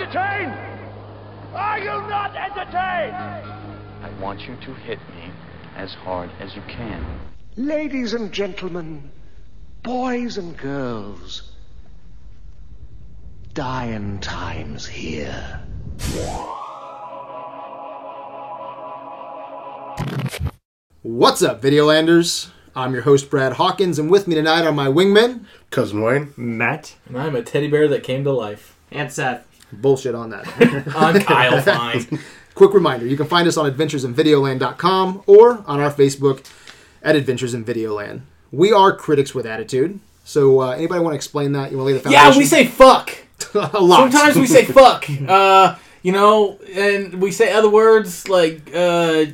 entertained? Are you not entertained? I want you to hit me as hard as you can. Ladies and gentlemen, boys and girls, dying times here. What's up, Videolanders? I'm your host, Brad Hawkins, and with me tonight are my wingmen. Cousin Wayne. Matt. And I'm a teddy bear that came to life. And Seth. Bullshit on that. I'm Kyle Fine. Quick reminder you can find us on adventuresinvideoland.com or on our Facebook at Adventures in Videoland. We are critics with attitude. So, uh, anybody want to explain that? You want to lay the foundation? Yeah, we say fuck. a lot. Sometimes we say fuck. Uh, you know, and we say other words like, uh,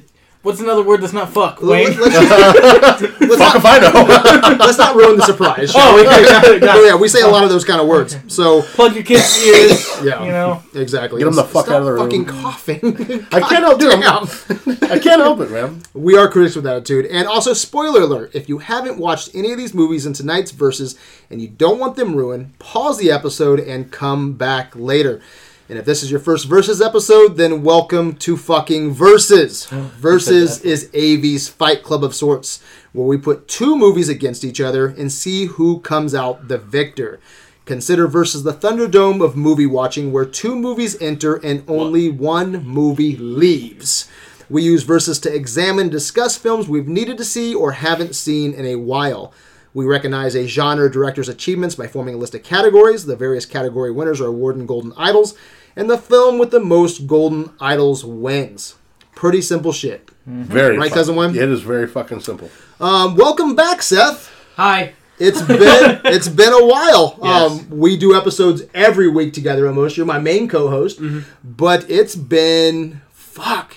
what's another word that's not fuck, Wayne? Let's, let's, let's Fuck not, if I know. let's not ruin the surprise. Oh, okay, got it, got it. yeah, we say a lot of those kind of words. So, Plug your kids' ears. yeah, You know, exactly. Get 'em the fuck Stop out of the room. Fucking coughing. I can't help it. I can't help it, man. We are critics with attitude. And also, spoiler alert if you haven't watched any of these movies in tonight's verses and you don't want them ruined, pause the episode and come back later. And if this is your first verses episode, then welcome to fucking verses. verses is AV's fight club of sorts, where we put two movies against each other and see who comes out the victor. Consider versus the Thunderdome of movie watching, where two movies enter and only one movie leaves. We use verses to examine, discuss films we've needed to see or haven't seen in a while. We recognize a genre director's achievements by forming a list of categories. The various category winners are awarded golden idols, and the film with the most golden idols wins. Pretty simple shit. Very Right, fuck- Cousin Wayne? It is very fucking simple. Um, welcome back, Seth. Hi. It's been it's been a while. Yes. Um, we do episodes every week together. Almost, you're my main co-host, but it's been fuck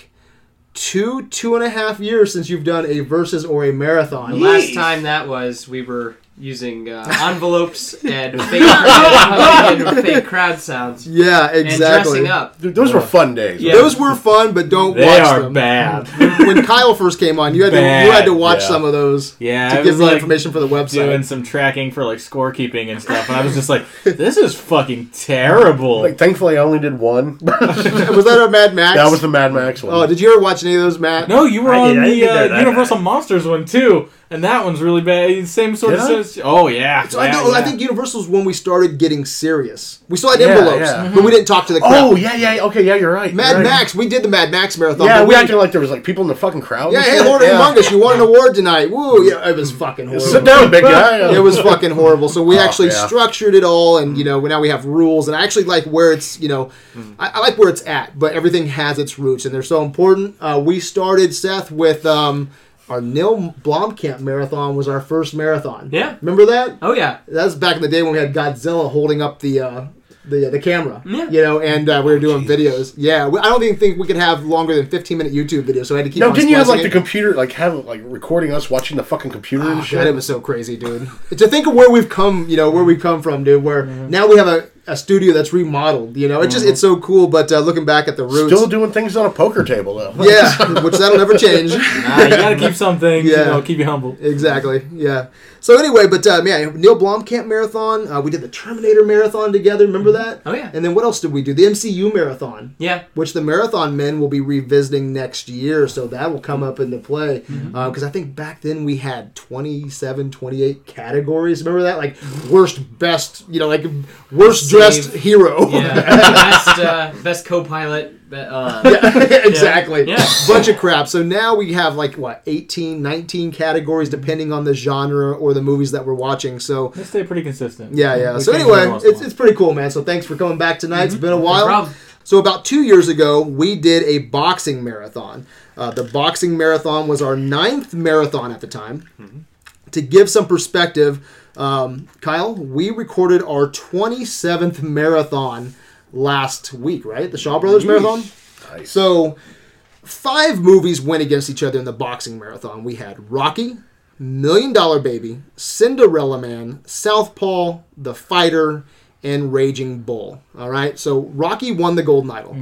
two two and a half years since you've done a versus or a marathon. Last time that was, we were using uh, envelopes and fake, and fake crowd sounds Yeah, and exactly. dressing up. Dude, those were fun days. Yeah. Those were fun, but don't they watch are them. bad. When Kyle first came on, you had to you had to watch yeah. some of those Yeah, to give was me like information for the website. doing some tracking for like scorekeeping and stuff, and I was just like, "This is fucking terrible." Like, thankfully, I only did one. was that a Mad Max? That was the Mad Max one. Oh, did you ever watch any of those, Matt? no, you were I on did- the think they were uh, Universal Monsters one too, and that one's really bad. Same sort Did of. sense- Oh yeah, So I, yeah, know, I think Universal's when we started getting serious. We still had Yeah, envelopes, yeah. but we didn't talk to the crowd. oh, yeah, yeah. Okay, yeah, you're right. Mad you're right. Max, we did the Mad Max marathon. Yeah, but we acted like there was like people in the fucking crowd. yeah, hey. Lord of yeah. Humongous, you won an award tonight. Woo, yeah, it was fucking horrible. Sit down, big guy. It was fucking horrible. So we Oh, actually yeah. structured it all, and you know, now we have rules, and I actually like where it's, you know, Hmm. I, I like where it's at, but everything has its roots, and they're so important. Uh, we started Seth with um, our Neil Blomkamp marathon was our first marathon. Yeah. remember that? Oh yeah. That was back in the day when we had Godzilla holding up the uh, the the camera. Yeah. You know, and uh, we were doing videos. Yeah, we, I don't even think we could have longer than 15 minute YouTube videos, so I had to keep. No, on didn't you have like splicing the computer, like have like recording us watching the fucking computer Oh, and God, shit? it was so crazy, dude. to think of where we've come, you know, where we've come from, dude. Where Mm-hmm. now we have a, a studio that's remodeled. You know, it just it's so cool. But uh, looking back at the roots, Still doing things on a poker table though. yeah, which that'll never change. Nah, you gotta keep some things. Yeah. You know, keep you humble. Exactly. Yeah. So anyway, but uh, man, Neil Blomkamp marathon. Uh, we did the Terminator marathon together. Remember that? Oh, yeah. And then what else did we do? The MCU marathon. Yeah. Which the marathon men will be revisiting next year, so that will come up into play. Mm-hmm. Because I think back then we had 27, 28 categories. Remember that? Like worst, best, you know, like worst dressed Save- hero. Yeah. best uh, best co-pilot. Uh, Yeah, exactly. Yeah. Bunch of crap. So now we have like what 18, 19 categories depending on the genre or the movies that we're watching. So They stay pretty consistent. yeah, yeah. We So anyway, every once in a it's, it's pretty cool, man. So thanks for coming back tonight. It's been a while. problem. So about two years ago, we did a boxing marathon. Uh, the boxing marathon was our ninth marathon at the time. To give some perspective, um, Kyle, we recorded our 27th marathon last week, right? The Shaw Brothers marathon. Nice. So, five movies went against each other in the boxing marathon. We had Rocky, Million Dollar Baby, Cinderella Man, Southpaw, The Fighter, and Raging Bull. All right, so Rocky won the Golden Idol.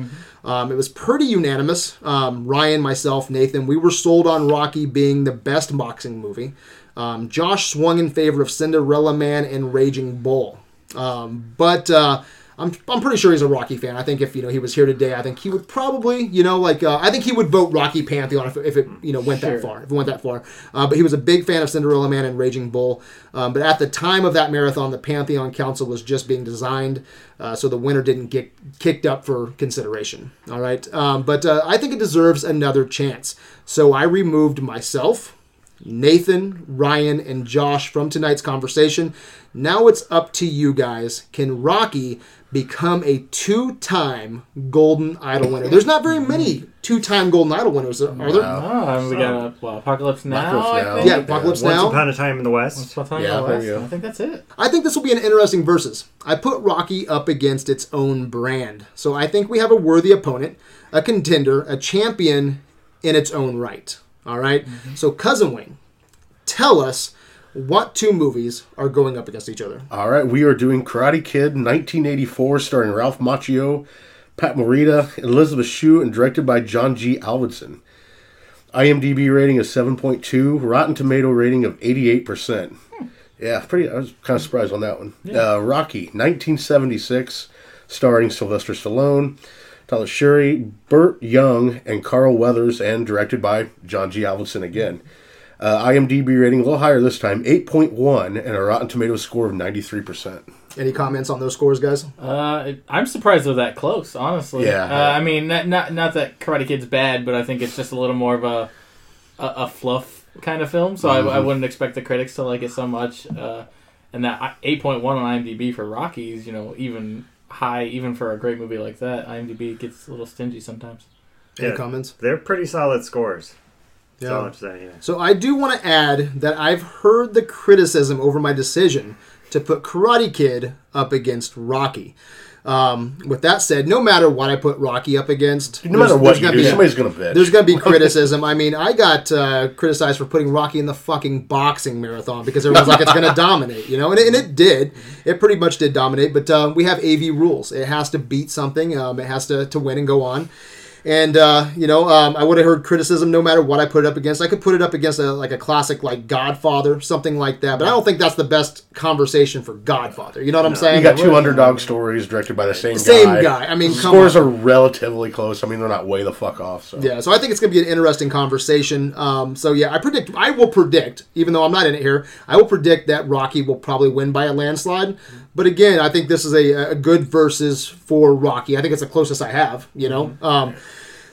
Um, it was pretty unanimous. Um, Ryan, myself, Nathan, we were sold on Rocky being the best boxing movie. Um, Josh swung in favor of Cinderella Man and Raging Bull. Um, but uh, I'm, I'm pretty sure he's a Rocky fan. I think if you know he was here today, I think he would probably you know like uh, I think he would vote Rocky Pantheon if, if it you know went that far if it went that far. Uh, but he was a big fan of Cinderella Man and Raging Bull. Um, but at the time of that marathon, the Pantheon Council was just being designed, uh, so the winner didn't get kicked up for consideration. All right, um, but uh, I think it deserves another chance. So I removed myself. Nathan, Ryan, and Josh from tonight's conversation. Now it's up to you guys. Can Rocky become a two time Golden Idol winner? There's not very many two time Golden Idol winners, are there? Oh, we got well, Apocalypse Now. Apocalypse I Now. think. Yeah, Apocalypse Once Now. upon a time in the West. Once Upon a Time in Yeah, the there West. you go. I think that's it. I think this will be an interesting versus. I put Rocky up against its own brand. So I think we have a worthy opponent, a contender, a champion in its own right. All right? So, Cousin Wayne, tell us what two movies are going up against each other. All right, we are doing Karate Kid 1984, starring Ralph Macchio, Pat Morita, Elizabeth Shue, and directed by John G. Avildsen. IMDb rating is 7.2, Rotten Tomato rating of 88%. Yeah, pretty. I was kind of surprised on that one. Uh, Rocky 1976, starring Sylvester Stallone, Talia Shire, Burt Young, and Carl Weathers, and directed by John G. Avildsen again. Uh, IMDb rating a little higher this time, 8.1, and a Rotten Tomatoes score of 93%. Any comments on those scores, guys? Uh, I'm surprised they're that close, honestly. Yeah. Uh, I mean, not, not not that Karate Kid's bad, but I think it's just a little more of a a, a fluff kind of film. So I, I wouldn't expect the critics to like it so much. Uh, and that 8.1 on IMDb for Rockies, you know, even high, even for a great movie like that, IMDb gets a little stingy sometimes. Any Yeah. comments? They're pretty solid scores. That's Yeah. I'm saying. yeah. So I do want to add that I've heard the criticism over my decision to put Karate Kid up against Rocky. Um, with that said, no matter what I put Rocky up against, No matter what there's gonna do, be- somebody's going to bitch. There's going to be criticism. I mean, I got uh, criticized for putting Rocky in the fucking boxing marathon because everyone's like it's going to dominate, you know, and it, and it did. It pretty much did dominate. But uh, we have AV rules. It has to beat something. Um, it has to, to win and go on. And uh, you know, um, I would have heard criticism no matter what I put it up against. I could put it up against a, like a classic like Godfather, something like that. But I don't think that's the best conversation for Godfather. You know what I'm saying? you got two underdog stories directed by the same guy. Same guy. guy. I mean, scores on. are relatively close. I mean, they're not way the fuck off. So Yeah, so I think it's going to be an interesting conversation. Um, so yeah, I predict, I will predict, even though I'm not in it here, I will predict that Rocky will probably win by a landslide. But again, I think this is a, a good versus for Rocky. I think it's the closest I have. You know. Um,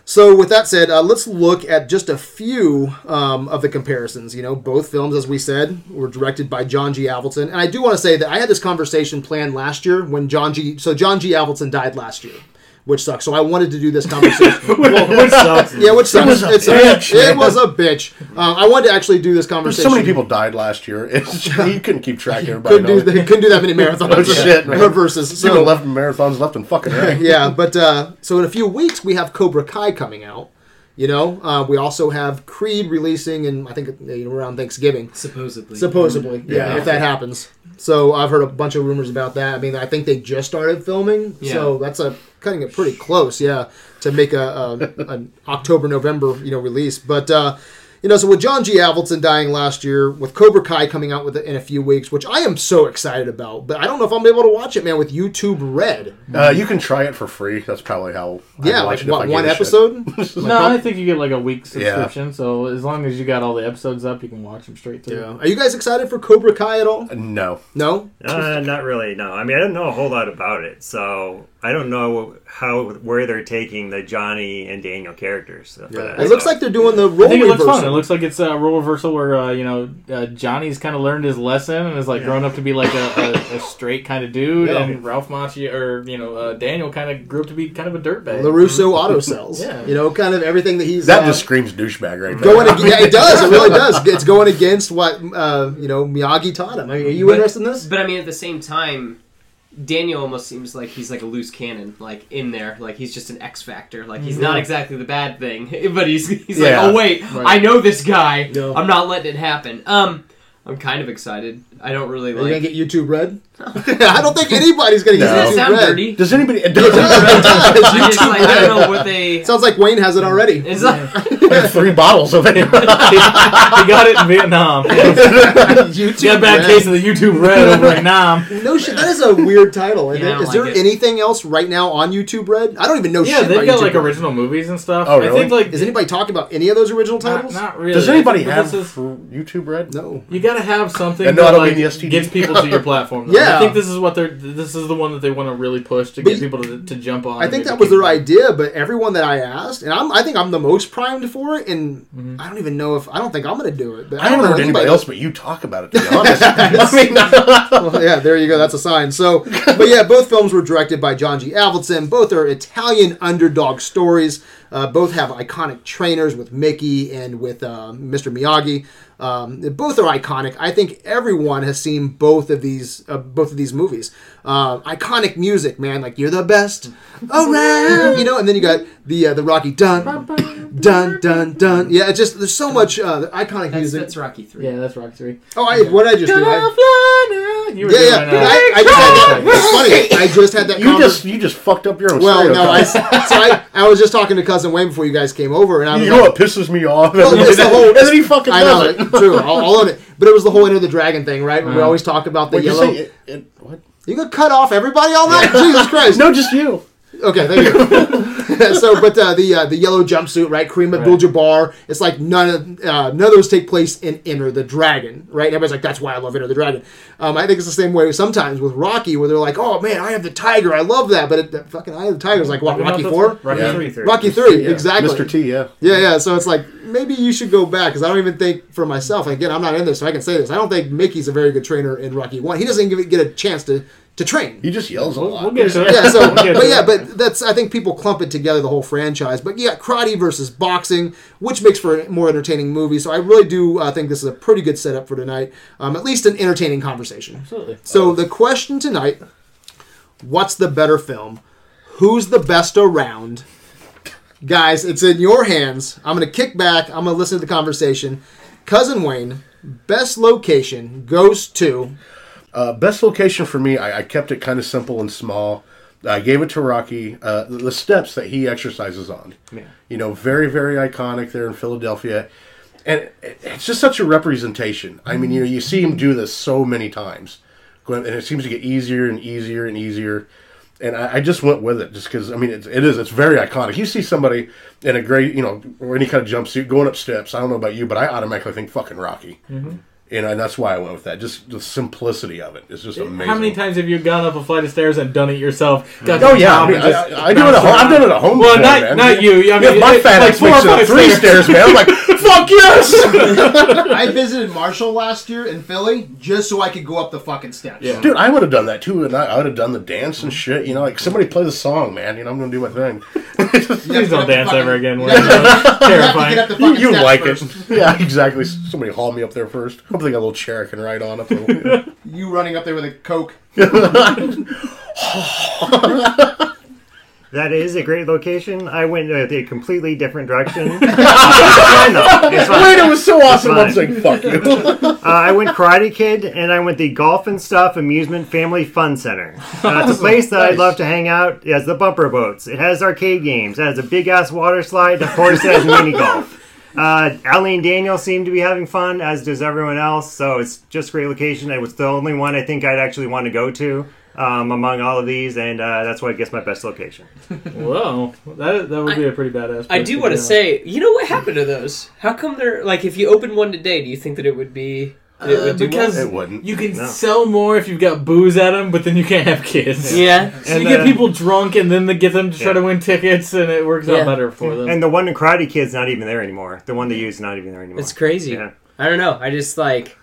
so with that said, uh, let's look at just a few um, of the comparisons. You know, both films, as we said, were directed by John G. Avildsen, and I do want to say that I had this conversation planned last year when John G. So John G. Avildsen died last year, which sucks. So I wanted to do this conversation. well, Which sucks. yeah, which sucks. was a It's bitch, it was a bitch. Uh, I wanted to actually do this There's conversation. so many people died last year. It's, you couldn't keep track of everybody. couldn't do, knowing. they couldn't do that many marathons. Oh, shit, man. or versus. People So left marathons left and fucking right. yeah, but uh, so in a few weeks we have Cobra Kai coming out. You know, uh, we also have Creed releasing, and I think you know, around Thanksgiving. Supposedly. Supposedly, yeah, Yeah. if that happens. So I've heard a bunch of rumors about that. I mean, I think they just started filming, yeah. so that's a cutting it pretty close, yeah, to make a, a an October November you know release. But uh, you know, so with John G. Avildsen dying last year, with Cobra Kai coming out with it in a few weeks, which I am so excited about, but I don't know if I'm able to watch it, man, with YouTube Red. Uh, you can try it for free. That's probably how. I'd Yeah, watch like it if what I one gave a episode? No, I think you get like a week Yeah. subscription. So as long as you got all the episodes up, you can watch them straight through. Yeah. Are you guys excited for Cobra Kai at all? No. No. Uh, not really. No, I mean I don't know a whole lot about it, so I don't know how where they're taking the Johnny and Daniel characters. For that, It looks so. like they're doing the role I think it looks reversal. fun. It looks like it's a role reversal where uh, you know uh, Johnny's kind of learned his lesson and is like grown up to be like a, a, a straight kind of dude, Yeah. and Ralph Macchio or you know uh, Daniel kind of grew up to be kind of a dirtbag. LaRusso auto cells. Yeah. You know, kind of everything that he's That uh, just screams douchebag right there. going. Ag- yeah, it does. It really does. It's going against what uh, you know Miyagi taught him. Are you But- interested in this? But I mean, at the same time, Daniel almost seems like he's like a loose cannon, like in there, like he's just an X factor. Like he's not exactly the bad thing, but he's he's Yeah. like, oh wait, I know this guy. Yeah. I'm not letting it happen. Um, I'm kind of excited. I don't really Are you gonna like. get YouTube Red? I don't think anybody's going to No. use Does YouTube sound Red. dirty? Does anybody? It I does. just like I don't know what they. Sounds like Wayne has it already. It's like three bottles of it. he got it in Vietnam. YouTube Got a bad Red. case of the YouTube Red over in Nam. No shit, that is a weird title. Is Yeah, I there- don't there it. anything else right now on YouTube Red? I don't even know Yeah, shit they've about got YouTube like Red. original movies and stuff. Oh, I really? think like Is anybody talking about any of those original titles? not really. Does anybody have this is- YouTube Red? No. You gotta have something And no, I that don't like mean the STD. gets people to your platform. though. Yeah. I think this is what they're. This is the one that they want to really push to But get people to, to jump on. I think that was their keep- idea, but everyone that I asked, and I'm, I think I'm the most primed for it, and Mm-hmm. I don't even know if I don't think I'm going to do it. But I haven't don't know heard anybody else but you talk about it. To be honest, I mean, well, yeah, there you go. That's a sign. So, but yeah, both films were directed by John G. Avildsen. Both are Italian underdog stories. Uh, both have iconic trainers with Mickey and with uh, Mr. Miyagi. Um, both are iconic. I think everyone has seen both of these uh, both of these movies. Uh, iconic music, man, like "You're the best around," you know. And then you got the uh, the Rocky dun dun dun dun. Yeah, it's just there's so much uh, iconic that's, music. that's Rocky three. Yeah, that's Rocky Three. oh, I, what did I just do? I, You were yeah, doing yeah. uh, I, I just had that. It's funny. I just had that. you conver- just you just fucked up your own. Well, no, I, so I, I was just talking to cousin Wayne before you guys came over, and I was You know like, what pisses me off? Well, it's the whole- and then he fucking I know, does it. true, I'll, I'll own it. But it was the whole Enter the Dragon thing, right? We Uh. always talk about the What'd you yellow. say? It- it- what? You gonna cut off everybody all night? Jesus Christ! No, just you. Okay, thank you. so, but uh, the uh, the yellow jumpsuit, right? Kareem Abdul-Jabbar. It's like none of uh, none of those take place in Enter the Dragon, right? Everybody's like, that's why I love Enter the Dragon. Um, I think it's the same way sometimes with Rocky, where they're like, oh man, I have the tiger, I love that, but it, the fucking Eye of the Tiger is like what Rocky Four, Rocky Yeah. Three. Three. Rocky Three, Yeah. exactly. Mr. T. Yeah. Yeah, yeah. So it's like maybe you should go back because I don't even think for myself. Again, I'm not in this, so I can say this. I don't think Mickey's a very good trainer in Rocky One. He doesn't even get a chance to to train. He just yells a We'll, lot. we'll get to it. Yeah, so We'll get but to yeah, it. but that's I think people clump it together the whole franchise. But yeah, karate versus boxing, which makes for a more entertaining movie. So I really do uh, think this is a pretty good setup for tonight. Um, at least an entertaining conversation. Absolutely. So the question tonight: What's the better film? Who's the best around? Guys, it's in your hands. I'm gonna kick back. I'm gonna listen to the conversation. Cousin Wayne, best location goes to. Uh, best location for me, I, I kept it kind of simple and small. I gave it to Rocky. Uh, the steps that he exercises on, you know, very very iconic there in Philadelphia, and it's just such a representation. I mean, you know, you see him do this so many times, and it seems to get easier and easier and easier. And I, I just went with it just because I mean it's, it is it's very iconic. You see somebody in a great you know or any kind of jumpsuit going up steps. I don't know about you, but I automatically think fucking Rocky. You know, and that's why I went with that. Just the simplicity of it is just amazing. How many times have you gone up a flight of stairs and done it yourself? Got Oh yeah, I, mean, I, I, I do it. At home, I've done it at home. Well, before, not man. not you. I mean, Yeah, my it- fat like ass four makes it three stairs, man. I'm like, fuck yes. I visited Marshall last year in Philly just so I could go up the fucking steps. Yeah. Dude, I would have done that too, and I, I would have done the dance and shit. You know, like somebody play the song, man. You know, I'm gonna do my thing. Please don't dance ever again. You have to- Terrifying. you have to get up the you you like first. it? Yeah, exactly. Somebody haul me up there first. Hopefully, got a little chair I can ride on up there. You running up there with a coke. That is a great location. I went uh, a completely different direction. it's fine though. It's fine. Wait, it was so awesome. I'm saying fuck you. Uh, I went Karate Kid, and I went the Golf and Stuff Amusement Family Fun Center. Uh, it's a place that I'd love to hang out. It has the bumper boats. It has arcade games. It has a big ass water slide. Of course, it has mini golf. Uh, Allie and Daniel seem to be having fun, as does everyone else. So it's just a great location. It was the only one I think I'd actually want to go to um, among all of these, and uh, that's why I guess my best location. Whoa, that that would be a pretty badass. I do want to say, you know what happened to those? How come they're like, if you open one today, do you think that it would be that it Uh, would do because well? It wouldn't. you can No. sell more if you've got booze at them, but then you can't have kids. Yeah, So And, you get uh, people drunk, and then they get them to try Yeah. to win tickets, and it works Yeah. out better for them. And the one in Karate Kid's not even there anymore. The one they use is not even there anymore. it's crazy. Yeah. I don't know. I just like.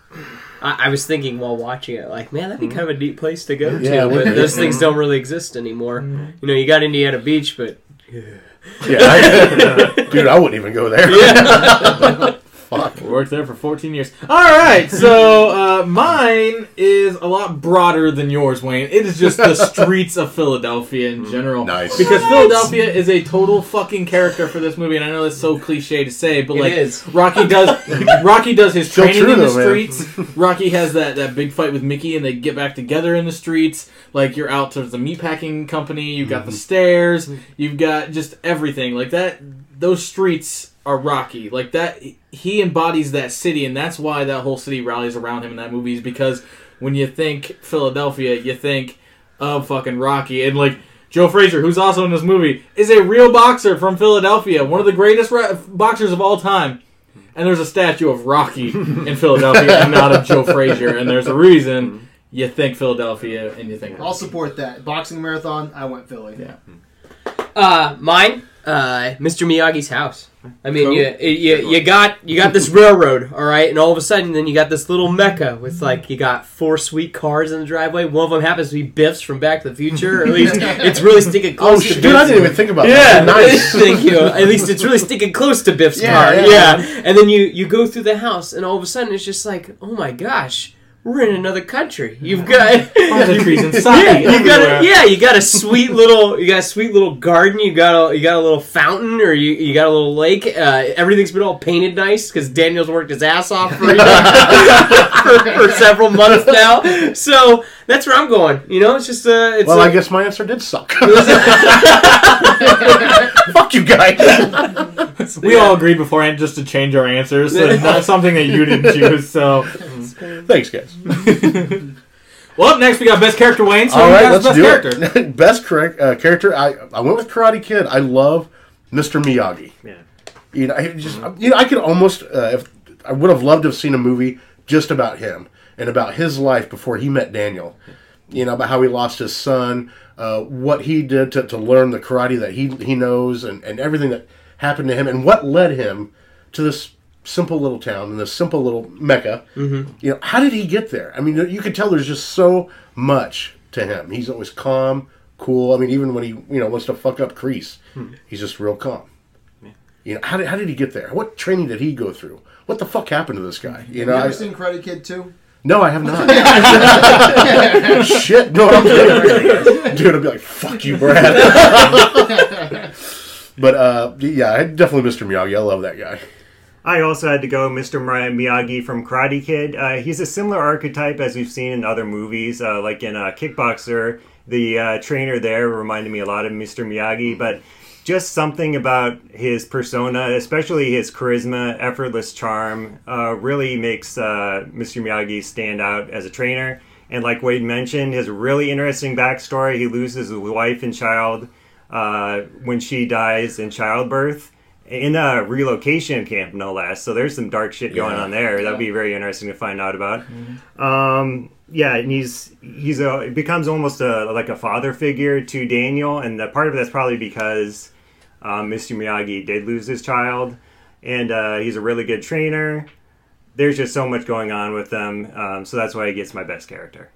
I, I was thinking while watching it, like, man, that'd be mm-hmm. kind of a neat place to go to. Yeah, it would but be. those things mm-hmm. don't really exist anymore. Mm-hmm. You know, you got Indiana Beach, but Yeah, I, dude, I wouldn't even go there. Fuck. Worked there for 14 years. All right, so uh, mine is a lot broader than yours, Wayne. It is just the streets of Philadelphia in general. Nice. Because Philadelphia is a total fucking character for this movie, and I know that's so cliche to say, but It like is. Rocky does, Rocky does his Still training true, in the though, man. streets. Rocky has that, that big fight with Mickey, and they get back together in the streets. Like you're out to the meatpacking company, you've got the stairs, you've got just everything like that. Those streets are Rocky. Like that, he embodies that city, and that's why that whole city rallies around him in that movie. Is because when you think Philadelphia, you think of fucking Rocky, and like. Joe Frazier, who's also in this movie, is a real boxer from Philadelphia, one of the greatest ra- boxers of all time. And there's a statue of Rocky in Philadelphia and not of Joe Frazier. And there's a reason you think Philadelphia and you think I'll support that. Boxing marathon, I went Philly. Yeah. Uh, mine, uh, Mr. Miyagi's house. I mean, Cool. you, you you got you got this railroad, all right, and all of a sudden, then you got this little mecca with like you got four sweet cars in the driveway. One of them happens to be Biff's from Back to the Future, or at least it's really sticking Oh, close to shit, dude, I Biff's. didn't even think about that. Yeah, that. Nice. Thank you. At least it's really sticking close to Biff's Yeah, car. yeah. Yeah. And then you you go through the house, and all of a sudden it's just like, oh my gosh, we're in another country. You've got the trees inside. yeah, you got a, yeah, you got a sweet little you got a sweet little garden. You got a you got a little fountain, or you, you got a little lake. Uh, everything's been all painted nice because Daniel's worked his ass off for, for, for several months now. So that's where I'm going. You know, it's just uh, it's Well, a- I guess my answer did suck. Fuck you guys. We all agreed beforehand just to change our answers. So it's not something that you didn't choose. So, Thanks, guys. well, up next we got best character Wayne. So All who right, has let's best do character? it. Best correct uh, character. I I went with Karate Kid. I love Mr. Miyagi. Yeah. You know, I just you know, I could almost uh, if I would have loved to have seen a movie just about him and about his life before he met Daniel. You know, about how he lost his son, uh, what he did to, to learn the karate that he he knows, and, and everything that happened to him, and what led him to this simple little town and this simple little mecca. Mm-hmm. You know, how did he get there? I mean, you could tell there's just so much to him. He's always calm, cool. I mean, even when he you know wants to fuck up Kreese, he's just real calm. You know, how did, how did he get there? What training did he go through? What the fuck happened to this guy? You know, You ever I, seen Karate Kid too. no, I have not. Shit, no, I'm kidding. Dude, I'd be like, fuck you, Brad. but uh, yeah, I- definitely Mr. Miyagi. I love that guy. I also had to go Mr. Miyagi from Karate Kid. Uh, he's a similar archetype as we've seen in other movies, uh, like in uh, Kickboxer. The uh, trainer there reminded me a lot of Mr. Miyagi, but just something about his persona, especially his charisma, effortless charm, uh, really makes uh, Mr. Miyagi stand out as a trainer. And like Wade mentioned, his really interesting backstory. He loses his wife and child when she dies in childbirth in a relocation camp, no less. So there's some dark shit going Yeah. on there. That'd be very interesting to find out about. Um, yeah, and he's he's a it becomes almost a like a father figure to Daniel, and the part of that's probably because um, Mr. Miyagi did lose his child, and uh, he's a really good trainer. There's just so much going on with them, um, so that's why he gets my best character.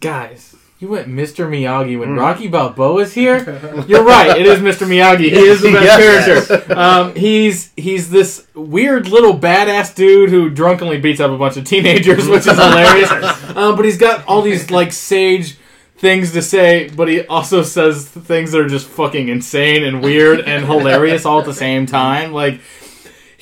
Guys, you went Mr. Miyagi when Rocky Balboa is here. You're right. It is Mr. Miyagi. He is the best Yes. character. Um, he's he's this weird little badass dude who drunkenly beats up a bunch of teenagers, which is hilarious. Um, but he's got all these like sage things to say, but he also says things that are just fucking insane and weird and hilarious all at the same time. Like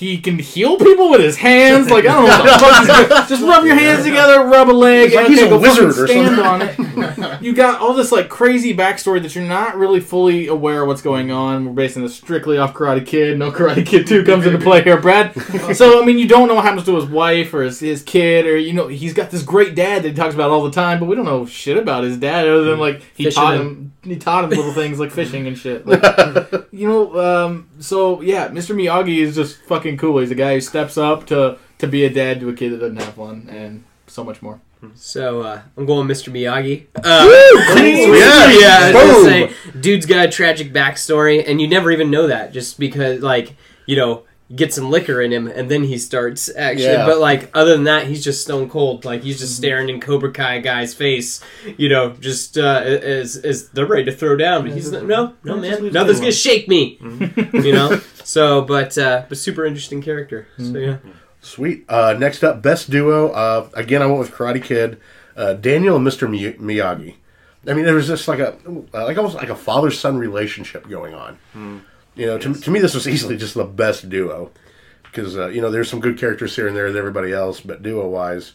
he can heal people with his hands. Like I don't know what the fuck he's doing. Just rub your hands together, rub a leg. It's like okay, he's a go fucking wizard or stand something. on it. You got all this like crazy backstory that you're not really fully aware of what's going on. We're basing this strictly off Karate Kid. No Karate Kid Two comes into play here, Brad. So I mean, you don't know what happens to his wife or his, his kid, or you know, he's got this great dad that he talks about all the time, but we don't know shit about his dad other than like he Fishing taught him. him he taught him little things like fishing and shit. Like, you know, um, so yeah, Mr. Miyagi is just fucking cool. He's a guy who steps up to to be a dad to a kid that doesn't have one, and so much more. So uh, I'm going Mr. Miyagi. Uh, Clean Yeah. yeah, I was gonna Boom. say, dude's got a tragic backstory, and you never even know that just because, like, you know, get some liquor in him, and then he starts actually. Yeah. But like other than that, he's just stone cold. Like he's just staring in Cobra Kai guy's face, you know, just uh, as as they're ready to throw down. But he's no, no, no man, nothing's gonna shake me, you know. So, but uh, but super interesting character. So yeah. Sweet. Uh, next up, best duo. Uh, again, I went with Karate Kid, uh, Daniel and Mr. Mi- Miyagi. I mean, there was just like a like almost like a father son relationship going on. You know, to, to me, this was easily just the best duo because uh, you know there's some good characters here and there with everybody else, but duo wise,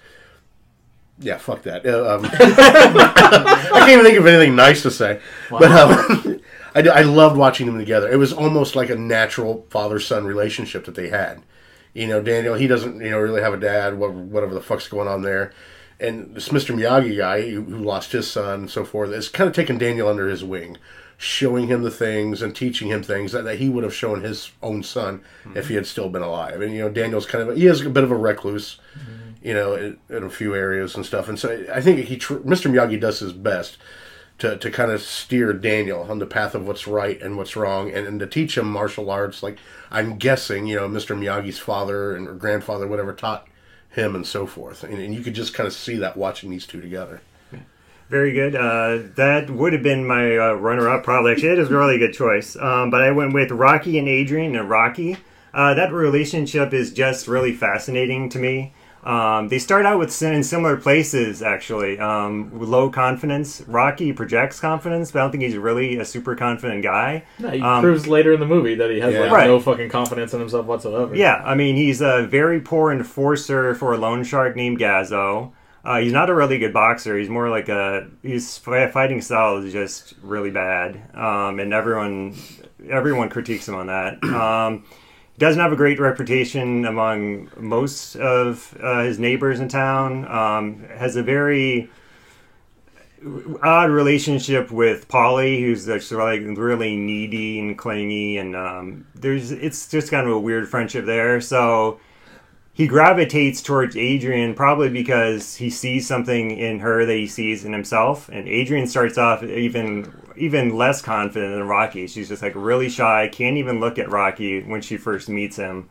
yeah, fuck that. Uh, um, I can't even think of anything nice to say, but um, I, I loved watching them together. It was almost like a natural father son relationship that they had. You know, Daniel, he doesn't, you know, really have a dad, wha- whatever the fuck's going on there. And this Mr. Miyagi guy who, who lost his son and so forth is kind of taking Daniel under his wing, showing him the things and teaching him things that, that he would have shown his own son if he had still been alive. And, you know, Daniel's kind of, he is a bit of a recluse, you know, in, in a few areas and stuff. And so I think he, Mr. Miyagi does his best to, to kind of steer Daniel on the path of what's right and what's wrong and, and to teach him martial arts. Like, I'm guessing, you know, Mr. Miyagi's father and grandfather, whatever, taught him and so forth. And, and you could just kind of see that watching these two together. Very good. Uh, that would have been my uh, runner-up, probably. Actually, it is a really good choice. Um, but I went with Rocky and Adrian and Rocky. Uh, that relationship is just really fascinating to me. Um, they start out with in similar places, actually. Um, low confidence. Rocky projects confidence, but I don't think he's really a super confident guy. No, he Um, proves later in the movie that he has Yeah. like Right. no fucking confidence in himself whatsoever. Yeah, I mean, he's a very poor enforcer for a loan shark named Gazzo. Uh, he's not a really good boxer. He's more like a his fighting style is just really bad, um, and everyone everyone critiques him on that. Um, doesn't have a great reputation among most of uh, his neighbors in town. Um, has a very odd relationship with Paulie, who's just like really needy and clingy, and um, there's it's just kind of a weird friendship there. So he gravitates towards Adrian probably because he sees something in her that he sees in himself, and Adrian starts off even even less confident than Rocky. She's just like really shy, can't even look at Rocky when she first meets him.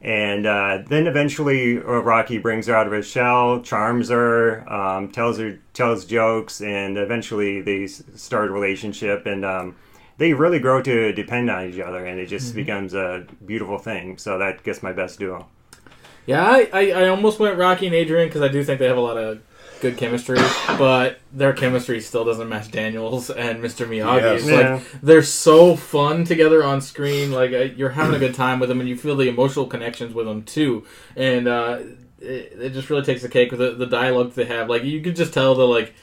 And uh, then eventually, uh, Rocky brings her out of her shell, charms her, um, tells her tells jokes, and eventually they start a relationship. And um, they really grow to depend on each other, and it just becomes a beautiful thing. So that gets my best duo. Yeah, I, I, I almost went Rocky and Adrian because I do think they have a lot of good chemistry, but their chemistry still doesn't match Daniels and Mr. Miyagi's. Yes. Yeah. Like they're so fun together on screen. Like uh, you're having a good time with them, and you feel the emotional connections with them too. And uh, it, it just really takes the cake with the, the dialogue they have. Like you could just tell that like.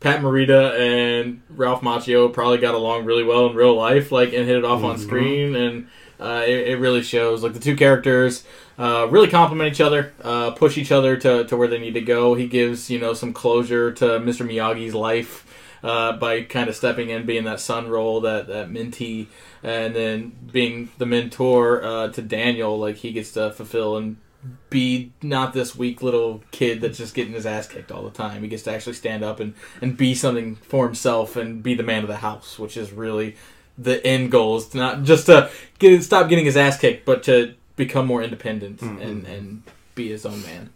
Pat Morita and Ralph Macchio probably got along really well in real life, like and hit it off on screen, and uh, it, it really shows. Like the two characters uh, really complement each other, uh, push each other to, to where they need to go. He gives you know some closure to Mr. Miyagi's life uh, by kind of stepping in, being that son role, that that mentee, and then being the mentor uh, to Daniel. Like he gets to fulfill and be not this weak little kid that's just getting his ass kicked all the time. He gets to actually stand up and, and be something for himself and be the man of the house, which is really the end goal is not just to get stop getting his ass kicked, but to become more independent and, and be his own man.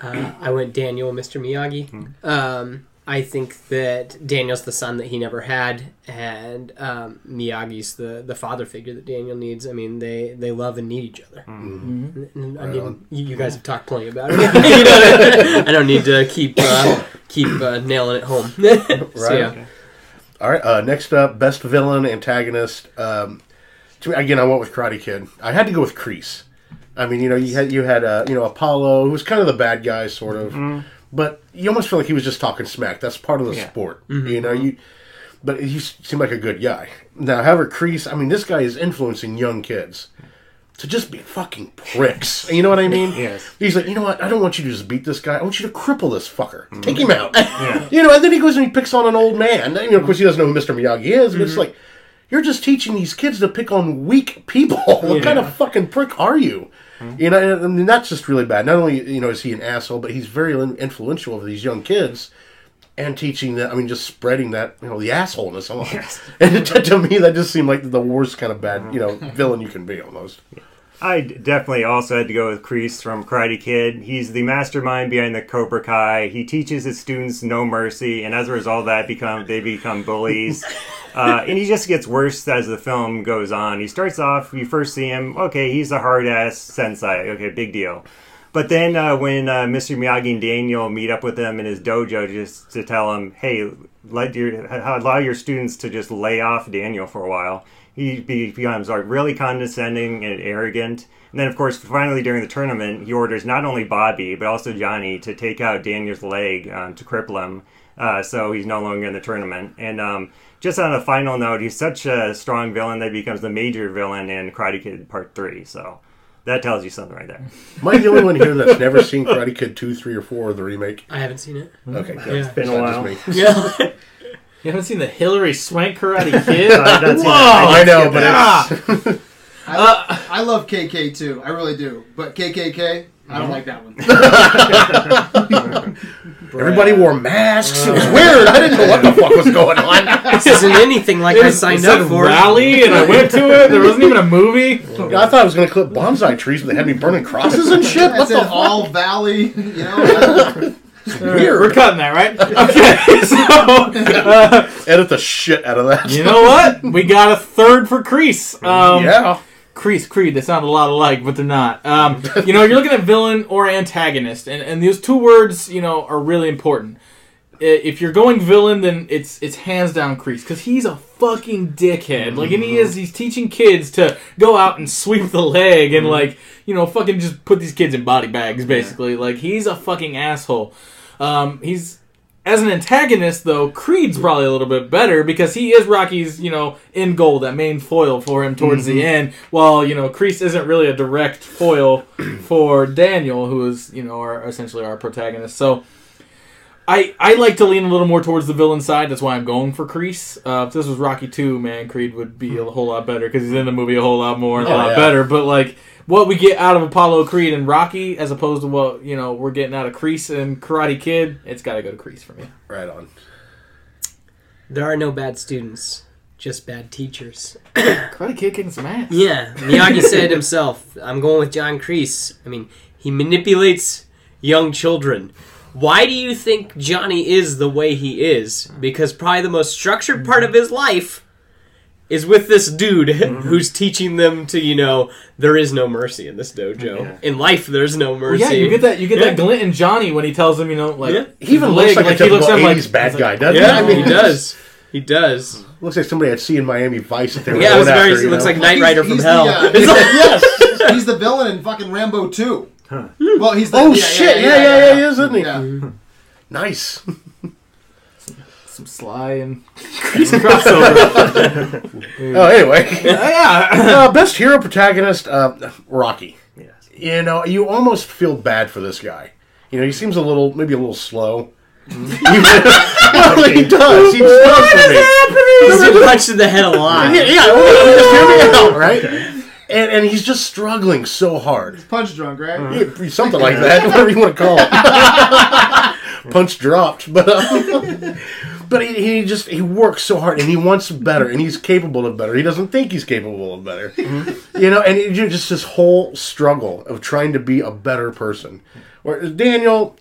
Uh, I went Daniel, Mr. Miyagi. Um, I think that Daniel's the son that he never had, and um, Miyagi's the, the father figure that Daniel needs. I mean, they, they love and need each other. And- and, I mean, you, you guys have talked plenty about it. You know, I don't need to keep uh, keep uh, nailing it home. so, Right. yeah. All right. Uh, next up, best villain antagonist. Um, to me, again, I went with Karate Kid. I had to go with Kreese. I mean, you know, you had you had uh, you know Apollo, who was kind of the bad guy, sort of, mm-hmm. but you almost feel like he was just talking smack. That's part of the Yeah. sport, mm-hmm. you know. You, but he seemed like a good guy. Now, however, Kreese, I mean, this guy is influencing young kids to just be fucking pricks. You know what I mean? Yes. He's like, you know what? I don't want you to just beat this guy. I want you to cripple this fucker. Mm-hmm. Take him out. You know, and then he goes and he picks on an old man. You know, of course, he doesn't know who Mr. Miyagi is, but it's like, you're just teaching these kids to pick on weak people. what kind of fucking prick are you? Hmm? You know, and, and that's just really bad. Not only, you know, is he an asshole, but he's very influential over these young kids and teaching that, I mean, just spreading that, you know, the assholeness on. And to, to me, that just seemed like the worst kind of bad, you know, villain you can be almost. I definitely also had to go with Kreese from Karate Kid. He's the mastermind behind the Cobra Kai. He teaches his students no mercy, and as a result of that, become they become bullies. Uh, and he just gets worse as the film goes on. He starts off, you first see him, okay, he's a hard ass sensei. Okay, big deal. But then uh, when uh, Mr. Miyagi and Daniel meet up with him in his dojo just to tell him, hey, let your allow your students to just lay off Daniel for a while. He becomes like really condescending and arrogant. And then, of course, finally during the tournament, he orders not only Bobby but also Johnny to take out Daniel's leg um, to cripple him, uh, so he's no longer in the tournament. And um, just on a final note, he's such a strong villain that he becomes the major villain in Karate Kid Part Three. So that tells you something right there. Am I the only one here that's never seen Karate Kid 2, 3, or 4, the remake? I haven't seen it. Okay, good. Yeah. Been a while. just me. Yeah. You haven't seen the Hilary Swank Karate Kid? I've not seen Whoa! that. I know, but it's, I, I love KK too. I really do. But KKK, I don't mm-hmm. like that one. everybody wore masks. It was uh. weird. I didn't know what the fuck was going on. This isn't anything like I signed up for. rally, and I went to it. There wasn't even a movie. I thought I was going to clip bonsai trees, but they had me burning crosses and shit. What That's the in fuck? All Valley, you know. Weird. We're cutting that, right? Okay, so uh, Edit the shit out of that. you know what? We got a third for Kreese. Um, yeah. Kreese, Creed, they sound a lot alike, but they're not. Um, you know, you're looking at villain or antagonist, and, and those two words, you know, are really important. If you're going villain, then it's it's hands down Kreese because he's a fucking dickhead. Like, and he is he's teaching kids to go out and sweep the leg and like you know fucking just put these kids in body bags basically. Like he's a fucking asshole. Um, he's as an antagonist, though, Creed's probably a little bit better because he is Rocky's, you know, end goal, that main foil for him towards the end. While you know, Kreese isn't really a direct foil for Daniel, who is you know, our, essentially our protagonist. So. I, I like to lean a little more towards the villain side. That's why I'm going for Kreese. Uh, if this was Rocky 2, man, Creed would be a whole lot better because he's in the movie a whole lot more and a Oh, lot yeah. better. But like what we get out of Apollo Creed and Rocky, as opposed to what you know we're getting out of Kreese and Karate Kid, it's got to go to Kreese for me. Right on. There are no bad students, just bad teachers. Karate Kid kicking some ass. Yeah, Miyagi said himself, I'm going with John Kreese. I mean, he manipulates young children. Why do you think Johnny is the way he is? Because probably the most structured part of his life is with this dude who's teaching them to, you know, there is no mercy in this dojo. In life, there's no Well, mercy. yeah, you get that. You get Yeah. that glint in Johnny when he tells him, you know, like Yeah. He even looks like, like, a he looks typical at him like- 80s bad he's guy, doesn't Yeah, he? I mean, he does. He does. Looks like somebody I'd see in Miami Vice if they were Yeah, it was very. after, It looks know? like Knight Rider from He's the, hell. uh, It's like- yes, he's the villain in fucking Rambo 2. Well, he's the. Oh, yeah, shit. Yeah, yeah, yeah, he is, isn't he? Yeah. Nice. some sly and Kreese crossover. Oh, anyway. yeah, uh, best hero protagonist, uh, Rocky. Yes. You know, you almost feel bad for this guy. You know, he seems a little, maybe a little slow. well, he does. He does for me. He's punched in the head a lot. Yeah, yeah, well, just hear me out, right? And, and he's just struggling so hard. He's Punch drunk, right? Yeah, Something like that, whatever you want to call it. Punch dropped, but uh, but he, he just he works so hard and he wants better and he's capable of better. He doesn't think he's capable of better, you know. And it, just this whole struggle of trying to be a better person. Where Daniel,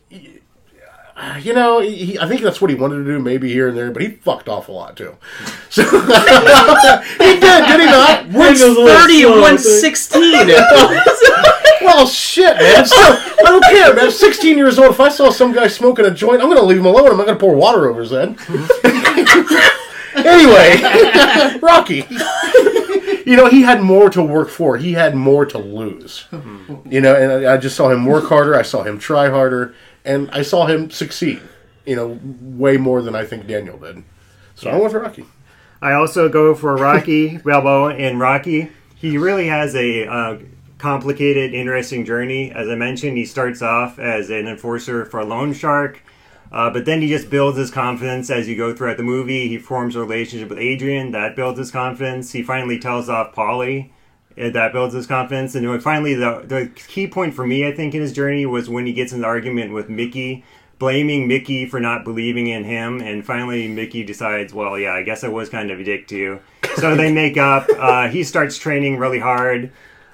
uh, you know, he, I think that's what he wanted to do, maybe here and there, but he fucked off a lot too. So he did, did he not? One's 30 and one's 16. Well, shit, man. So, I don't care, man. 16 years old. If I saw some guy smoking a joint, I'm going to leave him alone. I'm not going to pour water over his head. anyway, Rocky. You know, he had more to work for. He had more to lose. You know, and I I just saw him work harder. I saw him try harder. And I saw him succeed. You know, way more than I think Daniel did. So I went for Rocky. I also go for Rocky Balboa. and Rocky, he really has a uh, complicated, interesting journey. As I mentioned, he starts off as an enforcer for a loan shark, uh, but then he just builds his confidence as you go throughout the movie. He forms a relationship with Adrian that builds his confidence. He finally tells off Paulie. That builds his confidence, and finally, the the key point for me, I think, in his journey was when he gets in an argument with Mickey, blaming Mickey for not believing in him, and finally Mickey decides, well, yeah, I guess I was kind of a dick to you. So they make up. Uh, he starts training really hard.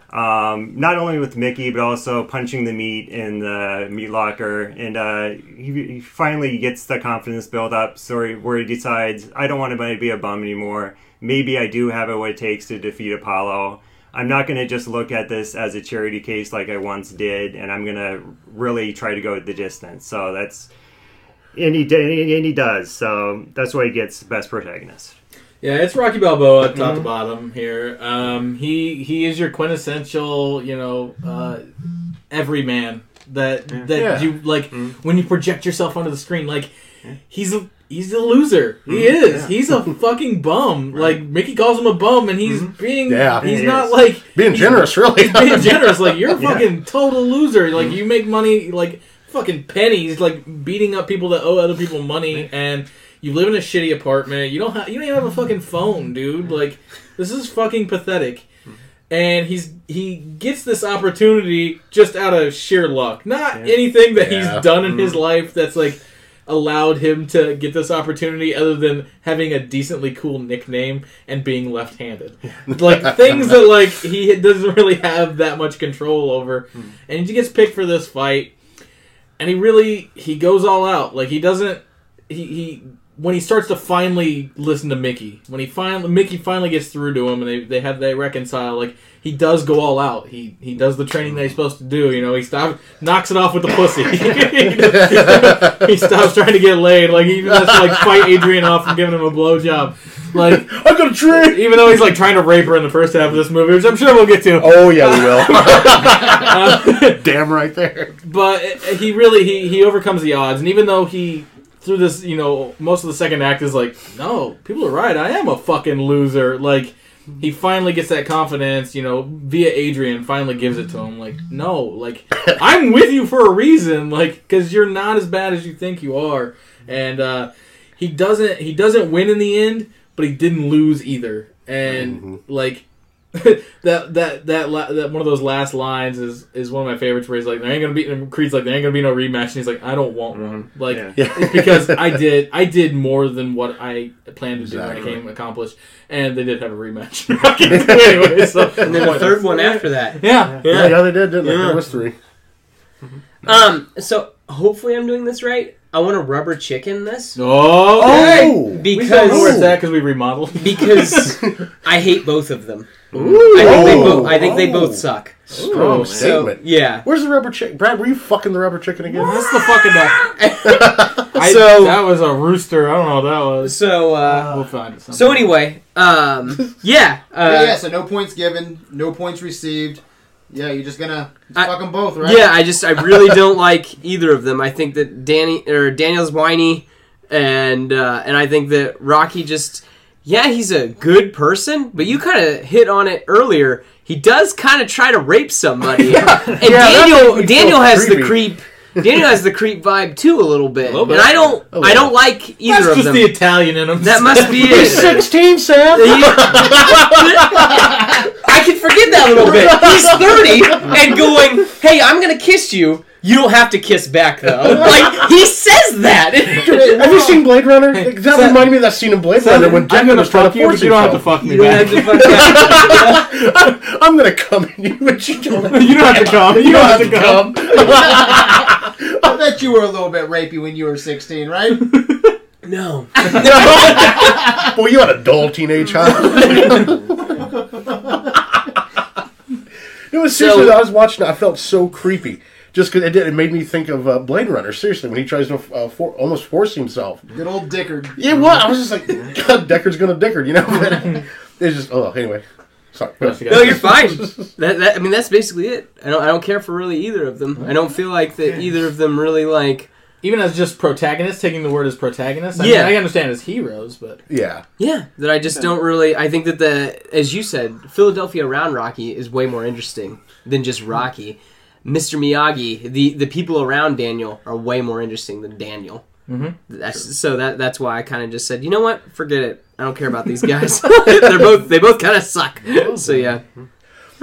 Um, not only with Mickey, but also punching the meat in the meat locker, and uh, he, he finally gets the confidence built up, so he, where he decides, I don't want to be a bum anymore. Maybe I do have what it takes to defeat Apollo. I'm not going to just look at this as a charity case like I once did, and I'm going to really try to go the distance. So that's and he did, and he does. So that's why he gets the best protagonist. Yeah, it's Rocky Balboa, top to bottom here. Um, he he is your quintessential, you know, uh, everyman that that Yeah. you like when you project yourself onto the screen. Like he's a he's a loser. He mm-hmm. is. He's a fucking bum. Like Mickey calls him a bum, and he's mm-hmm. being Yeah. He's He not is. like Being generous, really. He's being generous. Like you're a Yeah. fucking total loser. Like mm-hmm. you make money like fucking pennies, like beating up people that owe other people money, and you live in a shitty apartment. You don't have you don't even have a fucking phone, dude. Like this is fucking pathetic. And he's he gets this opportunity just out of sheer luck, not anything that Yeah. he's done in his life that's like allowed him to get this opportunity other than having a decently cool nickname and being left-handed. Like things that like he doesn't really have that much control over. Hmm. And he gets picked for this fight and he really he goes all out. Like he doesn't he, he when he starts to finally listen to Mickey when he finally Mickey finally gets through to him and they, they have they reconcile like he does go all out he he does the training that he's supposed to do you know he stops knocks it off with the pussy he stops trying to get laid like he even has to like fight Adrian off from giving him a blowjob like I got a tree. even though he's like trying to rape her in the first half of this movie which I'm sure we'll get to Oh yeah, we will. Uh, Damn right there. but uh, he really he he overcomes the odds and even though he through this you know most of the second act is like no people are right i am a fucking loser like he finally gets that confidence you know via adrian finally gives it to him like no like i'm with you for a reason like because you're not as bad as you think you are. And uh he doesn't he doesn't win in the end but he didn't lose either. And like that that that la- that one of those last lines is is one of my favorites where he's like there ain't gonna be and Creed's like there ain't gonna be no rematch and he's like I don't want one like Yeah. it's because I did I did more than what I planned to do when I came accomplished and they did have a rematch anyway so And then a third one after that. yeah Yeah, yeah, they did, didn't they? There was three. Um. So hopefully I'm doing this right. I want to rubber chicken this oh Oh, we don't know where it's because we remodeled because I hate both of them. Ooh. I think they Oh. both. I think they both Oh. suck. Strong So statement. yeah. Where's the rubber chicken? Brad, were you fucking the rubber chicken again? that's the fucking uh, I, So- that was a rooster I don't know what that was So uh. we'll find it sometime. So anyway, um. Yeah. Uh, yeah, yeah, so no points given, no points received. Yeah, you're just gonna just I- fuck them both, right? Yeah, I just I really don't like either of them. I think that Danny or Daniel's whiny, and uh, and I think that Rocky just yeah he's a good person, but you kind of hit on it earlier. He does kind of try to rape somebody, and that makes Daniel Daniel feel has the creep. Daniel has the creep vibe too a little bit, little bit. and I don't A I don't like either that's of just them. the Italian in him that must be it. 16, Sam. I can forget that a little bit. He's 30 and going, hey, I'm going to kiss you. You don't have to kiss back, though. Like, he says that. Have you seen Blade Runner? That Sam- reminded me of that scene in Blade Runner when I'm Deckard gonna trying fuck to you, force but you don't have to fuck me You back. have to fuck. I'm gonna come in you, but you don't. You don't have to come. You don't have to come. I bet you were a little bit rapey when you were 16, right? No. Boy, you had a dull teenage child. no, it was seriously, So- I was watching it. I felt so creepy. Just because it, did- it made me think of uh, Blade Runner. Seriously, when he tries to uh, for, almost force himself. Good old Dickard. Yeah, what? I was just like, God, Deckard's gonna Dickard, you know? it's just, oh, anyway. Sorry. No, you're fine. That, that I mean, that's basically it. I don't. I don't care for really either of them. I don't feel like that either of them really like. Even as just protagonists, taking the word as protagonists. I Yeah. mean, I understand as heroes, but Yeah. Yeah, that I just don't really. I think that the, as you said, Philadelphia around Rocky is way more interesting than just Rocky. Mr. Miyagi, the the people around Daniel are way more interesting than Daniel. Mhm. That's so that that's why I kind of just said, you know what, forget it. I don't care about these guys. They're both they both kind of suck. So yeah,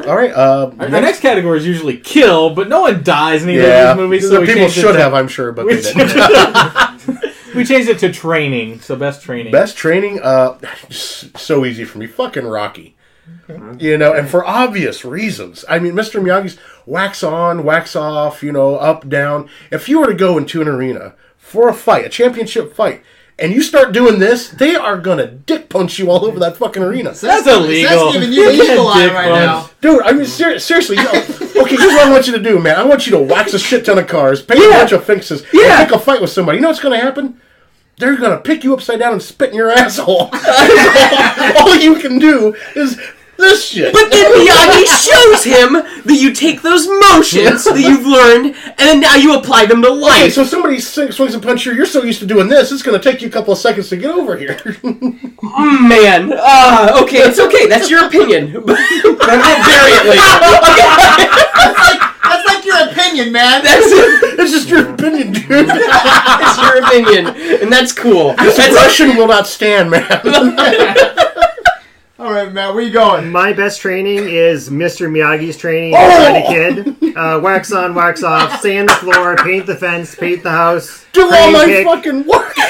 All right. Uh, our, our next category is usually kill, but no one dies in either yeah. of these movies. So we people changed it should to- have, I'm sure, but we they didn't. we changed it to training. So best training. Best training, uh, so easy for me. Fucking Rocky. You know, and for obvious reasons. I mean, Mr. Miyagi's wax on, wax off, you know, up, down. If you were to go into an arena for a fight, a championship fight, and you start doing this, they are gonna dick punch you all over that fucking arena. That's illegal. That's giving you the You eye right punch. now. Dude, I mean, ser- seriously, you know, okay, here's what I want you to do, man. I want you to wax a shit ton of cars, paint Yeah. a bunch of fixes, Yeah. and pick a fight with somebody. You know what's going to happen? They're going to pick you upside down and spit in your asshole. All you can do is this shit. But then Miyagi shows him that you take those motions that you've learned, and then now you apply them to Okay, life. so somebody swings swings a punch you, you're so used to doing this, it's going to take you a couple of seconds to get over here. Mm, man, uh, okay, it's okay. That's your opinion. but I won't bury it later. That's like your opinion, man. That's it. it's just your opinion, dude. that's your opinion, and that's cool. This That's Russian will not stand, man. All right, Matt, where you going? My best training is Mr. Miyagi's training Oh! as a kid. Uh, wax on, wax off, sand the floor, paint the fence, paint the house. Do all my kick. fucking work.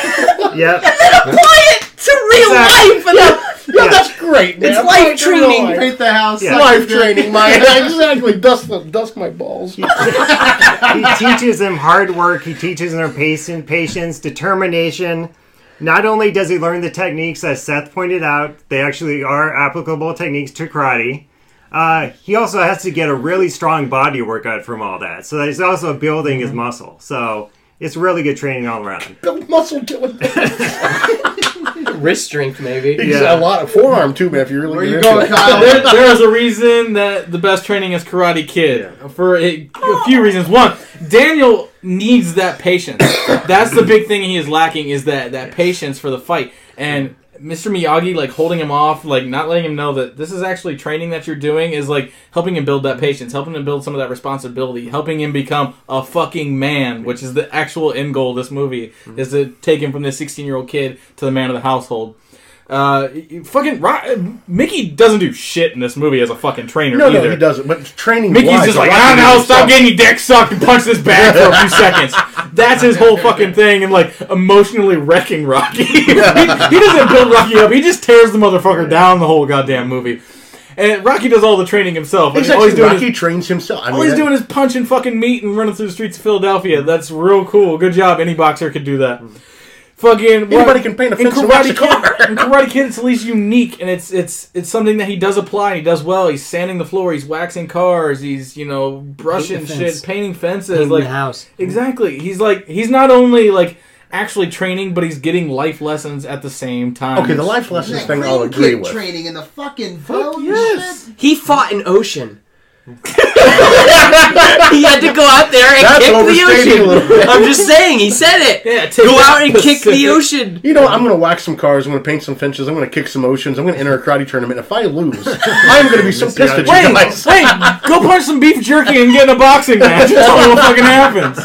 Yep. And then apply it to real Exactly. life. And Yeah, Yeah. that's great, man. It's life training. right. Paint the house. Yeah. Life training, my exactly. Dust, the- dust my balls. he teaches them hard work. He teaches them patience, patience, determination. Not only does he learn the techniques, as Seth pointed out, they actually are applicable techniques to karate. Uh, he also has to get a really strong body workout from all that. So he's also building his muscle. So it's really good training all around. Build muscle doing wrist strength, maybe. Yeah. a lot of forearm too, man. If you're really Where get you going. Kyle? there, there is a reason that the best training is Karate Kid for a, a few reasons. One, Daniel needs that patience. That's the big thing he is lacking is that that patience for the fight. And Mr. Miyagi, like holding him off, like not letting him know that this is actually training that you're doing, is like helping him build that patience, helping him build some of that responsibility, helping him become a fucking man, which is the actual end goal of this movie, is to take him from this 16 year old kid to the man of the household. Uh, fucking Ro- Mickey doesn't do shit in this movie as a fucking trainer No, either. no, he doesn't. But training. Mickey's wise, just like, I I don't know, stop getting your dick sucked and punch this bag for a few seconds. That's his whole fucking thing, and like emotionally wrecking Rocky. he, he doesn't build Rocky up; he just tears the motherfucker down the whole goddamn movie. And Rocky does all the training himself. Like, all Exactly. he's doing Rocky is trains himself. I all he's that- doing is punching fucking meat and running through the streets of Philadelphia. That's real cool. Good job. Any boxer could do that. Fucking Anybody can paint a in fence and wax Karate a car. Kid, in Karate Kid, it's at least unique, and it's it's it's something that he does apply. and He does well. He's sanding the floor. He's waxing cars. He's you know brushing shit, fence. painting fences. Painting like the house. exactly. He's like he's not only like actually training, but he's getting life lessons at the same time. Okay, the life lessons That thing I'll green agree with. training in the fucking boat yes. shit. He fought an ocean. He had to go out there and That's kick the ocean. a little bit. I'm just saying, he said it. Yeah, go out and kick the ocean. You know, I'm going to wax some cars. I'm going to paint some fences. I'm going to kick some oceans. I'm going to enter a karate tournament. If I lose, I'm going to be so pissed at you Wait, guys. wait, go punch some beef jerky and get in a boxing match. Tell me what fucking happens.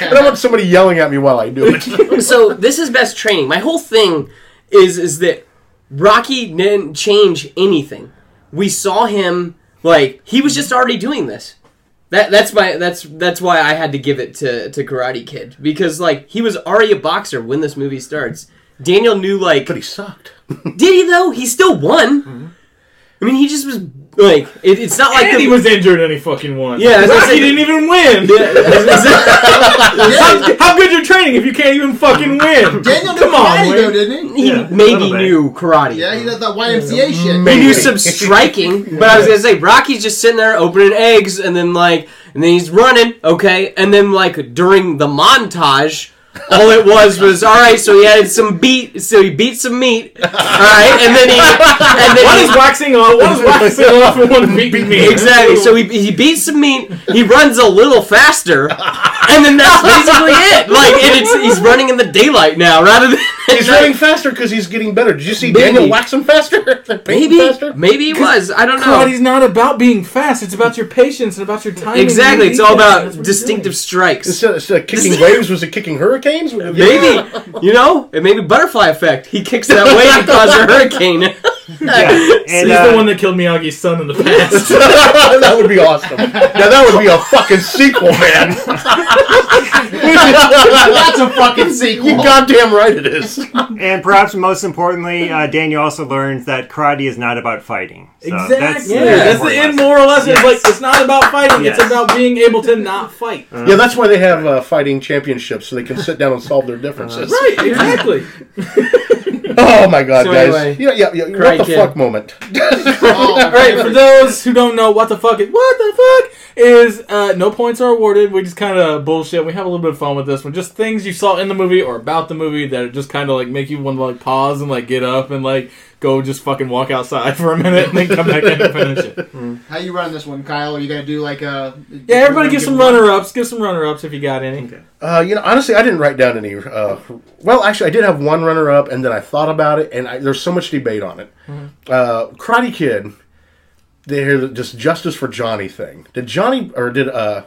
And I want somebody yelling at me while I do it. so this is best training. My whole thing is is that Rocky didn't change anything. We saw him like he was just already doing this. That that's my that's that's why I had to give it to to Karate Kid because like he was already a boxer when this movie starts. Daniel knew like But he sucked. did he though? He still won. Mm-hmm. I mean, he just was like it, it's not like and the, he was injured and he fucking won. Yeah, I Rocky say- didn't even win. how, how good your training if you can't even fucking win? Daniel knew Come on, karate, Wayne. though, didn't he? he Yeah, maybe knew karate. Yeah, he does that YMCA shit. He knew some striking, but I was gonna say Rocky's just sitting there opening eggs, and then like, and then he's running, okay, and then like during the montage, all it was was all right. So he had some beat, so he beat some meat, all right, and then he, and then One he, is waxing off. One is waxing off, and one is beating me. Exactly. So he, he beats some meat. He runs a little faster, and then that's basically it. Like, and it's he's running in the daylight now rather than He's running faster because he's getting better. Did you see Maybe. Daniel wax him faster? Maybe faster? maybe he was. I don't know. Karate's not about being fast. It's about your patience and about your timing. Exactly. It's all about what you're distinctive strikes. Instead, instead of kicking waves, was it kicking hurricanes? Maybe you know, it may be butterfly effect. He kicks that wave and causes a hurricane. Yeah. And, He's uh, the one that killed Miyagi's son in the past. that would be awesome. Now that would be a fucking sequel, man. That's a fucking sequel. You goddamn right it is. and perhaps most importantly, uh, Daniel also learns that karate is not about fighting. So exactly. That's, yeah, very that's the end lesson. moral lesson. It's Yes. like it's not about fighting. Yes. It's about being able to not fight. Yeah, that's why they have uh, fighting championships so they can sit down and solve their differences. right. Exactly. Oh my god, So guys! anyway, yeah, yeah, yeah. What the Kid. fuck moment? Oh, All right. For those who don't know, what the fuck is what the fuck is uh, no points are awarded. We just kind of bullshit. We have a little bit of fun with this one. Just things you saw in the movie or about the movie that just kind of like make you want to like pause and like get up and like go just fucking walk outside for a minute and then come back in and finish it. How you running this one, Kyle? Are you gonna do like a? Yeah, everybody give some runner ups. Give some runner ups if you got any. Uh, you know, honestly, I didn't write down any. Uh, well, actually, I did have one runner-up, and then I thought about it, and I, there's so much debate on it. Uh, Karate Kid, they hear the just justice for Johnny thing. Did Johnny or did uh,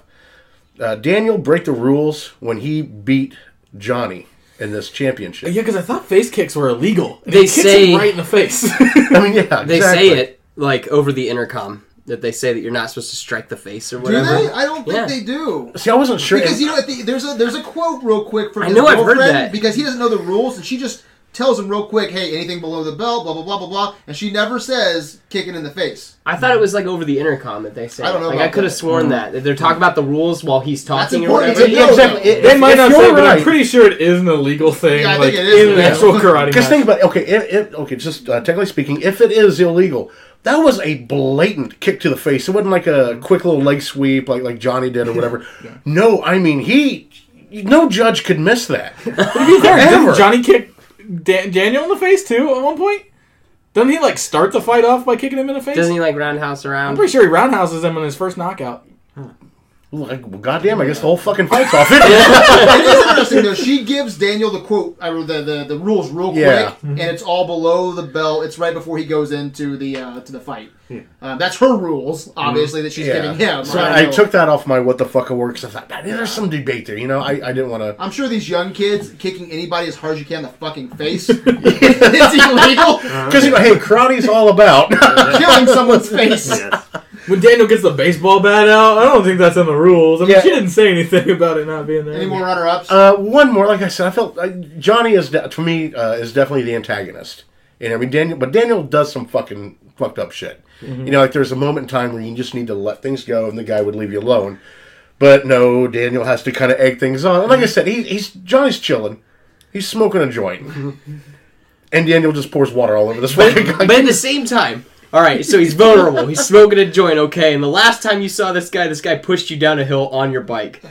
uh, Daniel break the rules when he beat Johnny in this championship? Yeah, because I thought face kicks were illegal. And They he kicks say- him right in the face. I mean, yeah, They exactly. say it like over the intercom that they say that you're not supposed to strike the face or Do whatever. they? I don't think Yeah. they do. See, I wasn't sure. Because you know, the, there's a there's a quote real quick from I his know I've heard girlfriend that. because he doesn't know the rules and she just tells him real quick, hey, anything below the belt, blah blah blah blah blah, and she never says kicking in the face. I thought it was like over the intercom that they say. I don't know Like I could have that. sworn that that they're talking about the rules while he's That's talking or important whatever. to know. exactly. though. If- they might not you're say, but I'm pretty sure it is an illegal thing. Yeah, I like think it is in actual karate Because think about it. Okay, if, if, okay, just uh, technically speaking, if it is illegal, that was a blatant kick to the face. It wasn't like a quick little leg sweep like like Johnny did or whatever. No, I mean he. No judge could miss that. To be Ever. Johnny kick Dan- Daniel in the face too at one point? Doesn't he like start the fight off by kicking him in the face? Doesn't he like roundhouse around? I'm pretty sure he roundhouses him in his first knockout. Like, well, goddamn, I guess the whole fucking fight's off. it. it is interesting though. She gives Daniel the quote, I mean, the, the the rules real Yeah. quick, and it's all below the belt. It's right before he goes into the uh, to the fight. Uh, that's her rules, obviously, that she's Yeah. giving him. So right? I took that off my what the fuck award because I thought "Man, there's some debate there. You know, I, I didn't want to. I'm sure these young kids kicking anybody as hard as you can in the fucking face is illegal. Because you know, hey, karate's all about. Killing someone's face. Yes. When Daniel gets the baseball bat out, I don't think that's in the rules. I mean, Yeah. she didn't say anything about it not being there. Any more runner-ups? Uh, one more, like I said, I felt uh, Johnny is de- to me uh, is definitely the antagonist. And I mean Daniel, but Daniel does some fucking fucked up shit. You know, like there's a moment in time where you just need to let things go, and the guy would leave you alone. But no, Daniel has to kind of egg things on. And like I said, he, he's Johnny's chilling, he's smoking a joint, and Daniel just pours water all over this But, fucking guy. but at the same time, all right. So he's vulnerable. He's smoking a joint. Okay. And the last time you saw this guy, this guy pushed you down a hill on your bike.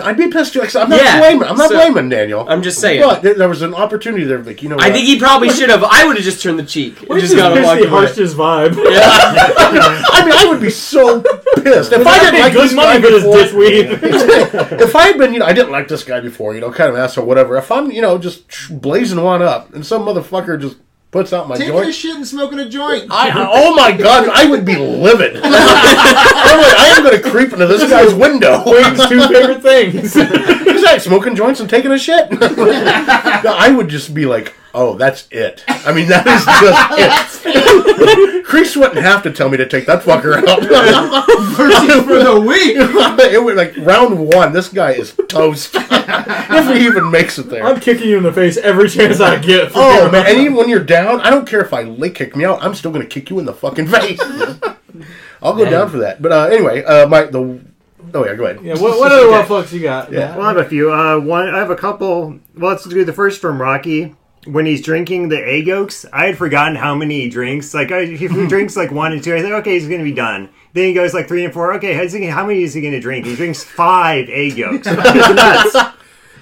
I'd be pissed too. Like I said, I'm not Yeah, blaming. I'm not so- blaming Daniel. I'm just saying. But there, there was an opportunity there, like you know. I what? think he probably should have. I would have just turned the cheek. and What just just got to walk the away. harshest vibe? I mean, I would be so pissed if I That'd didn't be like good this money guy for this before. dickweed. if I had been, you know, I didn't like this guy before, you know, kind of an asshole, whatever. If I'm, you know, just blazing one up, and some motherfucker just puts out my Taking joint, a shit and smoking a joint. I, I- oh my god, I would be livid. I'm like, I am going to creep into this guy's window. Wayne's two favorite things. He's like smoking joints and taking a shit. I would just be like, oh, that's it. I mean, that is just it. Kreese wouldn't have to tell me to take that fucker out. Mercy for the week. it was like round one. This guy is toast. if he even makes it there. I'm kicking you in the face every chance I get. for Oh man! And even when you're down, I don't care if I leg kick me out. I'm still gonna kick you in the fucking face. I'll go down for that. But uh, anyway, uh, my the oh yeah, go ahead. Yeah, what, what other what fucks you got? Yeah. Well, I have a few. Uh, one, I have a couple. Well, let's do the first from Rocky. When he's drinking the egg yolks, I had forgotten how many he drinks. Like, I, if he drinks like one and two, I think, okay, he's going to be done. Then he goes like three and four. Okay, how's he, how many is he going to drink? He drinks five egg yolks. Nuts.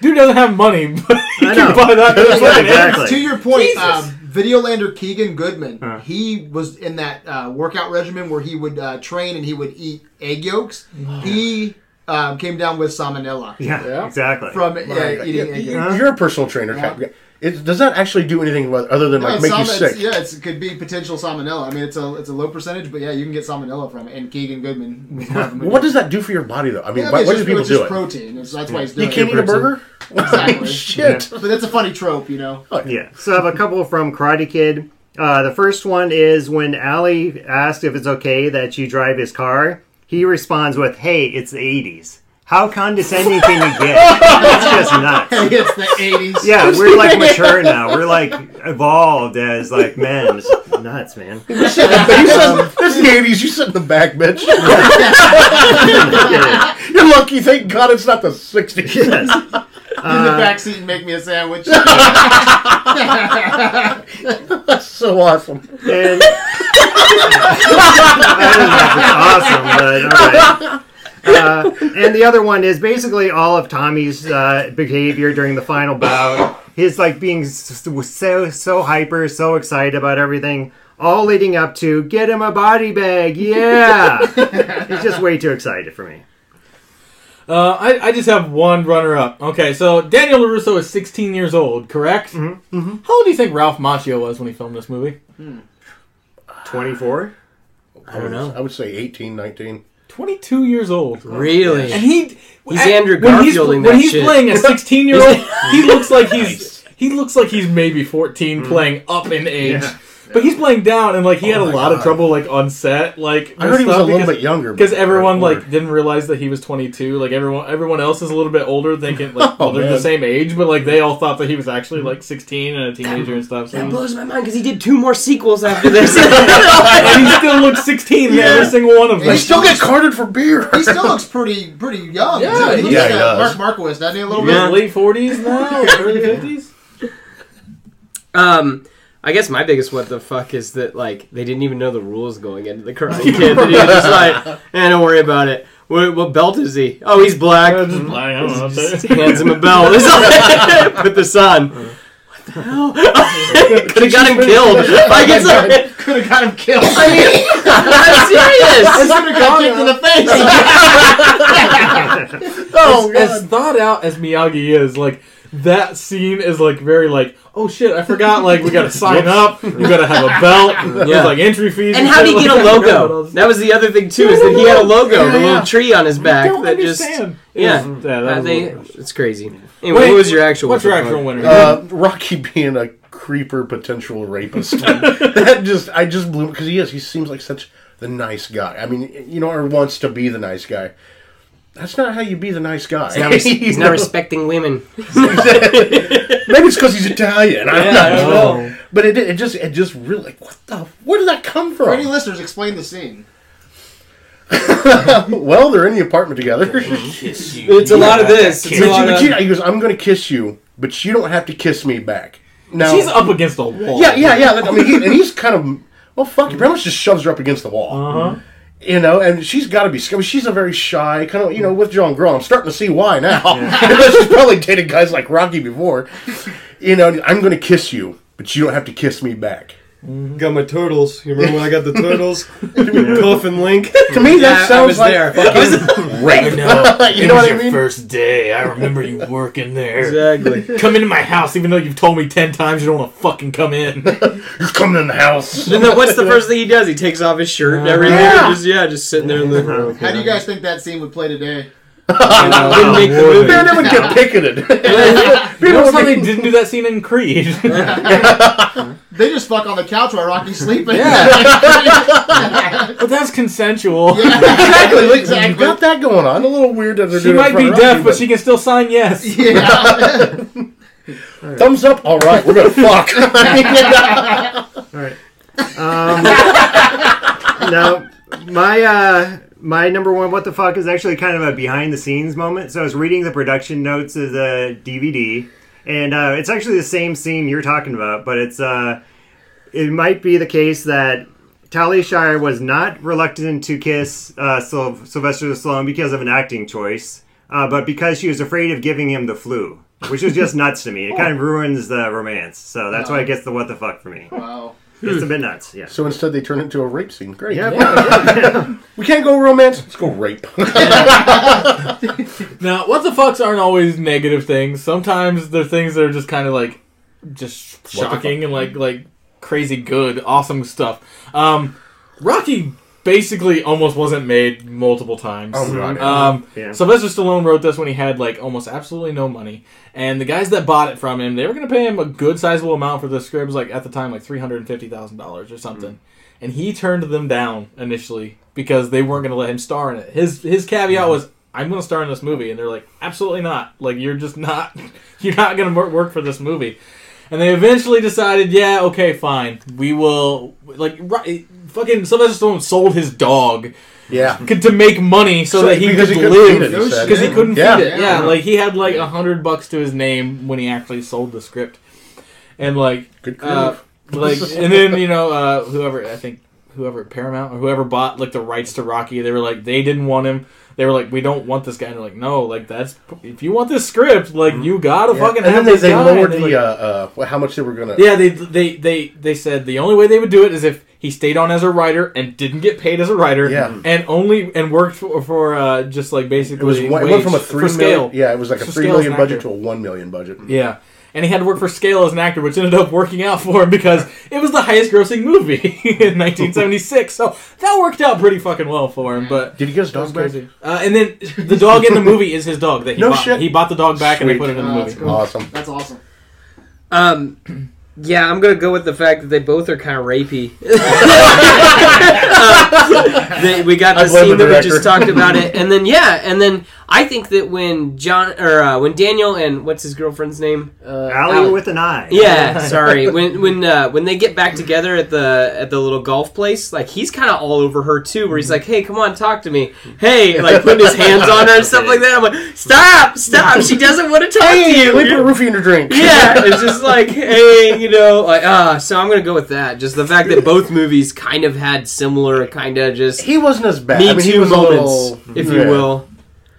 Dude doesn't have money, but he I can know. buy that. Yeah, exactly. To your point, Jesus. um, Videolander Keegan Goodman, Uh. he was in that uh, workout regimen where he would uh, train and he would eat egg yolks. He um, came down with salmonella Yeah, Yeah. exactly. from uh, Yeah, eating egg you- yolks. You're a personal trainer. Yeah. Cap. It, does that actually do anything other than No, like it's make you sick? it's- yeah, it's, it could be potential salmonella. I mean, it's a it's a low percentage, but yeah, you can get salmonella from it. And Keegan Goodman was one of them. Well, what does that do for your body though? I mean, Yeah, I why, mean, why it's do people it's do just it? protein. It's, that's why he's doing. You doing can't it. eat a burger? Exactly. Shit. But that's a funny trope, you know. Yeah. So I have a couple from Karate Kid. Uh, the first one is when Ali asked if it's okay that you drive his car. He responds with, "Hey, it's the '80s. How condescending can you get? It's just nuts." it's the 80s. Yeah, we're like mature now. We're like evolved as like men. It's nuts, man. You sit in the- you sit- This is the 80s. You sit in the back bench. You're lucky. Thank God it's not the 60s. Yes. Get in the uh, back seat and make me a sandwich. That's so awesome. And I don't know if it's awesome, but all right. Uh, and the other one is basically all of Tommy's uh, behavior during the final bout. His like being so so hyper, so excited about everything, all leading up to get him a body bag. Yeah, he's just way too excited for me. Uh, I, I just have one runner up. Okay, so Daniel LaRusso is 16 years old, correct? Mm-hmm. How old do you think Ralph Macchio was when he filmed this movie? Twenty four. I don't know. I would say 18, 19. 22 years old. Really? And he He's at- Andrew when he's, Garfielding when he's shit. playing a 16 year old, he looks like he's he looks like he's maybe 14 mm. playing up in age. Yeah. But he's playing down, and like he had Oh a my lot of God. trouble like on set. Like I heard he was a little because- bit younger. because everyone Or- like didn't realize that he was 22. Like everyone, everyone else is a little bit older, thinking like well, Oh, they're the same age, but like they all thought that he was actually like 16 and a teenager and stuff. So That blows my mind because he did two more sequels after this. and he still looks 16 in every single one of them. They still get carded for beer. he still looks pretty pretty young. Yeah, doesn't he? he looks like does. uh, Mark Markowitz, doesn't he? A little Yeah. bit. late 40s now, early 50s. um, I guess my biggest what the fuck is that like they didn't even know the rules going into the Karate Kid. That he was just like, eh, don't worry about it. What, what belt is he? Oh, he's black. Uh, just black, I don't know. Just hands him a belt. It's like, Put this on. What the hell? Could have got him killed. Like it's like, Could have got him killed. I mean, I'm serious. This could have got kicked in the face. Oh, as, as thought out as Miyagi is, like that scene is like very like, oh shit, I forgot. Like we gotta sign up, we gotta have a belt. There's like entry fees. And how did he get a like, I logo? That was the other thing too, is that he had a logo, the Yeah, yeah. little tree on his back I don't that just yeah. It yeah, that Uh, they, it's crazy. Anyway, Wait, what was your actual? What's your actual winner? Uh, Rocky being a creeper potential rapist. that just I just blew because he is. He seems like such the nice guy. I mean, you know, or wants to be the nice guy. That's not how you be the nice guy. He's not, res- he's not respecting women. Maybe it's because he's Italian. I don't, Yeah, know. don't know. But it, it just it just really like what the where did that come For any listeners, explain the scene. well, they're in the apartment together. It's a lot of this. It's But a lot but of, you- he goes, "I'm going to kiss you, but you don't have to kiss me back." Now, She's up against the wall. Yeah, yeah, yeah. I mean, he, and he's kind of well, fuck. He pretty much just shoves her up against the wall. Uh huh. You know, and she's got to be. I mean, she's a very shy kind of. You know, with John Grohl, I'm starting to see why now. she's probably dated guys like Rocky before. You know, I'm going to kiss you, but you don't have to kiss me back. Mm-hmm. got my turtles. You remember when I got the turtles? Coffin Link. To me, that Yeah, I sounds was like there. fucking rape. know. you know what I mean? first day. I remember you working there. Exactly. Come into my house, even though you've told me ten times you don't want to fucking come in. You're coming in the house. Then the- what's the first thing he does? He takes off his shirt and everything. Yeah. and Just yeah, just sitting there in the. How do you guys think that scene would play today? Didn't make the movie. Man, they would get picketed. You know they didn't do that scene in Creed? They just fuck on the couch while Rocky's sleeping. but that's consensual. exactly. Like, Exactly. You got that going on. A little weird that they're She doing it might in front be of deaf, Rocky, but she can still sign yes. yeah. thumbs up. All right, we're gonna fuck. Um, now, my uh, my number one what the fuck is actually kind of a behind the scenes moment. So I was reading the production notes of the DVD, and uh, it's actually the same scene you're talking about, but it's uh, it might be the case that Talia Shire was not reluctant to kiss uh, Syl- Sylvester Stallone because of an acting choice, uh, but because she was afraid of giving him the flu. Which was just nuts to me. It kind of ruins the romance. So that's why it gets the what the fuck for me. Wow. It's a bit nuts, yeah. so instead, they turn it into a rape scene. Great. Yeah, We can't go romance. Let's go rape. Now, what the fucks aren't always negative things. Sometimes they're things that are just kind of like just shocking and like like crazy good, awesome stuff. Um, Rocky basically almost wasn't made multiple times. Oh, God. Um, Yeah. Sylvester Stallone wrote this when he had like almost absolutely no money, and the guys that bought it from him, they were going to pay him a good sizable amount for the script. It was like at the time like three hundred and fifty thousand dollars or something, and he turned them down initially because they weren't going to let him star in it. His his caveat was. I'm going to star in this movie, and they're like, absolutely not. Like, you're just not, you're not going to work for this movie. And they eventually decided, yeah, okay, fine, we will. Like, right, fucking Sylvester Stallone sold his dog Yeah. could- to make money so, So- that he could he live feed it, he said. because he couldn't Yeah. feed it. Yeah, Yeah. like he had like a hundred bucks to his name when he actually sold the script, and like, Good uh, like, and then you know, uh, whoever I think whoever Paramount or whoever bought like the rights to Rocky, they were like they didn't want him. They were like, we don't want this guy. And they're like, no, like that's if you want this script, like you gotta fucking and have then they, this they guy. lowered And the they're uh, uh, how much they were gonna. yeah, they they they they said the only way they would do it is if he stayed on as a writer and didn't get paid as a writer. Yeah. and only and worked for, for uh, just like basically It was one, it went from a three million, scale. Yeah, it was like a For three scale as million an budget to a one million budget. Yeah. And he had to work for scale as an actor, which ended up working out for him because it was the highest grossing movie in 1976. So that worked out pretty fucking well for him. But Did he get his dog back? crazy. Uh, and then the dog in the movie is his dog that he No bought. shit. He bought the dog back and they put it in the Oh, movie. that's cool. Awesome. That's awesome. Um, yeah, I'm gonna go with the fact that they both are kind of rapey. Uh, they, we got the blame scene the that we just talked about it, and then yeah, and then I think that when John or uh, when Daniel and what's his girlfriend's name, uh, Ali Ally- with an eye. yeah, sorry. When when uh, when they get back together at the at the little golf place, like he's kind of all over her too. Where he's like, "Hey, come on, talk to me." Hey, like putting his hands on her and stuff like that. I'm like, "Stop, stop! She doesn't want to talk to you." Wait, put a roofie in your drink. yeah, it's just like, hey, you know, like ah. so I'm gonna go with that. Just the fact that both movies kind of had similar, kind of just He wasn't as bad. me I mean, he too was a moments, little- if yeah. you will.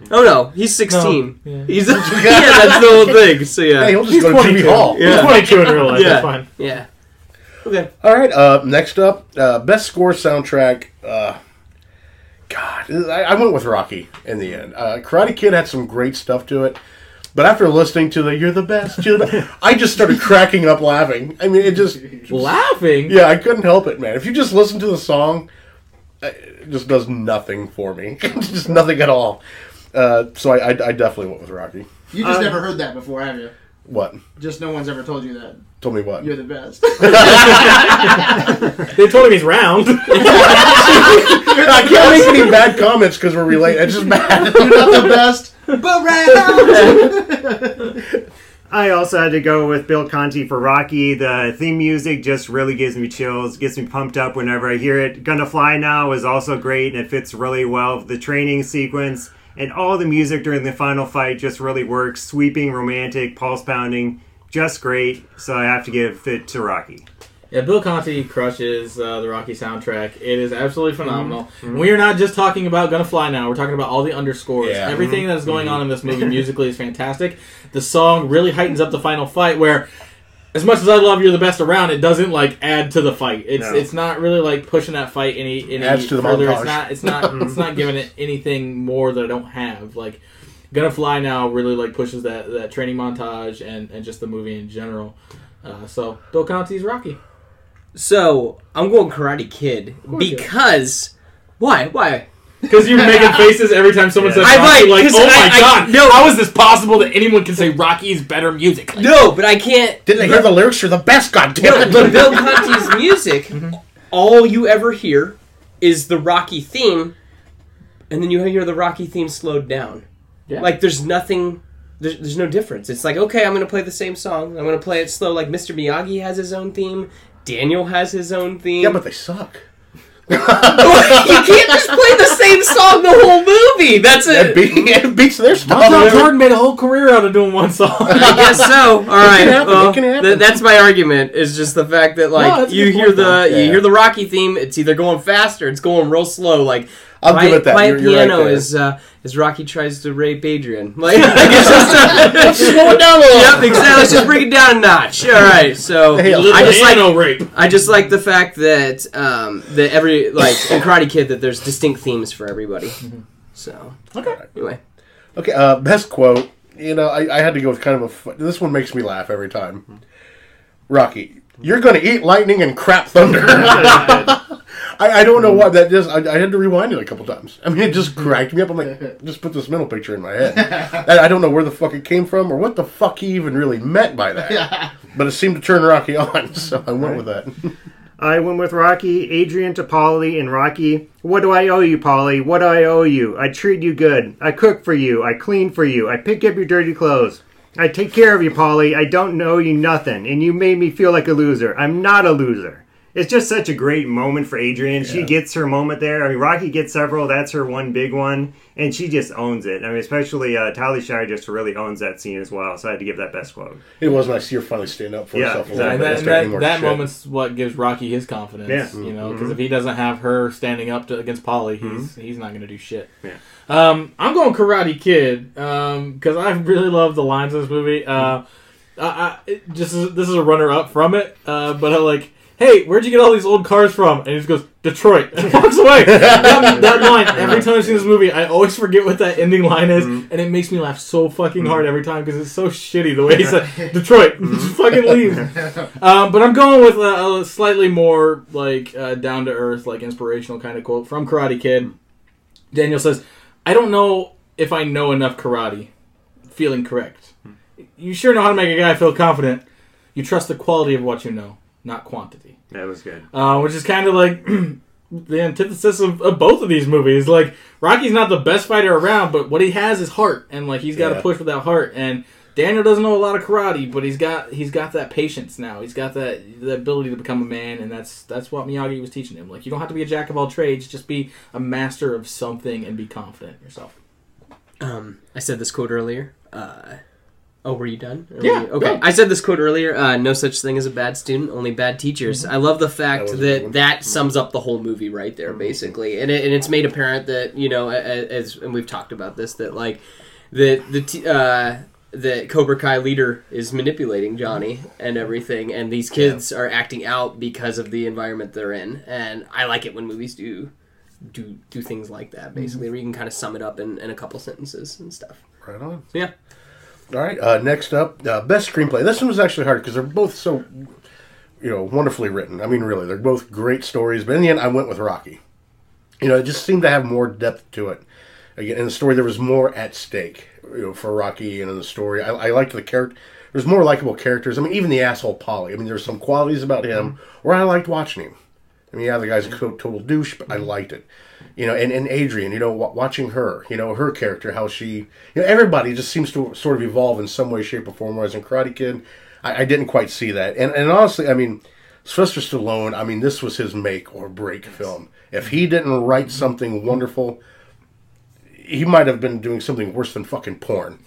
Oh no, he's 16. No, yeah. He's yeah, that's the whole thing. So yeah, Hey, he'll just go to TV Hall. He's Yeah. 22 in real life. Yeah. That's fine. yeah. Okay. All right. Uh, next up, uh, best score soundtrack. Uh, God, I, I went with Rocky in the end. Uh, Karate Kid had some great stuff to it, but after listening to the "You're the best," you're the best, I just started cracking up laughing. I mean, it just Laughing. yeah, I couldn't help it, man. If you just listen to the song, uh, it just does nothing for me. just nothing at all. Uh, so I, I, I definitely went with Rocky. You just Uh, never heard that before, have you? What? Just no one's ever told you that. Told me what? You're the best. They told him he's round. I can't make any bad comments because we're related. It's just bad. You're not the best, but. I also had to go with Bill Conti for Rocky. The theme music just really gives me chills, gets me pumped up whenever I hear it. Gonna Fly Now is also great and it fits really well with the training sequence. And all the music during the final fight just really works. Sweeping, romantic, pulse pounding, just great. So I have to give it to Rocky. Yeah, Bill Conti crushes uh, the Rocky soundtrack. It is absolutely phenomenal. We are not just talking about Gonna Fly Now. We're talking about all the underscores. Yeah. Everything that is going on in this movie musically is fantastic. The song really heightens up the final fight. Where, as much as I love "You're the Best Around," it doesn't like add to the fight. It's No. it's not really like pushing that fight any any Adds to the further. montage. It's not it's not it's not giving it anything more that I don't have. Like Gonna Fly Now really like pushes that that training montage and and just the movie in general. Uh, so Bill Conti's Rocky. So I'm going Karate Kid because why? Why? Because you're making faces every time someone says I Rocky, might, like, 'cause oh my I- I- god, no. how is this possible that anyone can say Rocky is better music? Like, No, but I can't. Didn't they hear the lyrics? You're the best, No, goddammit. but Bill Conti's music, mm-hmm. all you ever hear is the Rocky theme, and then you hear the Rocky theme slowed down. Yeah. Like there's nothing. There's, there's no difference. It's like okay, I'm gonna play the same song. I'm gonna play it slow. Like Mr. Miyagi has his own theme. Daniel has his own theme. yeah, but they suck. you can't just play the same song the whole movie. That's It, it. be, it beats their stuff. John Jordan made a whole career out of doing one song. I guess so. All right. can happen, well, it can th- that's my argument. Is just the fact that like that's a you hear point, the though. you hear the Rocky theme. It's either going fast or it's going real slow. Like I'll quiet, give it that. quiet You're- you're right piano there. is uh, as Rocky tries to rape Adrian. Like, like it's just Slow it down a little. Yep, exactly. Let's just bring it down a notch. All right. So Hey, I just like piano rape. I just like the fact that um, that every like in Karate Kid that there's distinct themes for everybody. So Okay. anyway, Okay, uh, best quote. You know, I, I had to go with kind of a. This one makes me laugh every time. Rocky, you're going to eat lightning and crap thunder. I, I don't know mm-hmm. why that just. I, I had to rewind it a couple times. I mean, it just cracked me up. I'm like, just put this mental picture in my head. And I don't know where the fuck it came from or what the fuck he even really meant by that. But it seemed to turn Rocky on, so I went with that. I went with Rocky, Adrian to Paulie, and Rocky. What do I owe you, Paulie? What do I owe you? I treat you good. I cook for you. I clean for you. I pick up your dirty clothes. I take care of you, Paulie. I don't know you nothing, and you made me feel like a loser. I'm not a loser. It's just such a great moment for Adrian. She gets her moment there. I mean, Rocky gets several. That's her one big one, and she just owns it. I mean, especially uh, Talia Shire just really owns that scene as well. So I had to give that best quote. It was nice to see her finally stand up for Yeah, herself a exactly. little And that, and that, that moment's what gives Rocky his confidence. Yeah. Mm-hmm. You know, because if he doesn't have her standing up to, against Paulie, he's he's not going to do shit. Yeah. Um, I'm going Karate Kid because I really love the lines in this movie. Uh, I, I, just this is a runner up from it, uh, but I like. Hey, where'd you get all these old cars from? And he just goes, Detroit. And walks away. that, that line, every time I see this movie, I always forget what that ending line is, and it makes me laugh so fucking hard every time because it's so shitty the way he said, Detroit. just fucking leave. Um, but I'm going with a, a slightly more like uh, down to earth, like inspirational kind of quote from Karate Kid. Daniel says, "I don't know if I know enough karate." Feeling correct. You sure know how to make a guy feel confident. You trust the quality of what you know, not quantity. That was good. Uh, which is kind of like the antithesis of, of both of these movies. Like Rocky's not the best fighter around, but what he has is heart, and like he's got to Yeah. push with that heart. And Daniel doesn't know a lot of karate, but he's got he's got that patience now. He's got that the ability to become a man, and that's that's what Miyagi was teaching him. Like you don't have to be a jack of all trades, just be a master of something and be confident in yourself. Um, I said this quote earlier. Uh, oh, were you done? Or Yeah, you- okay. go. I said this quote earlier. Uh, no such thing as a bad student, only bad teachers. I love the fact That that that sums up the whole movie right there, basically. And, it, and it's made apparent that you know, as and we've talked about this, that like the the t- uh, the Cobra Kai leader is manipulating Johnny and everything, and these kids are acting out because of the environment they're in. And I like it when movies do. Do do things like that basically, where you can kind of sum it up in, in a couple sentences and stuff. Right on. So yeah, All right. Uh, next up, uh, best screenplay. This one was actually hard because they're both so, you know, wonderfully written. I mean, really, they're both great stories. But in the end, I went with Rocky. You know, it just seemed to have more depth to it. Again, in the story, there was more at stake. You know, for Rocky and in the story, I, I liked the character. There's more likable characters. I mean, even the asshole Paulie. I mean, there's some qualities about him where I liked watching him. I mean, yeah, the guy's a total douche, but I liked it. You know, and, and Adrian, you know, watching her, you know, her character, how she, you know, everybody just seems to sort of evolve in some way, shape, or form. Whereas in Karate Kid, I, I didn't quite see that. And, and honestly, I mean, Sylvester Stallone, I mean, this was his make or break film. If he didn't write something wonderful, he might have been doing something worse than fucking porn.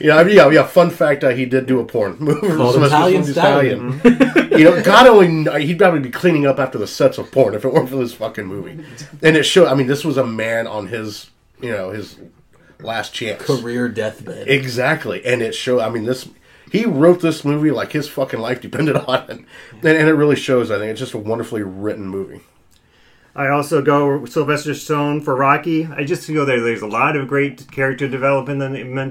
Yeah, I mean, yeah, yeah. Fun fact: uh, he did do a porn movie. Called Italian Stallion. you know, God only he'd probably be cleaning up after the sets of porn if it weren't for this fucking movie. And it showed. I mean, this was a man on his, you know, his last chance. Career deathbed. Exactly, and it showed. I mean, this he wrote this movie like his fucking life depended on it, and, and it really shows. I think it's just a wonderfully written movie. I also go Sylvester Stallone for Rocky. I just feel that there's a lot of great character development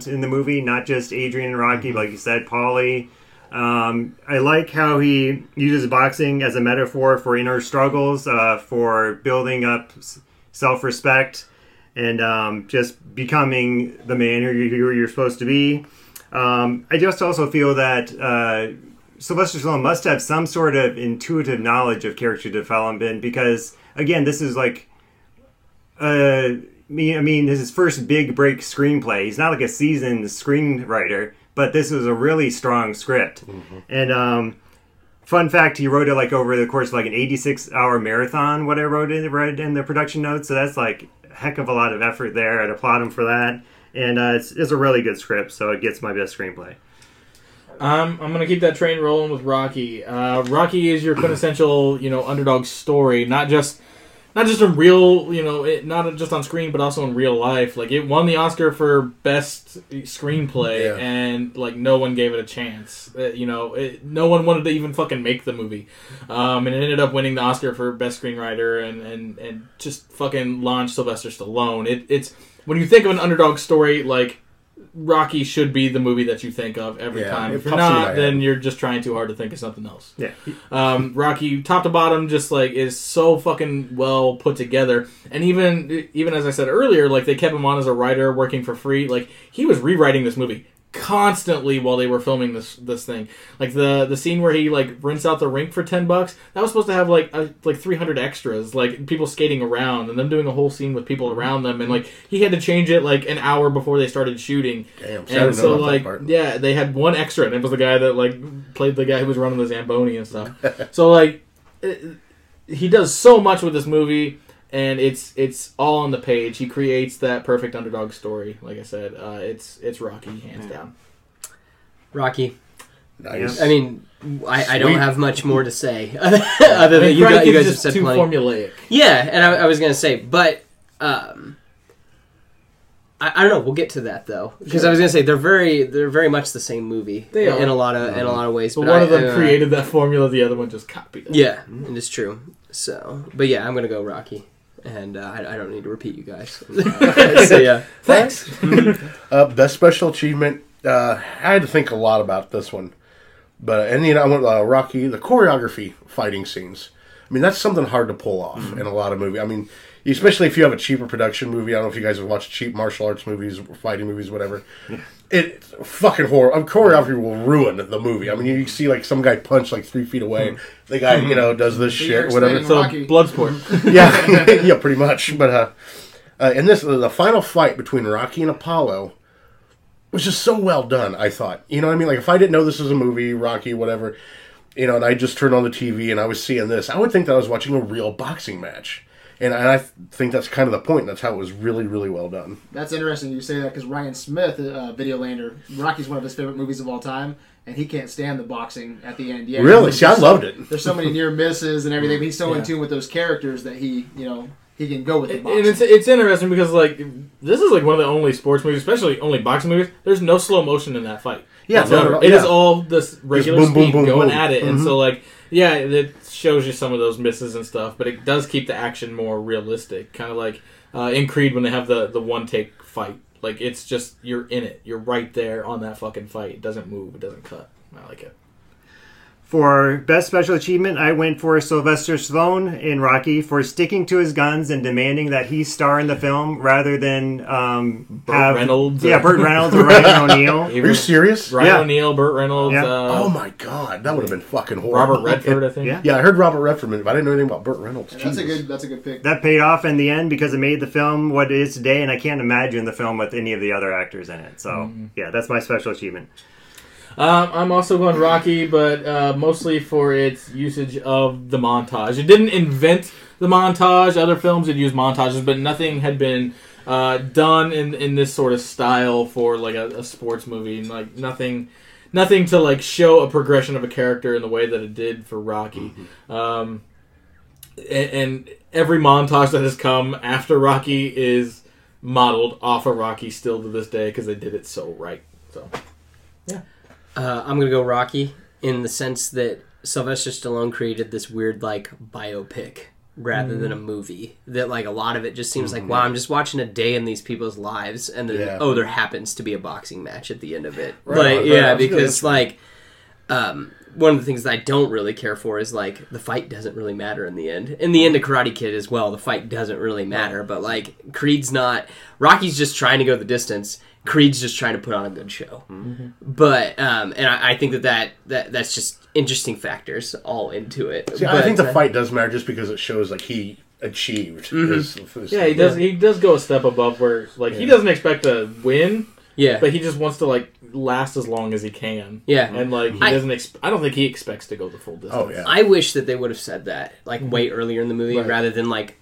in the movie, not just Adrian and Rocky, like you said, Paulie. Um, I like how he uses boxing as a metaphor for inner struggles, uh, for building up self respect, and um, just becoming the man who you're supposed to be. Um, I just also feel that uh, Sylvester Stallone must have some sort of intuitive knowledge of character development because, again, this is like, uh, me. I mean, this is his first big break screenplay. He's not like a seasoned screenwriter, but this was a really strong script. And um, fun fact, he wrote it like over the course of like an 86 hour marathon. What I wrote in, read in the production notes, so that's like a heck of a lot of effort there. I'd applaud him for that. And uh, it's, it's a really good script, so it gets my best screenplay. Um, I'm gonna keep that train rolling with Rocky. Uh, Rocky is your quintessential, you know, underdog story. Not just, not just in real, you know, it, not just on screen, but also in real life. Like it won the Oscar for best screenplay, Yeah. and like no one gave it a chance. Uh, you know, it, no one wanted to even fucking make the movie, um, and it ended up winning the Oscar for best screenwriter, and and and just fucking launched Sylvester Stallone. It, it's when you think of an underdog story, like Rocky should be the movie that you think of every Yeah, time. If you're pops into my not, then you're just trying too hard to think of something else. Yeah. Um, Rocky, top to bottom, just like is so fucking well put together. And even even as I said earlier, like they kept him on as a writer, working for free. Like he was rewriting this movie constantly while they were filming this this thing. Like the the scene where he like rents out the rink for ten bucks. That was supposed to have like a, like three hundred extras, like people skating around and them doing a whole scene with people around them. And like he had to change it like an hour before they started shooting. Damn, see, And so like yeah, they had one extra, and it was the guy that like played the guy who was running the Zamboni and stuff. so like, it, he does so much with this movie, and it's it's all on the page. He creates that perfect underdog story. Like I said, uh, it's it's Rocky hands down. Rocky. Nice. I mean, I, I don't have much more to say other I than mean, you, got, you Kid's guys have said too plenty. formulaic. Yeah, and I, I was gonna say, but um, I, I don't know. We'll get to that though, because I was gonna say they're very they're very much the same movie. They in, are. in a lot of in a lot of ways. But But, one I- of them I- created that formula, the other one just copied it. Yeah, and it is true. So, but yeah, I'm gonna go Rocky, and uh, I, I don't need to repeat you guys. so yeah, Thanks. Uh, best special achievement. Uh, I had to think a lot about this one, but and you know I went uh, Rocky the choreography fighting scenes. I mean that's something hard to pull off Mm-hmm. in a lot of movies. I mean, especially if you have a cheaper production movie. I don't know if you guys have watched cheap martial arts movies, fighting movies, whatever. It fucking horror. Uh, choreography will ruin the movie. I mean, you see like some guy punch like three feet away. The guy, you know, does this you're shit, whatever. explaining so Rocky. blood sport. yeah, yeah, pretty much. But uh, uh, and this the final fight between Rocky and Apollo was just so well done. I thought, you know, what I mean, like if I didn't know this was a movie, Rocky, whatever, you know, and I just turned on the TV and I was seeing this, I would think that I was watching a real boxing match. And, and I think that's kind of the point. That's how it was really, really well done. That's interesting you say that because Ryan Smith, uh, Videolander, Rocky's one of his favorite movies of all time, and he can't stand the boxing at the end. Yeah, Really? there's See, I just- loved it. There's so many near misses and everything. But he's so Yeah. in tune with those characters that he, you know, he can go with the boxing. and it's it's interesting because like this is like one of the only sports movies, especially only boxing movies. There's no slow motion in that fight. Yeah, whatsoever. not at all. It is Yeah. all this regular boom, boom, speed boom, going boom. at it, and Mhm. so like yeah, it shows you some of those misses and stuff, but it does keep the action more realistic. Kind of like uh, in Creed when they have the the one take fight. Like it's just you're in it. You're right there on that fucking fight. It doesn't move. It doesn't cut. I like it. For best special achievement, I went for Sylvester Stallone in Rocky for sticking to his guns and demanding that he star in the film rather than um, Burt have Reynolds. Yeah, Burt Reynolds or Ryan O'Neal. Are you serious? Ryan Yeah. O'Neal, Burt Reynolds. Yeah. Uh, oh my god, that would have been fucking horrible. Robert Redford, I think. Yeah. Yeah, I heard Robert Redford, but I didn't know anything about Burt Reynolds. And that's a good. That's a good pick. That paid off in the end because it made the film what it is today, and I can't imagine the film with any of the other actors in it. So, Mm-hmm. yeah, that's my special achievement. Um, I'm also going Rocky, but uh, mostly for its usage of the montage. It didn't invent the montage. Other films had used montages, but nothing had been uh, done in in this sort of style for like a, a sports movie. Like nothing, nothing to like show a progression of a character in the way that it did for Rocky. Um, and, and every montage that has come after Rocky is modeled off of Rocky still to this day because they did it so right. So. Uh, I'm gonna go Rocky in the sense that Sylvester Stallone created this weird like biopic rather than a movie. That like a lot of it just seems like wow, I'm just watching a day in these people's lives, and then Yeah. oh, there happens to be a boxing match at the end of it. Right like right yeah, because like um, one of the things that I don't really care for is like the fight doesn't really matter in the end. In the end of Karate Kid as well, the fight doesn't really matter. But like Creed's not. Rocky's just trying to go the distance. Creed's just trying to put on a good show. But um, and I, I think that, that that that's just interesting factors all into it. See, I think the uh, fight does matter just because it shows like he achieved. Mm-hmm. his- his- Yeah, he does. He does go a step above where, like, he doesn't expect to win, Yeah, but he just wants to like last as long as he can. Yeah. and like he I- doesn't. Exp- I don't think he expects to go the full distance. Oh yeah. I wish that they would have said that like way earlier in the movie Right. rather than like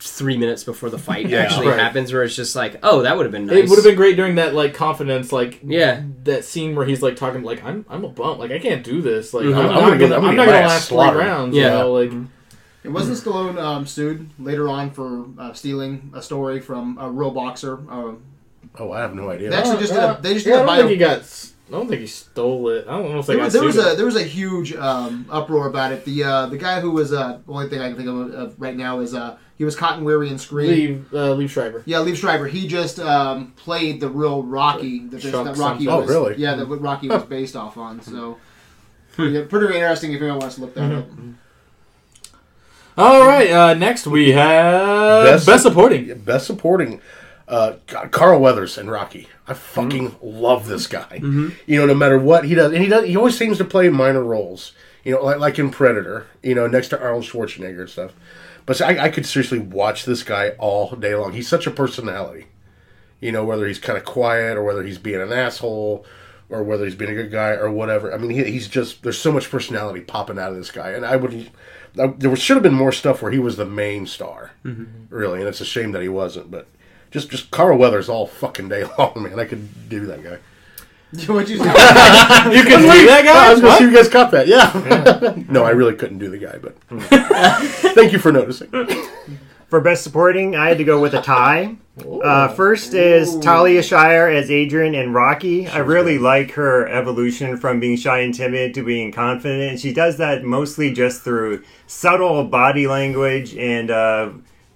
three minutes before the fight Yeah. actually Right. happens, where it's just like, oh, that would have been nice. It would have been great during that like confidence, like Yeah. that scene where he's like talking like I'm I'm a bump, like I can't do this, like Mhm. I'm, I'm not gonna gonna, get- I'm I'm, not gonna my ass last three rounds. Yeah. you know, like It wasn't Stallone um, sued later on for uh, stealing a story from a real boxer? Uh, oh, I have no idea. They actually just did a- they just did yeah, a I don't bio- think he got. S- I don't think he stole it. I don't know if they There was, there was sued. a there was a huge um, uproar about it. The uh, the guy who was uh, the only thing I can think of, of right now is uh, he was Cotton Weary and Scream. Leave, uh, Liev Schreiber. Yeah, Liev Schreiber. He just um, played the real Rocky that, Chuck that Rocky something. Oh, really? Yeah, that Rocky was based off on. So, yeah, pretty interesting if anyone wants to look that up. All right. Uh, next we have Best- best, supporting. Best supporting. Uh, Carl Weathers and Rocky. I fucking love this guy. You know, no matter what he does, and he does. He always seems to play minor roles. You know, like like in Predator. You know, next to Arnold Schwarzenegger and stuff. But I, I could seriously watch this guy all day long. He's such a personality. You know, whether he's kind of quiet or whether he's being an asshole or whether he's being a good guy or whatever. I mean, he, he's just there's so much personality popping out of this guy, and I would. I, there should have been more stuff where he was the main star, really, and it's a shame that he wasn't. But just just Carl Weathers all fucking day long, man. I could do that guy. What'd you say? You can leave that guy. I was gonna see if you guys caught that. Yeah. no, I really couldn't do the guy, but thank you for noticing. For best supporting, I had to go with a tie. Uh, first is Talia Shire as Adrian and Rocky. I really like her evolution from being shy and timid to being confident, and she does that mostly just through subtle body language and uh,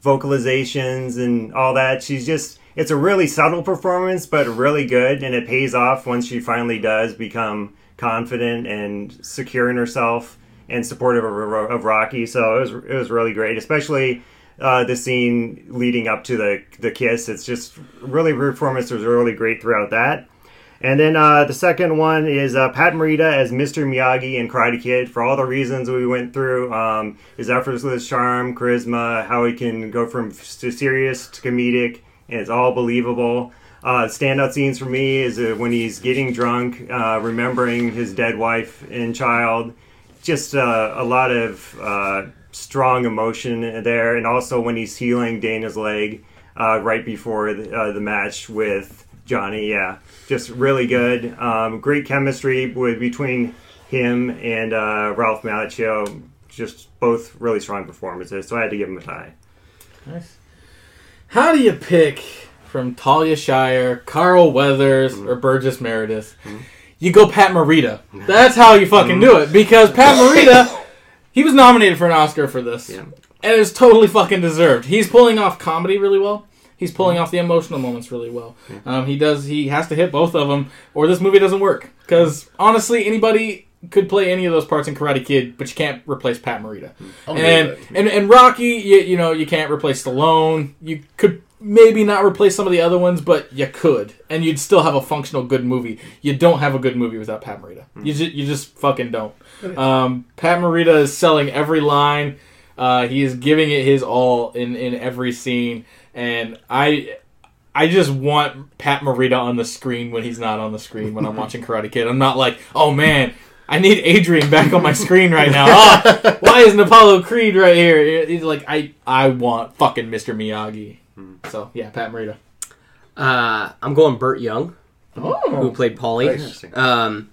vocalizations and all that. She's just. It's a really subtle performance, but really good, and it pays off once she finally does become confident and secure in herself and supportive of, of Rocky. So it was it was really great, especially uh, the scene leading up to the the kiss. It's just really performance was really great throughout that. And then uh, the second one is uh, Pat Morita as Mr. Miyagi in Karate Kid for all the reasons we went through. Um, his effortless charm, charisma, how he can go from serious to comedic, and it's all believable. Uh, standout scenes for me is uh, when he's getting drunk, uh, remembering his dead wife and child. Just uh, a lot of strong emotion there, and also when he's healing Dana's leg right before the, the match with Johnny. Yeah, just really good. Um, great chemistry with between him and uh, Ralph Macchio. Just both really strong performances. So I had to give him a tie. Nice. How do you pick from Talia Shire, Carl Weathers, Mm-hmm. or Burgess Meredith? You go Pat Morita. That's how you fucking do it. Because Pat Morita, he was nominated for an Oscar for this. Yeah. And it's totally fucking deserved. He's pulling off comedy really well. He's pulling off the emotional moments really well. Um, he does. He has to hit both of them, or this movie doesn't work. Because honestly, anybody could play any of those parts in Karate Kid, but you can't replace Pat Morita. I'll And, give and and Rocky, you, you know, you can't replace Stallone. You could maybe not replace some of the other ones, but you could, and you'd still have a functional good movie. You don't have a good movie without Pat Morita. You just you just fucking don't. Um, Pat Morita is selling every line. Uh, he is giving it his all in in every scene, and I. I just want Pat Morita on the screen when he's not on the screen when I'm watching Karate Kid. I'm not like, oh man, I need Adrian back on my screen right now. Oh, why isn't Apollo Creed right here? He's like, I I want fucking Mr. Miyagi. So yeah, Pat Morita. Uh, I'm going Burt Young, who Oh, played Paulie. Um,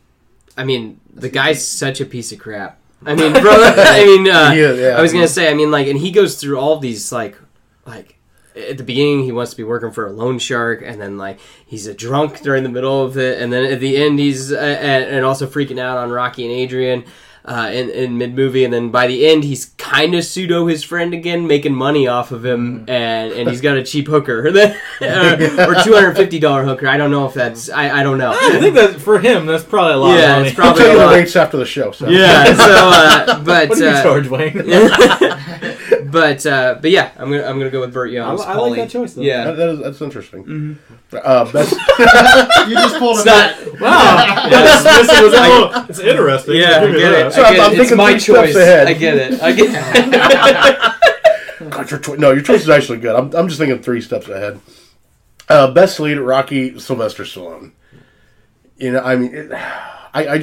I mean, the guy's such a piece of crap. I mean, bro. I mean, uh, Yeah, yeah. I was gonna say. I mean, like, and he goes through all these like, like. At the beginning, he wants to be working for a loan shark, and then like he's a drunk during the middle of it, and then at the end, he's uh, and, and also freaking out on Rocky and Adrian uh, in, in mid movie, and then by the end, he's kind of pseudo his friend again, making money off of him, and and he's got a cheap hooker uh, or two hundred fifty dollar hooker. I don't know if that's I, I don't know. I think that for him, that's probably a lot Yeah, of money. it's I'll probably tell you a the lot. rates after the show. So. Yeah, so uh, but what do you uh, charge, Wayne? but uh, but yeah, I'm gonna I'm gonna go with Burt Young. I- I like that choice, though. Yeah, That, that is, that's interesting. Uh, best, You just pulled it's him not. wow, yeah, this, this was a- it's interesting. Yeah, I Give me get that. it. So I I'm- get I'm it. It's thinking my three steps choice. ahead. I get it. I get. God, your choi- no, your choice is actually good. I'm, I'm just thinking three steps ahead. Uh, best lead Rocky, Sylvester Stallone. You know, I mean, it, I, I,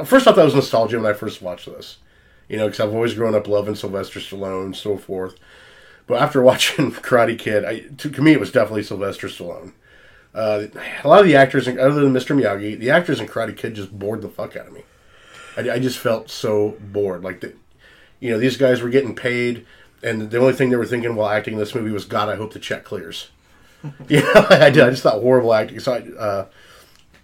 I've, first I thought it was nostalgia when I first watched this. You know, because I've always grown up loving Sylvester Stallone and so forth. But after watching Karate Kid, I, to, to me it was definitely Sylvester Stallone. Uh, a lot of the actors, other than Mr. Miyagi, the actors in Karate Kid just bored the fuck out of me. I, I just felt so bored. Like, the, you know, these guys were getting paid, and the only thing they were thinking while acting in this movie was, God, I hope the check clears. know, I did. I just thought horrible acting. So, I, uh,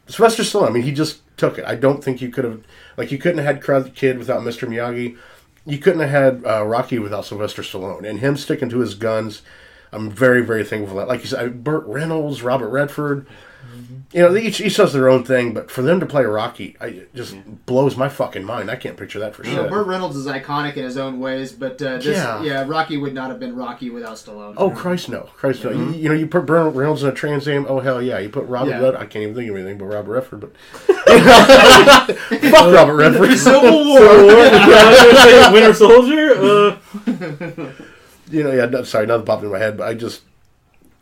Sylvester Stallone, I mean, he just took it. I don't think you could have like you couldn't have had Kid without Mr. Miyagi. You couldn't have had uh, Rocky without Sylvester Stallone and him sticking to his guns. I'm very very thankful for that. Like you said, Burt Reynolds, Robert Redford. You know, each each does their own thing, but for them to play Rocky, I, it just blows my fucking mind. I can't picture that for You know, sure. Burt Reynolds is iconic in his own ways, but uh, this, Yeah. yeah. Rocky would not have been Rocky without Stallone. Oh Christ, no! Christ, no! You, you know, you put Burt Reynolds in a Trans Am. Oh hell yeah! You put Robert Yeah. Red. I can't even think of anything but Robert Redford. But fuck Robert Redford. Civil War. uh, Winter Soldier. Uh, you know, yeah. No, sorry, nothing popped in my head, but I just,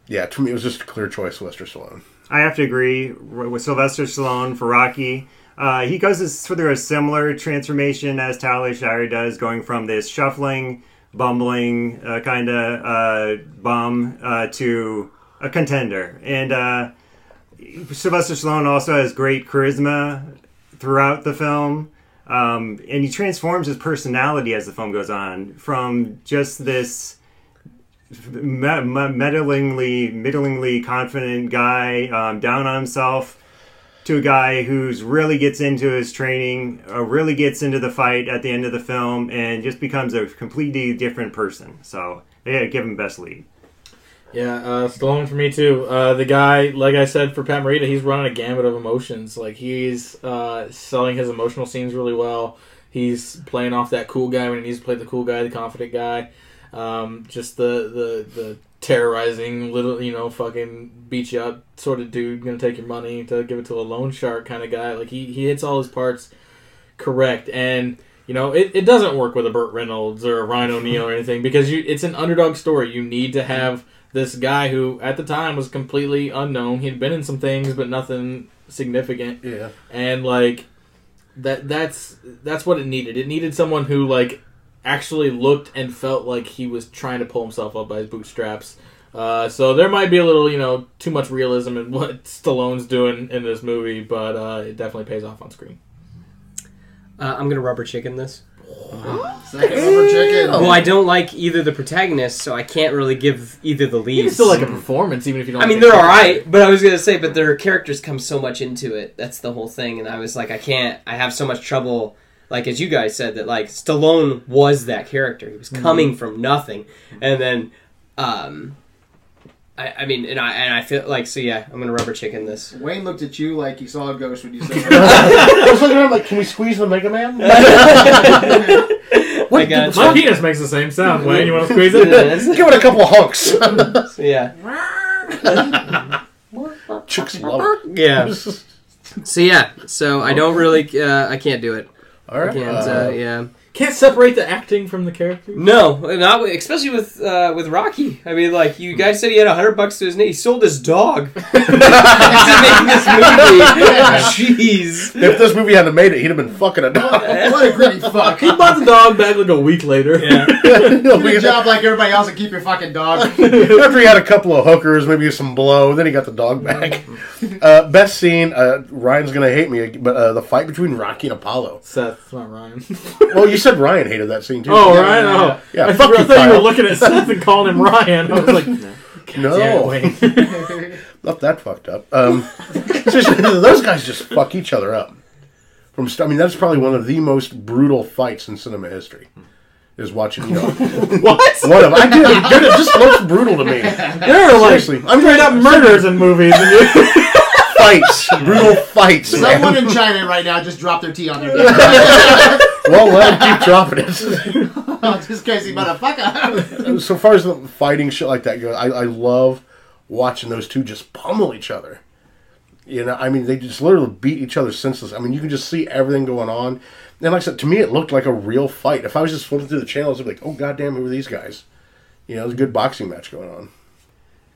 yeah. To me, it was just a clear choice, Sylvester Stallone. I have to agree with Sylvester Stallone for Rocky. Uh, he goes through a similar transformation as Talia Shire does, going from this shuffling, bumbling uh, kind of uh, bum uh, to a contender. And uh, Sylvester Stallone also has great charisma throughout the film. Um, and he transforms his personality as the film goes on from just this meddlingly, middlingly confident guy um, down on himself to a guy who's really gets into his training, uh, really gets into the fight at the end of the film, and just becomes a completely different person. So, yeah, give him best lead. Yeah, uh, Stallone for me too. Uh, the guy, like I said for Pat Morita, he's running a gamut of emotions. Like he's uh, selling his emotional scenes really well. He's playing off that cool guy when he needs to play the cool guy, the confident guy. Um, just the, the the terrorizing little, you know, fucking beat you up sort of dude, gonna take your money to give it to a loan shark kind of guy. Like he he hits all his parts correct and. You know, it, it doesn't work with a Burt Reynolds or a Ryan O'Neal or anything because you it's an underdog story. You need to have this guy who at the time was completely unknown. He'd been in some things, but nothing significant. Yeah. And like that that's that's what it needed. It needed someone who like actually looked and felt like he was trying to pull himself up by his bootstraps. Uh, so there might be a little, you know, too much realism in what Stallone's doing in this movie, but uh, it definitely pays off on screen. Uh, I'm gonna rubber chicken this. Second rubber chicken. Well, I don't like either the protagonist, so I can't really give either the You leads. can still like a performance, even if you don't. I mean, like they're the all character. but I was gonna say, but their characters come so much into it. That's the whole thing, and I was like, I can't. I have so much trouble. Like as you guys said, that like Stallone was that character. He was coming from nothing, and then, um, I, I mean, and I and I feel like so. Yeah, I'm gonna rubber chicken this. Wayne looked at you like he saw a ghost when you said I was looking at him like, can we squeeze the Mega Man? I got My you. penis makes the same sound. Wayne, you want to squeeze it? Give it a couple hunks. So, yeah, Chicks love it. yeah. So yeah, so I don't really. Uh, I can't do it. All uh, Uh, yeah. Can't separate the acting from the character. No, not with, especially with uh, with Rocky. I mean, like you guys said, he had a hundred bucks to his name. He sold his dog to make this movie. Jeez. if this movie hadn't made it, he'd have been fucking a dog. What a gritty fuck. He bought the dog back like a week later. Yeah. Good job like everybody else and keep your fucking dog. After he had a couple of hookers, maybe some blow, then he got the dog back. Uh, best scene, uh, Ryan's gonna hate me, but uh, the fight between Rocky and Apollo. Seth, not Ryan. Well, you said Ryan hated that scene too. oh, Yeah, Ryan. yeah, Oh, yeah. I, Fuck thought- I you, thought you were looking at Seth and calling him Ryan. I was like, no, it, not that fucked up. Um, just- those guys just fuck each other up. From st- I mean, that's probably one of the most brutal fights in cinema history. Is watching, you know, what? one of I did. It just looks brutal to me. There are like Seriously, I'm straight up murders in movies. And you- fights, brutal fights. man. Someone in China right now just dropped their tea on their. dick. Well, let him keep dropping it. just crazy motherfucker. so far as the fighting shit like that goes, I, I love watching those two just pummel each other. You know, I mean, they just literally beat each other senseless. I mean, you can just see everything going on. And like I said, to me, it looked like a real fight. If I was just flipping through the channels, I'd be like, oh, goddamn, who are these guys? You know, it was a good boxing match going on.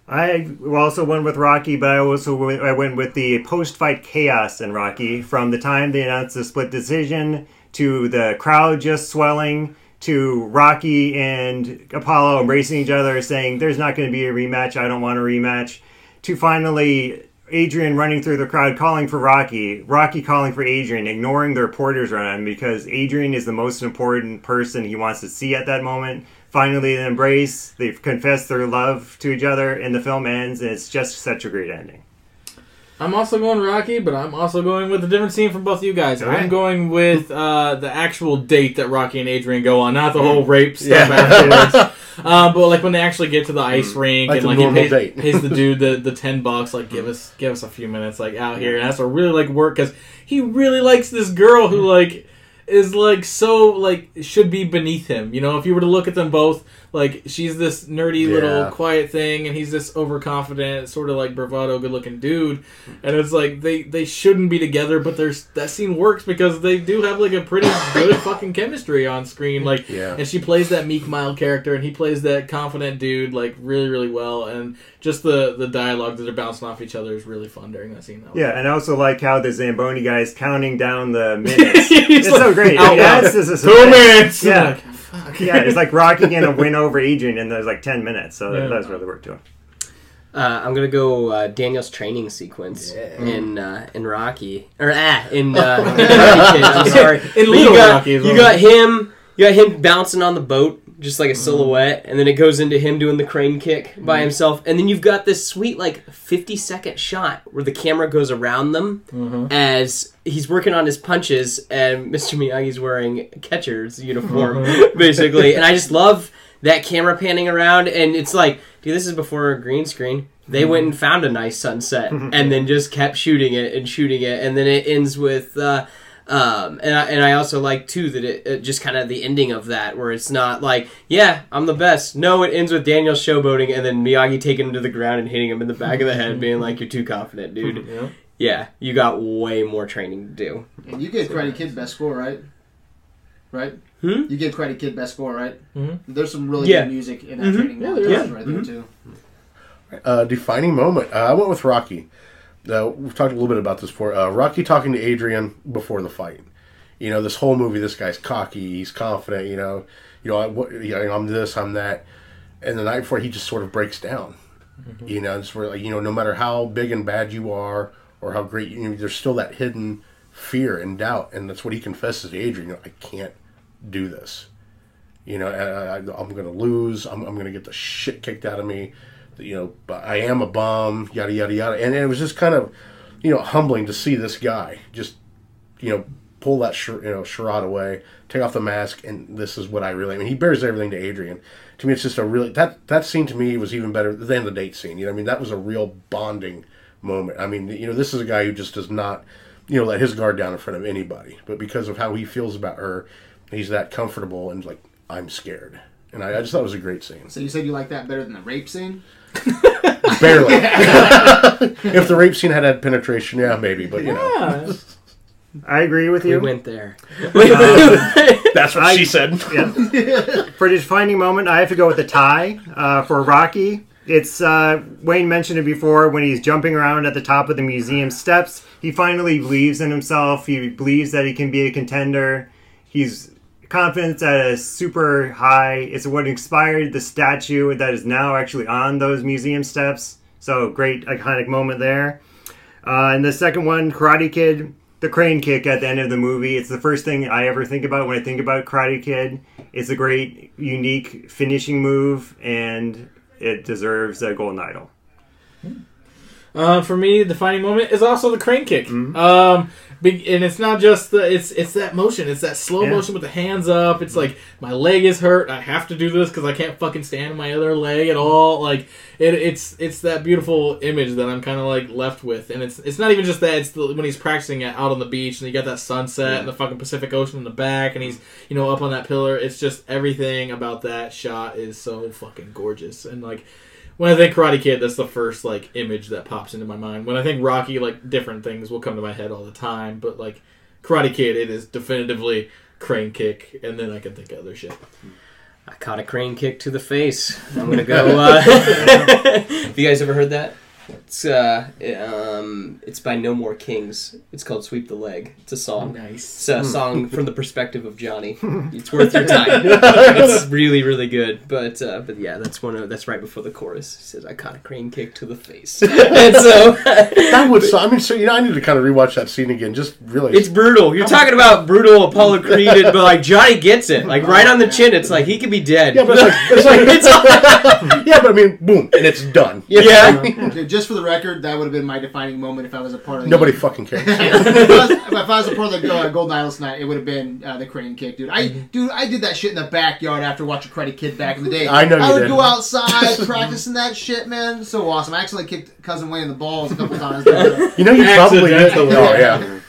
I also went with Rocky, but I also went, I went with the post-fight chaos in Rocky. From the time they announced the split decision to the crowd just swelling to Rocky and Apollo embracing each other, saying there's not going to be a rematch. I don't want a rematch. To finally Adrian running through the crowd calling for Rocky, Rocky calling for Adrian, ignoring the reporters around him because Adrian is the most important person he wants to see at that moment. Finally, they embrace, they've confessed their love to each other, and the film ends, and it's just such a great ending. I'm also going Rocky, but I'm also going with a different scene from both of you guys. I'm right. going with uh, the actual date that Rocky and Adrian go on, not the whole Mm. rape stuff afterwards. uh, but like when they actually get to the ice rink Mm. Like and like he pays, date. pays the dude the, the ten bucks, like give us give us a few minutes, like out here, and has to really like work because he really likes this girl who like is like so like should be beneath him. You know, if you were to look at them both, like she's this nerdy Yeah. little quiet thing, and he's this overconfident, sort of like bravado, good looking dude. And it's like they they shouldn't be together, but there's that scene works because they do have like a pretty good fucking chemistry on screen. Like, Yeah. and she plays that meek, mild character, and he plays that confident dude like really, really well. And just the the dialogue that they're bouncing off each other is really fun during that scene. That was- Yeah, and I also like how the Zamboni guy is counting down the minutes. He's it's like, so great. out I mean, loud, that's just a Two minutes. Yeah. Like, fuck. Yeah, it's like Rocky gonna win over Adrian in those like ten minutes. So Yeah. that does really work to him. Uh, I'm gonna go uh, Daniel's training sequence in uh, in Rocky or ah in uh, in Karate Kid. I'm sorry. In But Little you got, Rocky as You got him. You got him bouncing on the boat, just like a mm-hmm. silhouette, and then it goes into him doing the crane kick by mm-hmm. himself, and then you've got this sweet like 50 second shot where the camera goes around them mm-hmm. as he's working on his punches, and Mr. Miyagi's wearing a catcher's uniform, basically, and I just love that camera panning around, and it's like, dude, this is before a green screen. They went and found a nice sunset, and then just kept shooting it and shooting it, and then it ends with. Uh, um, and I, and I also like too that it, it just kind of the ending of that where it's not like yeah I'm the best no it ends with Daniel showboating and then Miyagi taking him to the ground and hitting him in the back of the head being like you're too confident dude Yeah. yeah you got way more training to do And you gave Karate Kid best score, right? Right? Hmm? You gave Karate Kid best score, right? Mhm. There's some really Yeah. good music in that Mhm. training Yeah, montage there is. right there too. Uh, defining moment. Uh, I went with Rocky. Uh, we've talked a little bit about this before. Uh, Rocky talking to Adrian before the fight. You know, this whole movie, this guy's cocky, he's confident. You know, you know, I, what, you know, I'm this, I'm that, and the night before, he just sort of breaks down. You know, it's where like, you know, no matter how big and bad you are, or how great you, know, there's still that hidden fear and doubt, and that's what he confesses to Adrian. You know, I can't do this. You know, I, I, I'm going to lose. I'm, I'm going to get the shit kicked out of me. You know, I am a bum. Yada yada yada. And it was just kind of, you know, humbling to see this guy just, you know, pull that you know charade away, take off the mask, and this is what I really. I mean, he bears everything to Adrian. To me, it's just a really that that scene to me was even better than the date scene. You know, I mean, that was a real bonding moment. I mean, you know, this is a guy who just does not, you know, let his guard down in front of anybody. But because of how he feels about her, he's that comfortable and like I'm scared. And I, I just thought it was a great scene. So you said you like that better than the rape scene? Barely. if the rape scene had had penetration, yeah, maybe. But you know, I agree with you. we you. went there that's what I- she said. Yeah. for the defining moment, I have to go with the tie uh, for Rocky. It's uh, Wayne mentioned it before when he's jumping around at the top of the museum steps. He finally believes in himself. He believes that he can be a contender. He's confidence at a super high. It's what inspired the statue that is now actually on those museum steps. So great iconic moment there. Uh, and the second one, Karate Kid, the crane kick at the end of the movie. It's the first thing I ever think about when I think about Karate Kid. It's a great, unique finishing move, and it deserves a golden idol. Uh, for me, the defining moment is also the crane kick. Um, big, and it's not just the it's it's that motion. It's that slow Yeah. motion with the hands up. It's mm-hmm. like my leg is hurt. I have to do this because I can't fucking stand my other leg at all. Like it, it's it's that beautiful image that I'm kind of like left with. And it's it's not even just that. It's the, when he's practicing it out on the beach and you got that sunset and the fucking Pacific Ocean in the back and he's you know up on that pillar. It's just everything about that shot is so fucking gorgeous and like when I think Karate Kid, that's the first like image that pops into my mind. When I think Rocky, like different things will come to my head all the time, but like Karate Kid, it is definitively crane kick, and then I can think of other shit. I caught a crane kick to the face I'm gonna go uh, have you guys ever heard that it's uh um it's by No More Kings it's called Sweep the Leg it's a song Nice. It's a song from the perspective of Johnny. It's worth your time. it's really, really good. But uh, but yeah, that's one of that's right before the chorus. He says, "I caught a crane kick to the face," and so That would. I mean, so you know, I need to kind of rewatch that scene again. Just really. it's brutal. You're talking about brutal Apollo Creed, but like Johnny gets it, like right on the chin. It's like he could be dead. yeah, but it's like, it's like It's- yeah, but I mean, boom, and it's done. yeah. Dude, just for the record, that would have been my defining moment if I was a part of the Nobody fucking cares. if, I was, if I was a part of the uh, Golden Idol tonight, it would have been uh, the crane kick, dude. I dude, I did that shit in the backyard after watching Karate Kid back in the day. I know you I would did. go outside practicing that shit, man. So awesome. I actually kicked cousin Wayne in the balls a couple times. You know, you probably did. Accidentally. Oh yeah.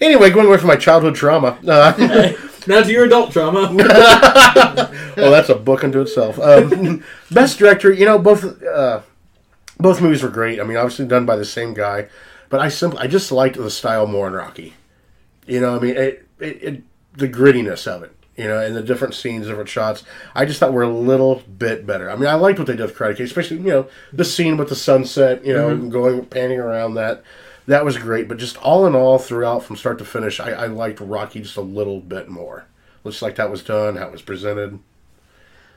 anyway, going away from my childhood trauma. Uh, Now to your adult trauma. well, that's a book unto itself. Um, best director, you know, both uh, both movies were great. I mean, obviously done by the same guy, but I simply I just liked the style more in Rocky. You know, I mean, it, it, it the grittiness of it. You know, and the different scenes, different shots. I just thought were a little bit better. I mean, I liked what they did with Karate Kid, especially you know the scene with the sunset. You know, going panning around that. That was great, but just all in all, throughout from start to finish, I, I liked Rocky just a little bit more. Looks like that was done, how it was presented.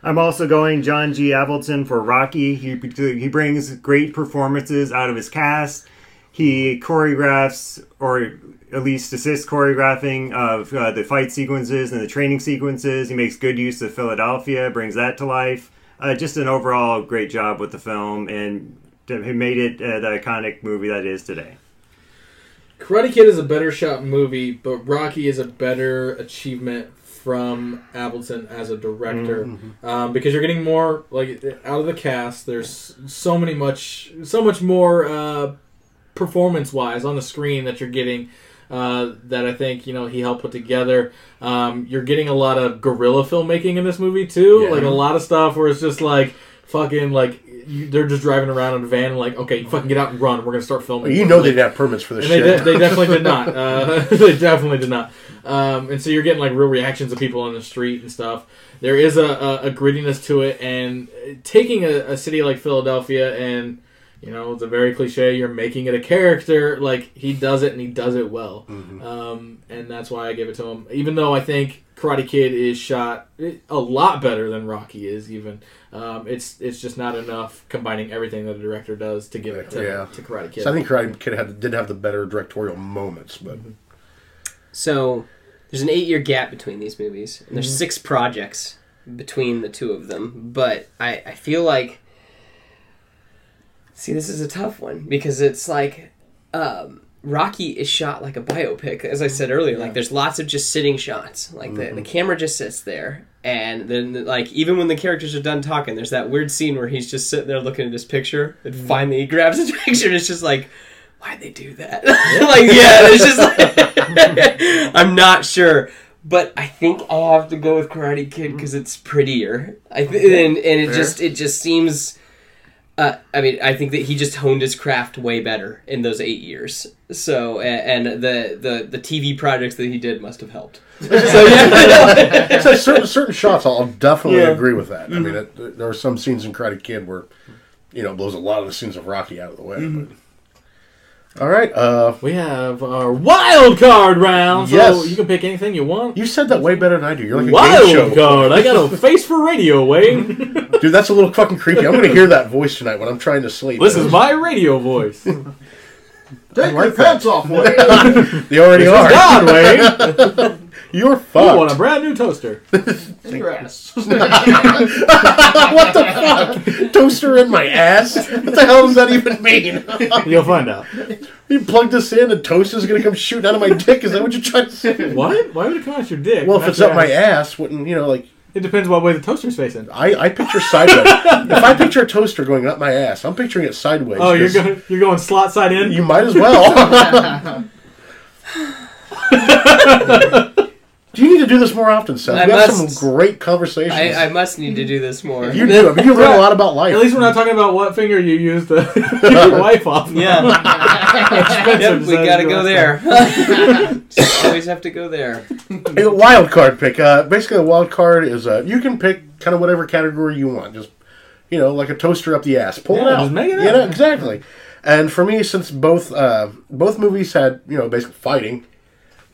I'm also going John G. Avildsen for Rocky. He he brings great performances out of his cast. He choreographs, or at least assists choreographing of uh, the fight sequences and the training sequences. He makes good use of Philadelphia, brings that to life. Uh, just an overall great job with the film, and made it uh, the iconic movie that it is today. Karate Kid is a better shot movie, but Rocky is a better achievement from Avildsen as a director um, because you're getting more like out of the cast. There's so many much, so much more uh, performance wise on the screen that you're getting. Uh, that I think you know he helped put together. Um, you're getting a lot of guerrilla filmmaking in this movie too, Yeah. like a lot of stuff where it's just like fucking like you, they're just driving around in a van and like okay, fucking get out and run. We're gonna start filming. You know Like, they didn't have permits for this and they, de- they definitely did not. Uh, they definitely did not. Um, and so you're getting like real reactions of people on the street and stuff. There is a, a, a grittiness to it, and taking a, a city like Philadelphia and you know it's a very cliche. You're making it a character. Like he does it, and he does it well. Um, and that's why I give it to him. Even though I think Karate Kid is shot a lot better than Rocky is. Even um, it's it's just not enough combining everything that a director does to give it to, Yeah. to Karate Kid. So I think Karate Kid had, did have the better directorial moments, but So there's an eight year gap between these movies, and there's Mm-hmm. six projects between the two of them. But I, I feel like, see, this is a tough one because it's like um, Rocky is shot like a biopic, as I said earlier. Like there's lots of just sitting shots, like the, Mm-hmm. the camera just sits there. And then, like, even when the characters are done talking, there's that weird scene where he's just sitting there looking at his picture, and Mm-hmm. finally he grabs his picture, and it's just like, why'd they do that? like, yeah, it's just like, I'm not sure. But I think I have to go with Karate Kid because it's prettier. I th- and and it just it just seems. Uh, I mean, I think that he just honed his craft way better in those eight years. So, a- and the the the TV projects that he did must have helped. So yeah, so certain certain shots, I'll definitely Yeah. Mm-hmm. agree with that. I mean, it, there are some scenes in Karate Kid where, you know, blows a lot of the scenes of Rocky out of the way. Mm-hmm. But. All right, uh, We have our wild card round. So Yes. you can pick anything you want. you said that way better than I do. You're like a game Wild show, card. I got a face for radio, Wayne. dude. That's a little fucking creepy. I'm going to hear that voice tonight when I'm trying to sleep. this is my radio voice. Take your pants off, Wayne. They already are. God, Wayne. You're You fucked. want a brand new toaster. In your ass. what the fuck? Toaster in my ass? What the hell does that even mean? You'll find out. you plug this in and toast is gonna come shooting out of my dick? Is that what you're trying to say? What? Why would it come out your dick? Well, if it's your up my ass? ass, wouldn't you know? Like It depends what way the toaster's facing. I, I picture sideways. if I picture a toaster going up my ass, I'm picturing it sideways. Oh, you're 'cause going you're going slot side in. You might as well. do you need to do this more often, Seth? I we have must. some great conversations. I, I must need to do this more. you do. I mean, you learn a lot about life. At least we're not talking about what finger you use to keep your wife off. Yeah. Expensive, Yep, we gotta go there. Just always have to go there. A wild card pick. Uh, basically, a wild card is uh, you can pick kind of whatever category you want. Just you know, like a toaster up the ass. Pull it Yeah, out. just make it You up. know, exactly. And for me, since both uh, both movies had you know basically fighting,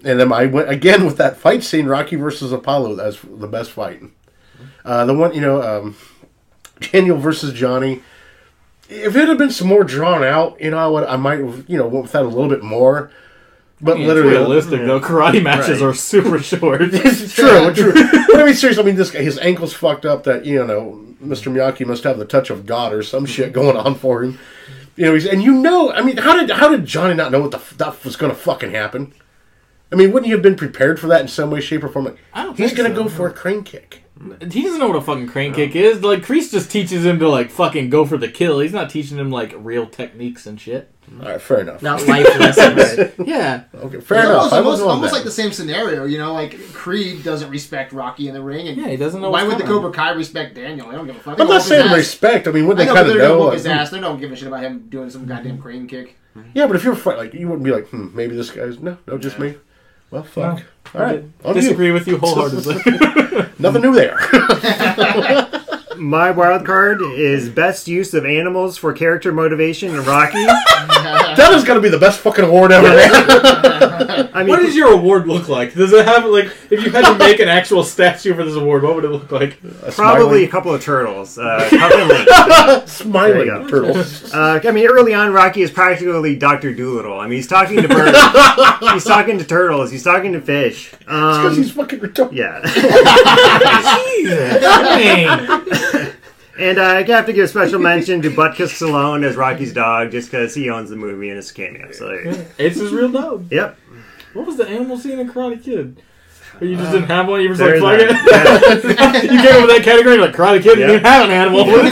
and then I went again with that fight scene, Rocky versus Apollo, as the best fight. Uh, the one you know, um, Daniel versus Johnny. If it had been some more drawn out, you know, I, would, I might have, you know went with that a little bit more. But I mean, literally, it's realistic though. Karate matches Right. are super short. It's true, true. But I mean, seriously, I mean, this guy, his ankle's fucked up. That you know, Mr. Miyagi must have the touch of God or some shit going on for him. You know, he's, and you know, I mean, how did how did Johnny not know what the that was going to fucking happen? I mean, wouldn't you have been prepared for that in some way, shape, or form? Like, I don't he's going to so. go for a crane kick. He doesn't know what a fucking crane kick is. Like Kreese just teaches him to like fucking go for the kill. He's not teaching him like real techniques and shit. All right, fair enough. Not life lessons. Yeah. Okay, fair It's enough. almost, almost, almost like the same scenario, you know, like Creed doesn't respect Rocky in the ring, and Yeah, he doesn't know why would the. Cobra Kai respect Daniel? They don't give a fuck. I'm They're not saying respect. I mean, would I they know, kind but of they're gonna know? whoop like, his ass. They don't give a shit about him doing some goddamn crane kick. Yeah, but if you're fight, like, you wouldn't be like, hmm, maybe this guy's no, no, just me. Well, fuck. All right, on you. Disagree with you wholeheartedly. Nothing new there. My wild card is best use of animals for character motivation in Rocky. that is gonna be the best fucking award ever. man. I mean, what does your award look like? Does it have like if you had to make an actual statue for this award, what would it look like? probably a couple of turtles. Uh, Cuff and Link. smiling, There you smiling go. Uh, I mean, early on, Rocky is practically Doctor Dolittle. I mean, he's talking to birds, he's talking to turtles, he's talking to fish. Because Um, he's fucking retarded. yeah, Dang. And uh, I have to give a special mention to Butkus Stallone as Rocky's dog, just because he owns the movie and it's a cameo. So, there you. It's his real dog. yep. What was the animal scene in Karate Kid? Or you just didn't have one? You were just like, fuck that. it? you came up with that category, you're like, Karate Kid, you Yeah. didn't have an animal. What is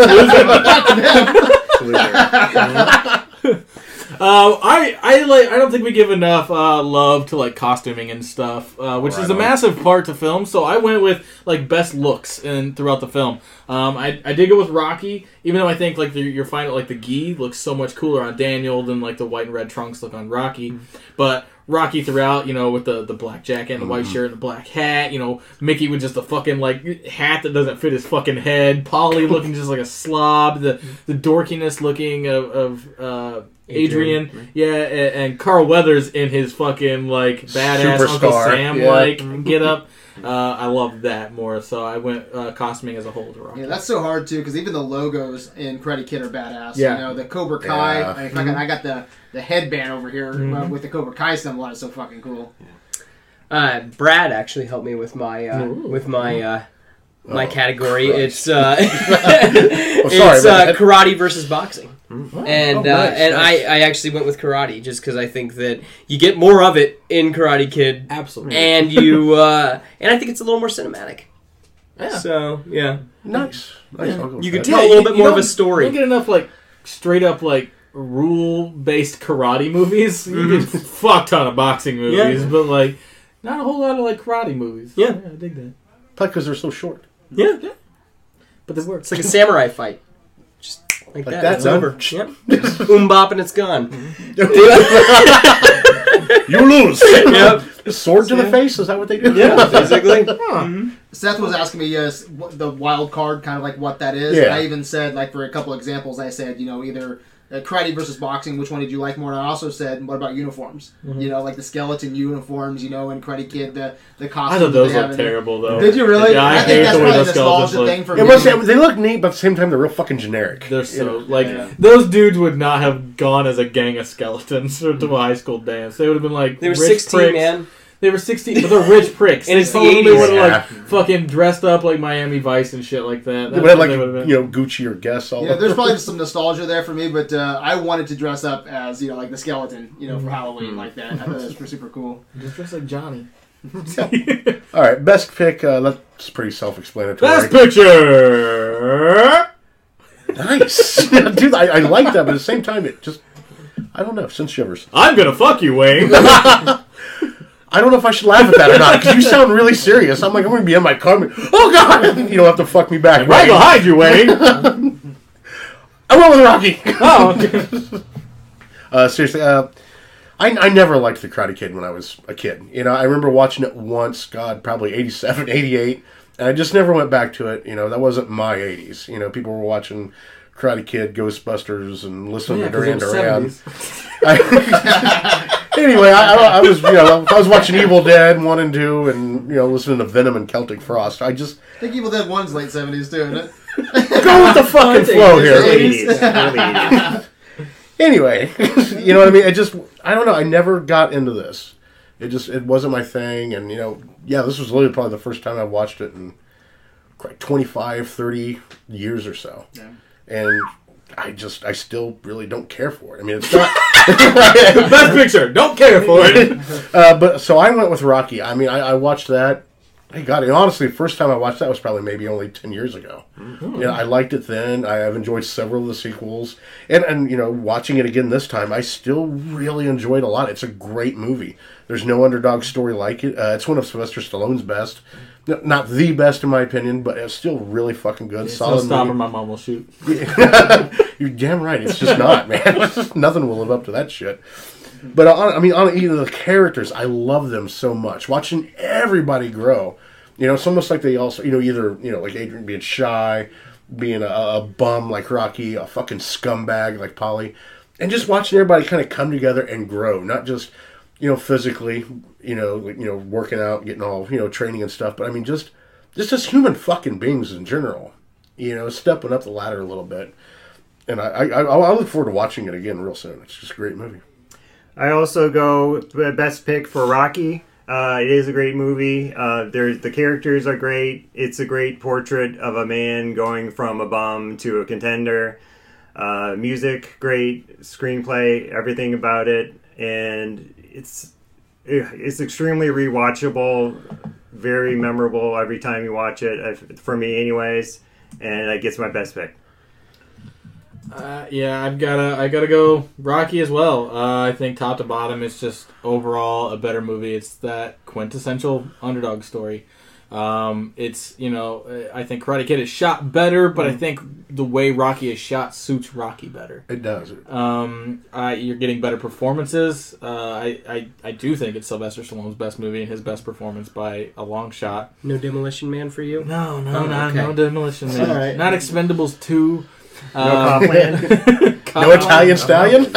losing? Uh, I I like I don't think we give enough uh, love to like costuming and stuff, uh, which is a on. massive part to film. So I went with like best looks in throughout the film. Um, I I did go with Rocky, even though I think like the, you're finding like the gi looks so much cooler on Daniel than like the white and red trunks look on Rocky, but. Rocky throughout, you know, with the, the black jacket and the white shirt and the black hat, you know, Mickey with just a fucking like hat that doesn't fit his fucking head, Paulie looking just like a slob, the the dorkiness looking of, of uh, Adrian, yeah, and, and Carl Weathers in his fucking like badass Uncle Superstar, Sam yeah. like get up. Uh, I love that more, so I went uh, costuming as a whole to Rocky. Yeah, that's so hard too because even the logos in Karate Kid are badass. Yeah. You know, the Cobra Kai. Yeah. I, mean, fucking- I got the the headband over here Mm-hmm. uh, with the Cobra Kai symbol on it. So fucking cool. Uh, Brad actually helped me with my uh, with my uh, my Oh, category. Christ. It's uh, Oh, sorry, it's uh, karate versus boxing, and Oh, uh, nice, and nice. I, I actually went with karate just because I think that you get more of it in Karate Kid, Absolutely. and you uh, and I think it's a little more cinematic. Yeah. So yeah, Nice. nice. I'll go with You could that. tell a little bit more of a story. You don't get enough like straight up like rule based karate movies. You get a fuck ton of boxing movies, Yeah. but like not a whole lot of like karate movies. Yeah. I dig that. Probably because they're so short. yeah, yeah. But they work. it's like a samurai fight, just like, Like that. that, it's over. Yep, boom bop and it's gone. You lose. yep, Sword to the face? Is that what they do? yeah, basically. Seth was asking me uh, the wild card, kind of like what that is. Yeah. And I even said, like for a couple examples, I said, you know, either uh, karate versus boxing. Which one did you like more? And I also said, what about uniforms? Mm-hmm. You know, like the skeleton uniforms. You know, and Karate Kid, the the costumes. I costumes. thought those looked terrible though. Did you really? Yeah, I, think hate that's the probably the those nostalgia look. thing for It me. was, they look neat, but at the same time, they're real fucking generic. They're You so know? like Yeah. those dudes would not have gone as a gang of skeletons to a high school dance. They would have been like They were rich 16, pricks. man. They were 16, but they're rich pricks. And they it's the totally 80s. would have like Yeah. fucking dressed up like Miami Vice and shit like that. They would have what like they would've been. you know Gucci or Guess all. That. Yeah, there's probably just some nostalgia there for me, but uh, I wanted to dress up as you know, like the skeleton, you know, for Halloween, like that. I thought that was super cool. Just dressed like Johnny. all right, best pick. Uh, that's pretty self-explanatory. Best picture. nice, dude. I, I like that, but at the same time, it just I don't know. Since shivers, I'm gonna fuck you, Wayne. I don't know if I should laugh at that or not because you sound really serious. I'm like I'm gonna be in my car. and Oh God, you don't have to fuck me back. right behind you, Wayne. I went with Rocky. Oh. Uh, seriously, uh, I, I never liked The Karate Kid when I was a kid. You know, I remember watching it once, God, probably 87, 88, and I just never went back to it. You know, that wasn't my 80s. You know, people were watching Karate Kid, Ghostbusters, and listening Yeah, to 'cause it Duran Duran. I- anyway, I, I, I was, you know, I was watching Evil Dead 1 and 2, and, you know, listening to Venom and Celtic Frost. I just, I think Evil Dead One's late seventies too, isn't it? go with the fucking flow here. Early 80s. 80s. Anyway, you know what I mean? I just, I don't know. I never got into this. It just it wasn't my thing, and you know, yeah, this was literally probably the first time I watched it in like 25, 30 years or so, and I just I still really don't care for it. I mean, it's not. Best picture. Don't care for it. uh, but so I went with Rocky. I mean, I, I watched that. I got it. Honestly, first time I watched that was probably maybe only ten years ago. You know, I liked it then. I have enjoyed several of the sequels, and and you know, watching it again this time, I still really enjoyed a lot. It's a great movie. There's no underdog story like it. Uh, it's one of Sylvester Stallone's best. No, Not the best in my opinion, but it's still really fucking good. No Solid stopper, movie. my mom will shoot. You're damn right. It's just not, man. Just nothing will live up to that shit. But on, I mean, on either the characters, I love them so much. Watching everybody grow, you know, it's almost like they also, you know, either you know, like Adrian being shy, being a, a bum like Rocky, a fucking scumbag like Paulie, and just watching everybody kind of come together and grow, not just you know physically, you know, you know, working out, getting all you know, training and stuff, but I mean, just just as human fucking beings in general, you know, stepping up the ladder a little bit. And I, I, I, look forward to watching it again real soon. It's just a great movie. I also go the best pick for Rocky. Uh, it is a great movie. Uh, there's the characters are great. It's a great portrait of a man going from a bum to a contender. Uh, music, great screenplay, everything about it, and it's it's extremely rewatchable, very memorable every time you watch it. uh, For me, anyways, and that gets my best pick. Uh, yeah, I've gotta I gotta go Rocky as well. Uh, I think top to bottom, it's just overall a better movie. It's that quintessential underdog story. Um, it's you know I think Karate Kid is shot better, but I think the way Rocky is shot suits Rocky better. It does. Um, uh, you're getting better performances. Uh, I, I I do think it's Sylvester Stallone's best movie and his best performance by a long shot. No Demolition Man for you? No, no, Oh, not, okay. no Demolition Man. All right. Not Expendables two. No Copland. No Italian Stallion?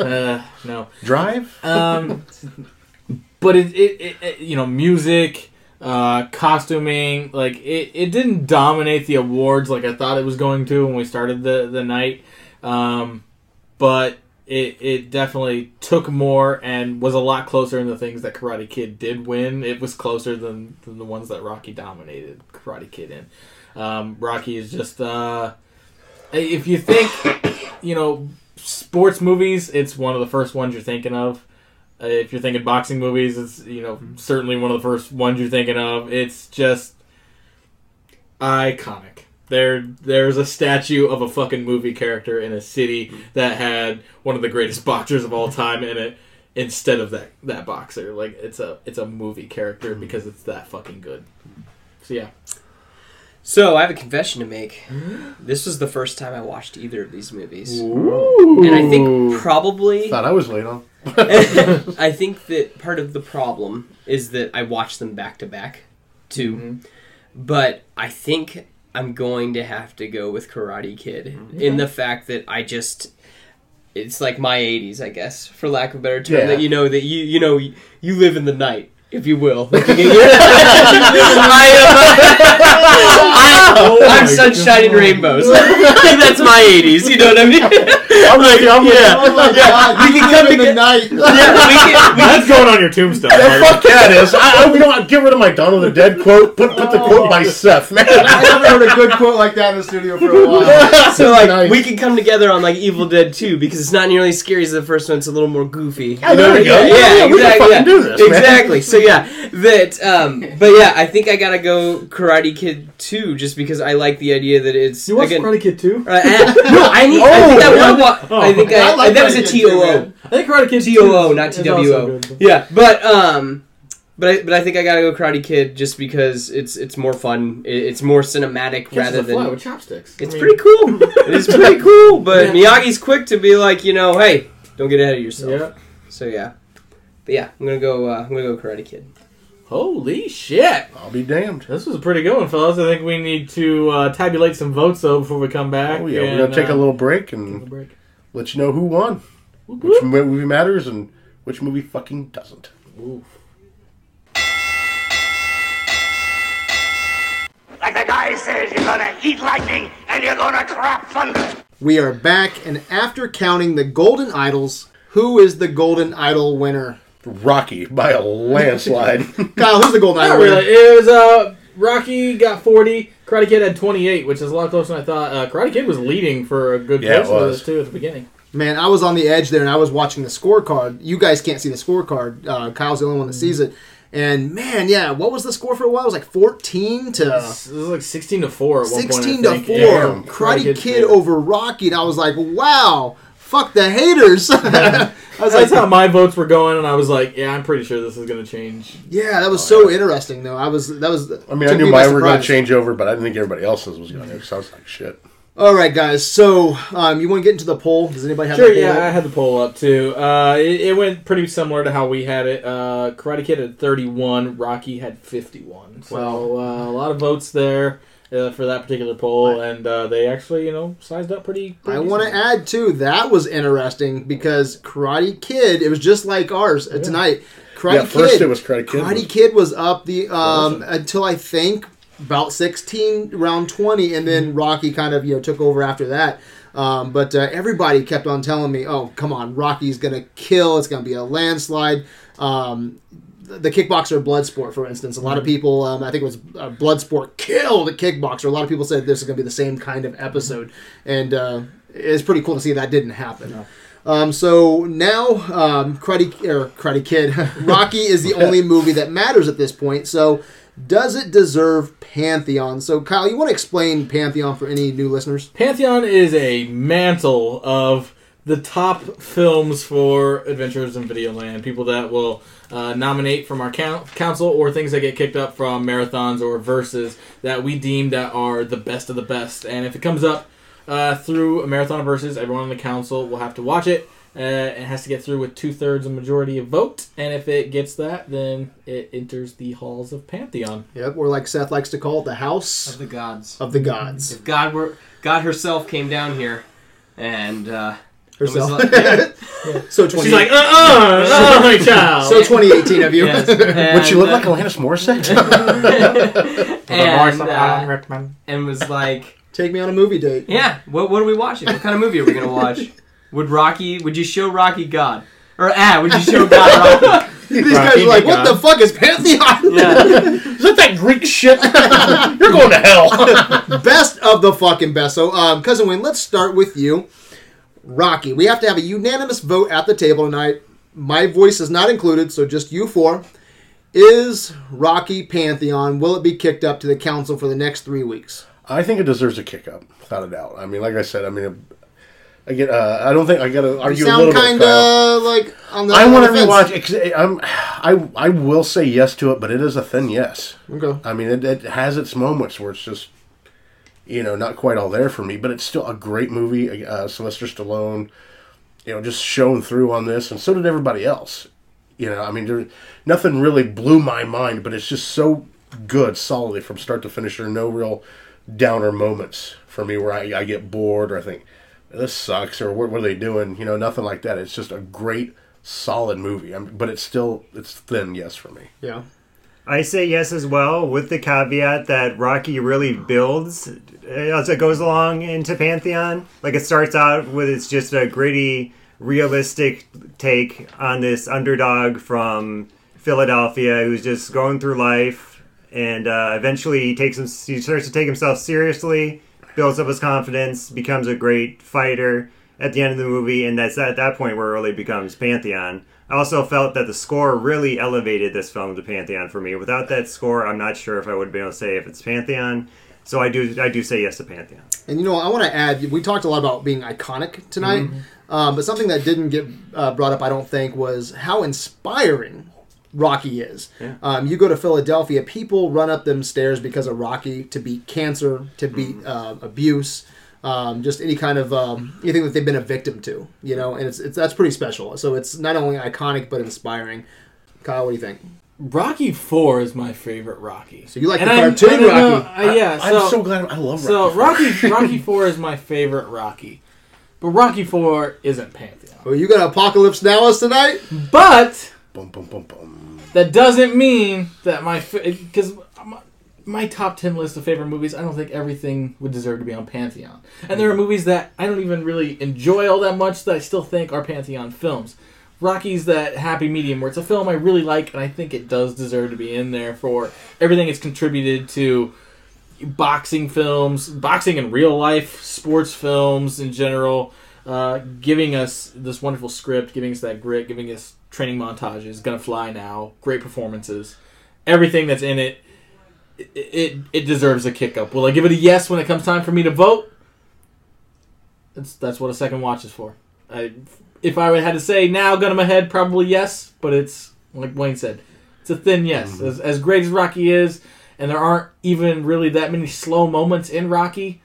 Uh, no. Drive? Um, but it, it, it, it, you know, music, uh, costuming, like it, it didn't dominate the awards like I thought it was going to when we started the the night. Um, but it it definitely took more and was a lot closer in the things that Karate Kid did win. It was closer than, than the ones that Rocky dominated Karate Kid in. Um, Rocky is just uh, if you think you know sports movies, it's one of the first ones you're thinking of. If you're thinking boxing movies, it's you know mm-hmm. certainly one of the first ones you're thinking of. It's just iconic. There, there's a statue of a fucking movie character in a city mm-hmm. that had one of the greatest boxers of all time in it instead of that that boxer. Like it's a it's a movie character mm-hmm. because it's that fucking good. So yeah, So I have a confession to make. This was the first time I watched either of these movies, Ooh. and I think probably Thought I was late on. I think that part of the problem is that I watched them back to back, too. Mm-hmm. But I think I'm going to have to go with Karate Kid mm-hmm. in the fact that I just. It's like my 80s, I guess, for lack of a better term. Yeah. That you know that you you know you live in the night, if you will. I am, I, am sunshine and rainbows. That's my 80s. You know what I mean? I'm like, I'm yeah. Oh my god, We you can live come in the together. night. Yeah, we can, we that's going on your tombstone. Yeah, fuck that is. I, I, we don't get rid of my Dawn of the Dead quote. Put put the quote by Seth, man. I haven't heard a good quote like that in the studio for a while. So like Nice. we can come together on like Evil Dead 2 because it's not nearly as scary as the first one. It's a little more goofy. Yeah, there we go. Yeah, Yeah, yeah, we can exactly. fucking yeah. do this, man. exactly. So yeah, that. Um, but yeah, I think I gotta go Karate Kid 2 just because I like the idea that it's You watched again. Karate Kid too? Uh, no, I need. I think I Oh, would wa- I think I, I like that was a Karate too, TOO. I think Karate Kid TOO, not is also TWO. good. Yeah, but um, but I, but I think I gotta go Karate Kid just because it's it's more fun. It, it's more cinematic Catches rather than with chopsticks. It's I mean, pretty cool. it is pretty cool, but Yeah. Miyagi's quick to be like, you know, hey, don't get ahead of yourself. Yeah. So yeah, but yeah, I'm gonna go. Uh, I'm gonna go Karate Kid. Holy shit! I'll be damned. This was a pretty good one, fellas. I think we need to uh, tabulate some votes though before we come back. Oh yeah, and, we're gonna take uh, a little break take a and break. Let you know who won, Whoop, which whoop. movie matters, and which movie fucking doesn't. Oof. Like the guy says, you're gonna eat lightning and you're gonna crap thunder. We are back, and after counting the golden idols, who is the golden idol winner? Rocky by a landslide. Kyle, who's the Golden idol Not winner? really. It was uh, Rocky got 40. Karate Kid had 28, which is a lot closer than I thought. Uh, Karate Kid was leading for a good Yeah, portion of this too at the beginning. Man, I was on the edge there, and I was watching the scorecard. You guys can't see the scorecard. Uh, Kyle's the only one that sees it. And man, yeah, what was the score for a while? It was like fourteen to It was like 16 to four at one point. I sixteen to think. four. Yeah. Karate Kid's Kid favorite. over Rocky, and I was like, wow, fuck the haters. I was like, how my votes were going, and I was like, "Yeah, I'm pretty sure this is going to change." yeah, that was so interesting though. I was that was. I mean, I knew mine were going to change over, but I didn't think everybody else's was going to. So I was like, shit. All right, guys. So um, you want to get into the poll? Does anybody have Sure, that poll yeah, up? I had the poll up too. Uh, it, it went pretty similar to how we had it. Uh, Karate Kid had 31, Rocky had 51. So uh, a lot of votes there uh, for that particular poll, and uh, they actually, you know, sized up pretty. pretty I want to add too. That was interesting because Karate Kid. It was just like ours uh, tonight. Karate Yeah, first Kid. it was Karate Kid. Karate Kid was up the um, until I think about sixteen, round twenty, and then Rocky kind of you know took over after that. Um, but uh, everybody kept on telling me, "Oh, come on, Rocky's gonna kill. It's gonna be a landslide." Um, the kickboxer blood sport, for instance, a lot of people, um, I think it was uh, blood sport killed the kickboxer. A lot of people said this is going to be the same kind of episode, and uh, it's pretty cool to see that didn't happen. Um, so now, um, Karate, or Karate Kid, Rocky is the only movie that matters at this point. So, does it deserve Pantheon? So, Kyle, you want to explain Pantheon for any new listeners? Pantheon is a mantle of the top films for Adventures in Videoland. People that will uh, nominate from our coun- council or things that get kicked up from marathons or verses that we deem that are the best of the best. And if it comes up uh, through a marathon of verses, everyone on the council will have to watch it. Uh, it has to get through with two thirds of majority of vote, and if it gets that, then it enters the halls of Pantheon. Yep, or like Seth likes to call it, the House Of the gods. of the Gods. If God were God herself came down here, and uh, Herself. It was like- yeah. so 20, She's like, uh, uh, uh, my child. so 2018 of you. yes, Would she look uh, like Alanis Morissette? and, uh, and was like, Take me on a movie date. yeah, what, what are we watching? What kind of movie are we gonna watch? Would Rocky? Would you show Rocky God? Or ah, would you show God Rocky? These guys are like, what the fuck is Pantheon? Yeah. Is that that Greek shit? You're going to hell. best of the fucking best. So, um, cousin Wayne, let's start with you, Rocky. We have to have a unanimous vote at the table tonight. My voice is not included, so just you four. Is Rocky Pantheon? Will it be kicked up to the council for the next three weeks? I think it deserves a kick up, without a doubt. I mean, like I said, I mean, I get. Uh, I don't think I got to You argue a sound little bit. kind of like on the. I want to fence. rewatch. it 'cause I'm. I I will say yes to it, but it is a thin yes. Okay. I mean, it, it has its moments where it's just, you know, not quite all there for me. But it's still a great movie. Uh, Sylvester Stallone, you know, just shone through on this, and so did everybody else. You know, I mean, there, nothing really blew my mind, but it's just so good, solidly from start to finish. There are no real downer moments for me where I, I get bored or I think this sucks or what, what are they doing? You know, nothing like that. It's just a great, solid movie. I mean, but it's still it's thin, yes, for me. Yeah. I say yes as well, with the caveat that Rocky really builds as it goes along into Pantheon. Like it starts out with it's just a gritty, realistic take on this underdog from Philadelphia who's just going through life, and uh, eventually he takes him, he starts to take himself seriously, builds up his confidence, becomes a great fighter at the end of the movie, and that's at that point where it really becomes Pantheon. I also felt that the score really elevated this film to Pantheon for me. Without that score, I'm not sure if I would be able to say if it's Pantheon. So I do I do say yes to Pantheon. And you know, I want to add. We talked a lot about being iconic tonight, um, but something that didn't get uh, brought up, I don't think, was how inspiring Rocky is. Um, you go to Philadelphia, people run up them stairs because of Rocky to beat cancer, to beat uh, abuse, um, just any kind of um, anything that they've been a victim to. You know, and it's, it's that's pretty special. So it's not only iconic but inspiring. Kyle, what do you think? Rocky Four is my favorite Rocky. So you like And the I'm- cartoon I don't know- Rocky? uh, yeah, I'm so, so glad. I love so Rocky. Rocky Rocky Four is my favorite Rocky, but Rocky Four isn't Pantheon. Well, you got Apocalypse Now us tonight. But Boom, boom, boom, boom. that doesn't mean that my because my, my top ten list of favorite movies, I don't think everything would deserve to be on Pantheon. And there are movies that I don't even really enjoy all that much that I still think are Pantheon films. Rocky's that happy medium where it's a film I really like, and I think it does deserve to be in there for everything it's contributed to boxing films, boxing in real life, sports films in general, uh, giving us this wonderful script, giving us that grit, giving us training montages, gonna fly now, great performances, everything that's in it. It, it, it deserves a kick up. Will I give it a yes when it comes time for me to vote? That's that's what a second watch is for. I, if I had to say now, gun to my head, probably yes. But it's like Wayne said, it's a thin yes. Mm-hmm. As, as great as Rocky is, and there aren't even really that many slow moments in Rocky.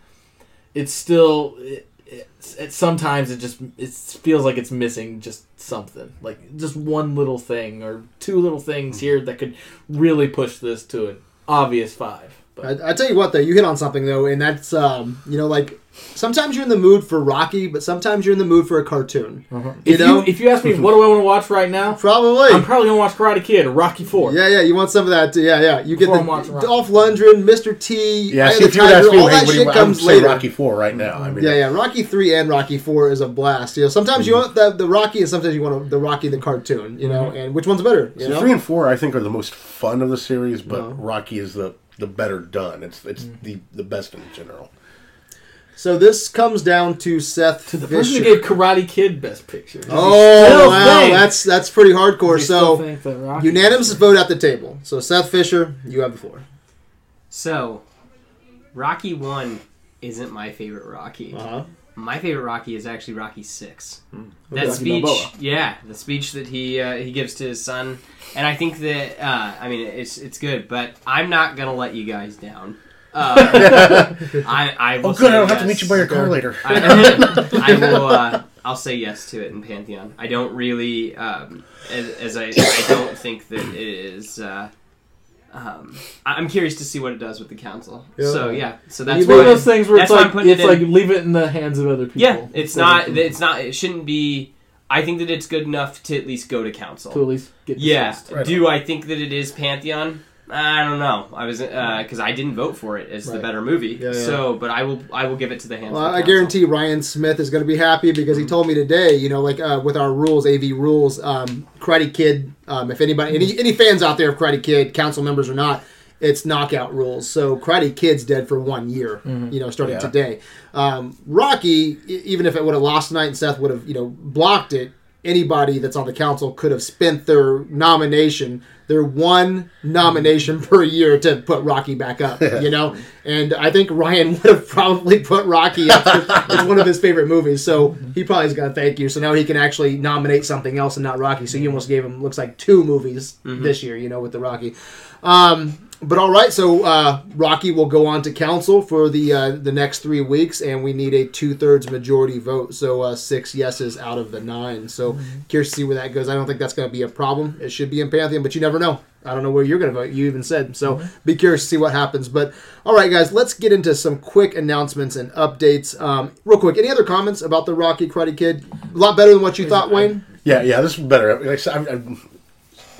It's still, it, it's, it, sometimes it just it feels like it's missing just something, like just one little thing or two little things mm-hmm. here that could really push this to an obvious five. But I, I tell you what, though, you hit on something though, and that's um, you know, like sometimes you're in the mood for Rocky, but sometimes you're in the mood for a cartoon. Uh-huh. You if know, you if you ask me what do I want to watch right now, probably. I'm probably gonna watch Karate Kid or Rocky Four. yeah, yeah, you want some of that? Too. Yeah, yeah. You get the I'm. Dolph Lundgren, Mr. T, Yeah, see, of if the Tiger, ask me, all hey, that what do you shit? I would comes later. Rocky Four right now. I mean, Yeah, yeah. Rocky three and Rocky four is a blast. You know, sometimes hmm. you want the, the Rocky, and sometimes you want the Rocky the cartoon. You know, hmm. and which one's better? You so know, three and four, I think, are the most fun of the series, but No. Rocky is the the better done. It's it's Mm. the the best in general. so this comes down to Seth To The Fisher. person who gave Karate Kid Best Picture. Oh wow, think- that's that's pretty hardcore. So think that unanimous vote at the table. So Seth Fisher, you have the floor. So, Rocky One isn't my favorite Rocky. Uh-huh. My favorite Rocky is actually Rocky Six. Okay. That Rocky speech, Balboa. yeah, the speech that he uh, he gives to his son, and I think that uh, I mean it's it's good, but I'm not gonna let you guys down. Uh, I I will Oh, good. I say don't have to meet you by your car later. I, I will. Uh, I'll say yes to it in Pantheon. I don't really, um, as, as I, I don't think that it is. Um, I- I'm curious to see what it does with the council. Yeah. So yeah, so It's that's one of those things where that's it's why I'm like putting it's it in. like leave it in the hands of other people. yeah, it's not. It's not. It shouldn't be. I think that it's good enough to at least go to council. to at least get Yeah. discussed. Right Do I think that it is Pantheon? I don't know. I was because I didn't vote for it as the better movie. Yeah, yeah. So, but I will. I will give it to the hands. Well, of the I council. guarantee Ryan Smith is going to be happy because he told me today, you know, like uh, with our rules, AV rules, um, Karate Kid. Um, if anybody, any any fans out there of Karate Kid, council members or not, it's knockout rules. So Karate Kid's dead for one year, you know, starting Yeah. today. Um, Rocky, even if it would have lost tonight and Seth would have, you know, blocked it, anybody that's on the council could have spent their nomination, their one nomination per year to put Rocky back up, you know? And I think Ryan would have probably put Rocky up it's one of his favorite movies. So he probably is going to thank you. So now he can actually nominate something else and not Rocky. So you almost gave him, looks like, two movies this year, you know, with the Rocky. Um, but all right, so uh, Rocky will go on to council for the uh, the next three weeks, and we need a two thirds majority vote. So uh, six yeses out of the nine. So curious to see where that goes. I don't think that's going to be a problem. It should be in Pantheon, but you never know. I don't know where you're going to vote. You even said so. Be curious to see what happens. But all right, guys, let's get into some quick announcements and updates. Um, real quick, any other comments about the Rocky Karate Kid? A lot better than what you thought, Wayne. Yeah, yeah, this is better. I'm, I'm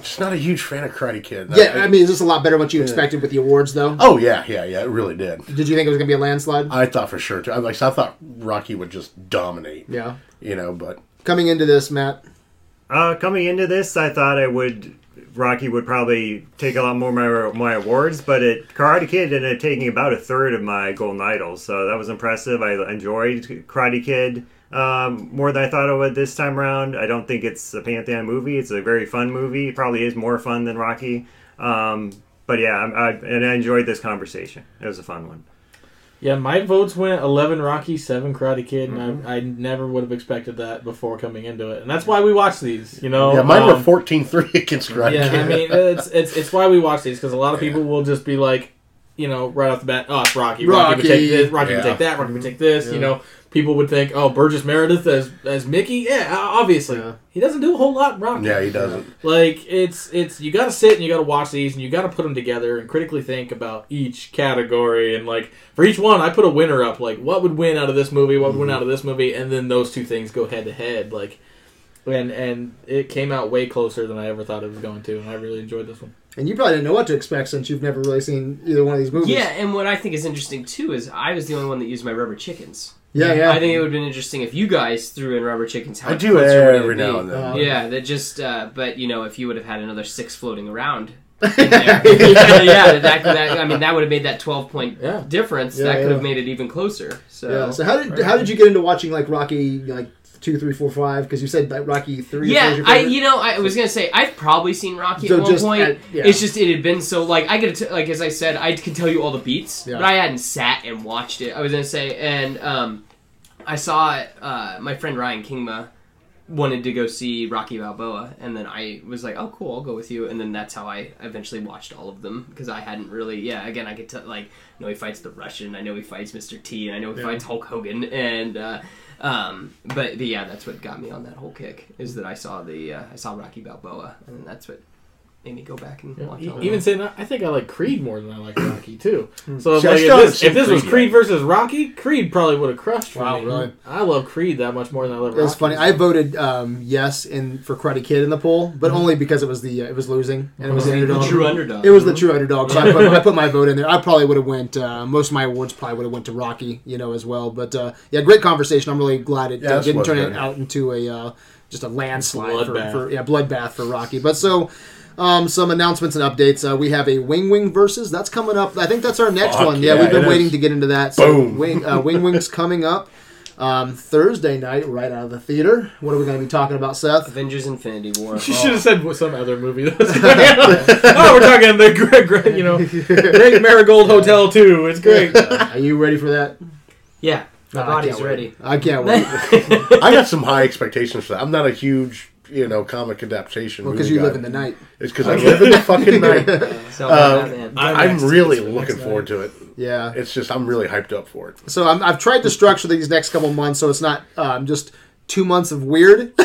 just not a huge fan of Karate Kid. Yeah, I mean, is this a lot better than what you expected with the awards, though? oh yeah, yeah, yeah, it really did. Did you think it was going to be a landslide? I thought for sure too. I, like I thought Rocky would just dominate. Yeah. You know, but Coming into this, Matt. Uh, coming into this, I thought I would Rocky would probably take a lot more of my, my awards, but it Karate Kid ended up taking about a third of my golden idols, so that was impressive. I enjoyed Karate Kid um, more than I thought I would this time around. I don't think it's a Pantheon movie; it's a very fun movie. It probably is more fun than Rocky. Um, but yeah, I, I, and I enjoyed this conversation. It was a fun one. Yeah, my votes went 11 Rocky, 7 Karate Kid, Mm-hmm. and I, I never would have expected that before coming into it. And that's why we watch these, you know? yeah, mine Um, were 14-3 against Karate Yeah, Kid. I mean, it's, it's, it's why we watch these, because a lot of people will just be like, you know, right off the bat, oh, it's Rocky. Rocky, would Rocky. take this, Rocky would take that, Rocky would take this, you know. People would think, oh, Burgess Meredith as as Mickey? Yeah, obviously. Yeah. He doesn't do a whole lot in Rocky. yeah, he doesn't. Like it's it's you got to sit and you got to watch these and you got to put them together and critically think about each category and like for each one I put a winner up like what would win out of this movie what would win mm-hmm. out of this movie and then those two things go head to head like and and it came out way closer than I ever thought it was going to and I really enjoyed this one. And you probably didn't know what to expect since you've never really seen either one of these movies. Yeah, and what I think is interesting too is I was the only one that used my rubber chickens. Yeah, yeah. I think it would have been interesting if you guys threw in rubber chickens. How I do closer would it every be? now and then. Yeah, that just. Uh, but you know, if you would have had another six floating around. yeah, yeah, that, that, I mean, that would have made that twelve point Yeah. difference. Yeah, that could yeah. have made it even closer. So, Yeah. So how did how did you get into watching like Rocky like two, three, four, five? Because you said that Rocky three. was Yeah, your I you know I was gonna say I've probably seen Rocky So at one point. at- yeah. It's just it had been so like I could like as I said I can tell you all the beats, Yeah. but I hadn't sat and watched it. I was gonna say and um, I saw uh, my friend Ryan Kingma wanted to go see Rocky Balboa, and then I was like, oh cool, I'll go with you, and then that's how I eventually watched all of them because I hadn't really yeah again I could tell like I know he fights the Russian, I know he fights Mr. T, and I know he Yeah. fights Hulk Hogan, and. Uh, um, but, but yeah, that's what got me on that whole kick is that I saw the uh, I saw Rocky Balboa, and that's what made me go back and watch E- all Even them. saying that, I think I like Creed more than I like Rocky too. Hmm. So See, like, if this, if this was Creed Creed versus Rocky, Creed probably would have crushed for Wow, me. really? I love Creed that much more than I love It was Rocky. funny. I voted um, yes in for Karate Kid in the poll, but Mm-hmm. only because it was the uh, it was losing and it was the The underdog. true underdog. It was the true underdog. So I put, I put my vote in there. I probably would have went. Uh, most of my awards probably would have went to Rocky, you know, as well. But uh, yeah, great conversation. I'm really glad it Yeah, uh, didn't turn good. it out into a uh, just a landslide for, Bloodbath. for yeah bloodbath for Rocky. But so. Um, some announcements and updates. Uh, we have a Wing Wing versus that's coming up. I think that's our next Fuck one. Yeah, yeah, we've been waiting is. to get into that. So Boom. Wing uh, Wing Wing's coming up um, Thursday night, right out of the theater. What are we going to be talking about, Seth? Avengers: Infinity War. You should have said some other movie. That was oh, we're talking the great, great, you know, Great Marigold Hotel too. It's great. Are you ready for that? Yeah, my Oh, I body's ready. I can't wait. I got some high expectations for that. I'm not a huge, you know, comic adaptation. because movie you live in the night. It's because I live in the fucking night. So Uh, Batman. I, I'm really looking next forward to it. Yeah. It's just I'm really hyped up for it. So I'm, I've tried to structure these next couple months so it's not um, just two months of weird.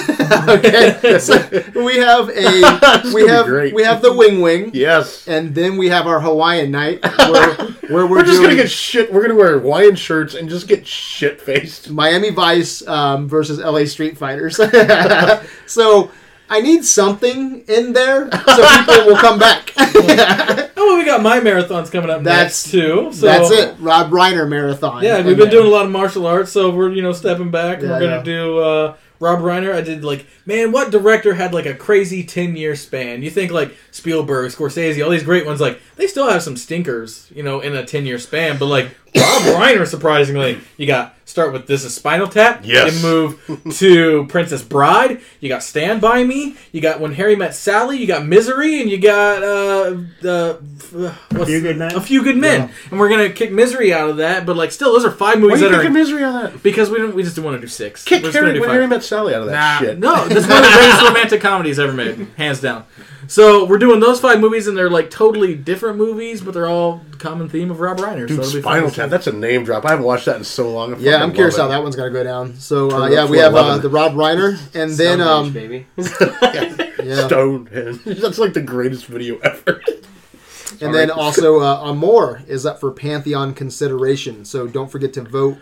okay. So we have a we have we have the Wing Wing, Yes. and then we have our Hawaiian night where, where we're, We're just gonna get shit. We're gonna wear Hawaiian shirts and just get shit faced. Miami Vice um, versus LA Street Fighters. so I need something in there so people will come back. Oh, well, we got my marathons coming up That's- next too. So That's it. Rob Reiner marathon. Yeah, we've been there. doing a lot of martial arts, so we're you know stepping back. Yeah, we're gonna yeah. do uh, Rob Reiner. I did like, man, what director had like a crazy ten year span? You think like Spielberg, Scorsese, all these great ones, like they still have some stinkers, you know, in a ten year span. But like Rob Reiner, surprisingly, you got start with this is Spinal Tap. Yes. You move to Princess Bride. You got Stand by Me. You got When Harry Met Sally. You got Misery, and you got uh, the uh, what's Few Good Men? A Few Good Men. And we're gonna kick Misery out of that. But like, still, those are five movies Why you that are kicking misery on that? because we didn't. We just didn't want to do six. Kick We're just gonna Harry when. Harry met Sally out of that Nah, shit. No, that's one of the greatest romantic comedies ever made, hands down. So we're doing those five movies, and they're like totally different movies, but they're all common theme of Rob Reiner. Dude, so it'll be fun Spinal. Tap. That's a name drop. I haven't watched that in so long. I Yeah, I'm curious love how it. that one's gonna go down. So uh, yeah, we have uh, the Rob Reiner, and then Stonehenge, um, baby. yeah, Stonehenge. That's like the greatest video ever. and then also uh, Amore is up for Pantheon consideration. So don't forget to vote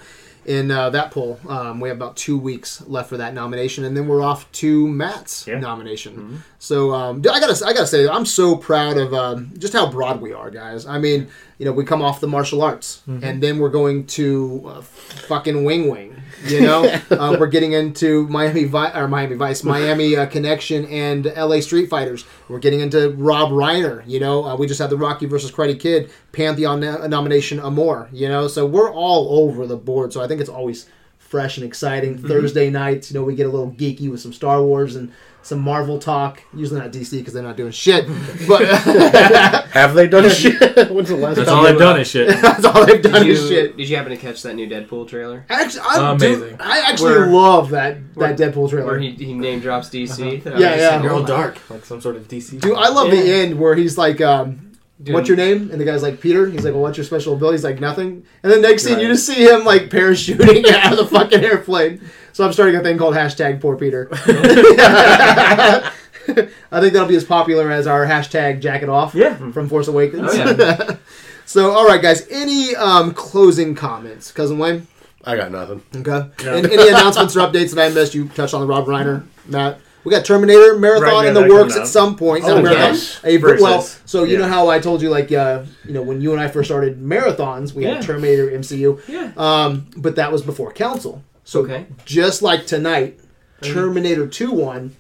in uh, that poll. Um, we have about two weeks left for that nomination, and then we're off to Matt's Yeah. nomination. So um, I gotta I gotta say I'm so proud of um, just how broad we are, guys. I mean, you know, we come off the martial arts, and then we're going to uh, fucking Wing Wing. You know, uh, we're getting into Miami Vi- or Miami Vice, Miami uh, Connection, and L.A. Street Fighters. We're getting into Rob Reiner. You know, uh, we just had the Rocky versus Karate Kid Pantheon no- nomination, Amore. You know, so we're all over the board. So I think it's always fresh and exciting. Thursday nights, you know, we get a little geeky with some Star Wars and some Marvel talk. Usually not DC because they're not doing shit, but Have they done shit? When's the last That's time all they- they've done is shit. that's all they've done Did is shit. did you happen to catch that new Deadpool trailer? Actually, I, Amazing. dude, I actually Where- love that that Deadpool trailer. Where he, he name drops DC? Uh-huh. Yeah, yeah. like, You're all dark, like some sort of DC. Dude, I love the end where he's like, um, Dude. "What's your name?" And the guy's like, "Peter." He's like, "Well, what's your special ability?" He's like, "Nothing." And then next scene, you just see him like parachuting out of the fucking airplane. So I'm starting a thing called hashtag Poor Peter. I think that'll be as popular as our hashtag Jacket Off. Yeah. from Force Awakens. Oh, yeah. so, all right, guys. Any um, closing comments, cousin Wayne? I got nothing. Okay. And any announcements or updates that I missed? You touched on the Rob Reiner, Matt. we got Terminator marathon Right, yeah, in the works at some point. Oh, A yes. a- well, so you Yeah. know how I told you like uh, you know when you and I first started marathons, we Yeah. had Terminator MCU. Yeah. Um, but that was before Council. So Okay. just like tonight, mm-hmm. Terminator 2 one,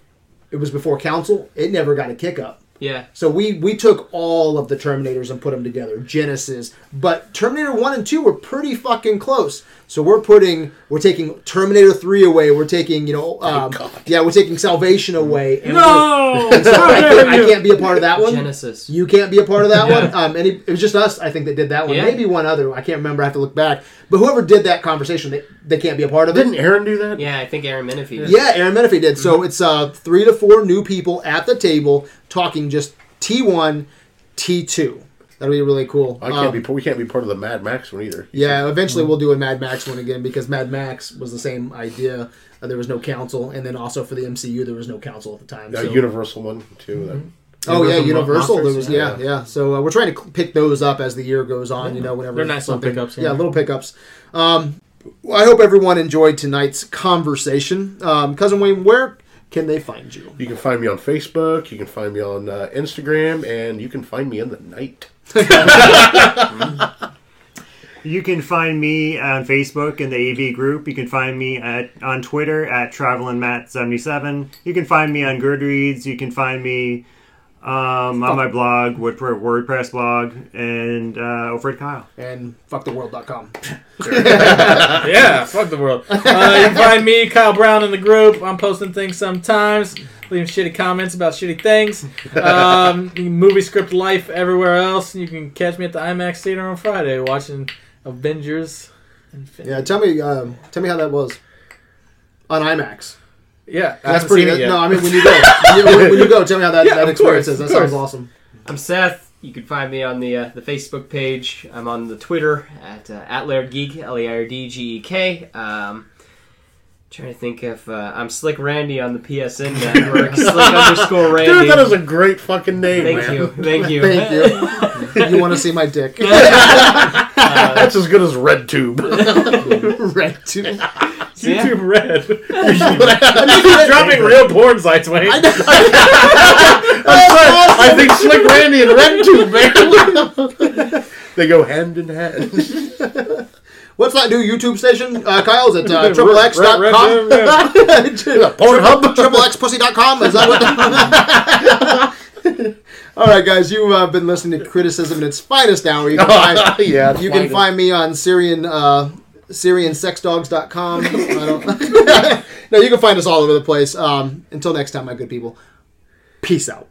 it was before Council. It never got a kick up. Yeah. So we we took all of the Terminators and put them together, Genisys. But Terminator one and two were pretty fucking close. So we're putting we're taking Terminator three away. We're taking you know um, yeah we're taking Salvation away. And No! and so I, can't, I can't be a part of that one. Genisys. You can't be a part of that Yeah. one. Um, any, it was just us, I think, that did that one. Yeah. Maybe one other. I can't remember. I have to look back. But whoever did that conversation, they, they can't be a part of it. Didn't Aaron do that? Yeah, I think Aaron Menifee. did. Yeah, Aaron Menifee did. So it's uh, three to four new people at the table talking just T1, T2. That'll be really cool. I can't Um, be. We can't be part of the Mad Max one either. Yeah, eventually we'll do a Mad Max one again because Mad Max was the same idea. Uh, there was no council, and then also for the MCU there was no council at the time. A so- Universal one too. that- Oh yeah, Universal Universal. There was yeah, yeah. So uh, we're trying to pick those up as the year goes on. You know, whenever They're nice little pickups, Yeah, yeah. little pickups. Um, I hope everyone enjoyed tonight's conversation. Um, Cousin Wayne, where can they find you? You can find me on Facebook. You can find me on uh, Instagram, and you can find me in the night. You can find me on Facebook in the AV group. You can find me at on Twitter at travelinmatt77. You can find me on Goodreads. You can find me um, on my blog, WordPress, WordPress blog, and uh, over at Kyle. And fucktheworld.com. yeah, fuck the world. Uh, you can find me, Kyle Brown, in the group. I'm posting things sometimes, leaving shitty comments about shitty things. Um, you can movie script life everywhere else. You can catch me at the IMAX theater on Friday watching Avengers. Infinity. Yeah, tell me, um, tell me how that was on IMAX. Yeah, That's pretty. seen it yet. No, I mean when you go, when you, when you go, tell me how that, Yeah, that experience course, is. That sounds awesome. I'm Seth. You can find me on the uh, the Facebook page. I'm on the Twitter at uh, at Laird Geek, L E I R D G E K. Um, trying to think if uh, I'm Slick Randy on the PSN network. Slick underscore Randy. Dude, that is a great fucking name, Thank man. you, thank you. Thank you. you want to see my dick? That's as good as Red Tube. Red too. So, yeah. YouTube Red. dropping real porn sites, Wayne. I'm sorry, I think Slick Randy and Red Tube, man. they go hand in hand. What's that new YouTube station? Uh, Kyle's at uh, triple X dot com. Pornhub. Triple X pussy dot com. Is that what? All right, guys, you have been listening to criticism in its finest hour. You can find, yeah, you can find me on Syrian uh, SyrianSexDogs.com. I no, you can find us all over the place. Um, until next time, my good people. Peace out.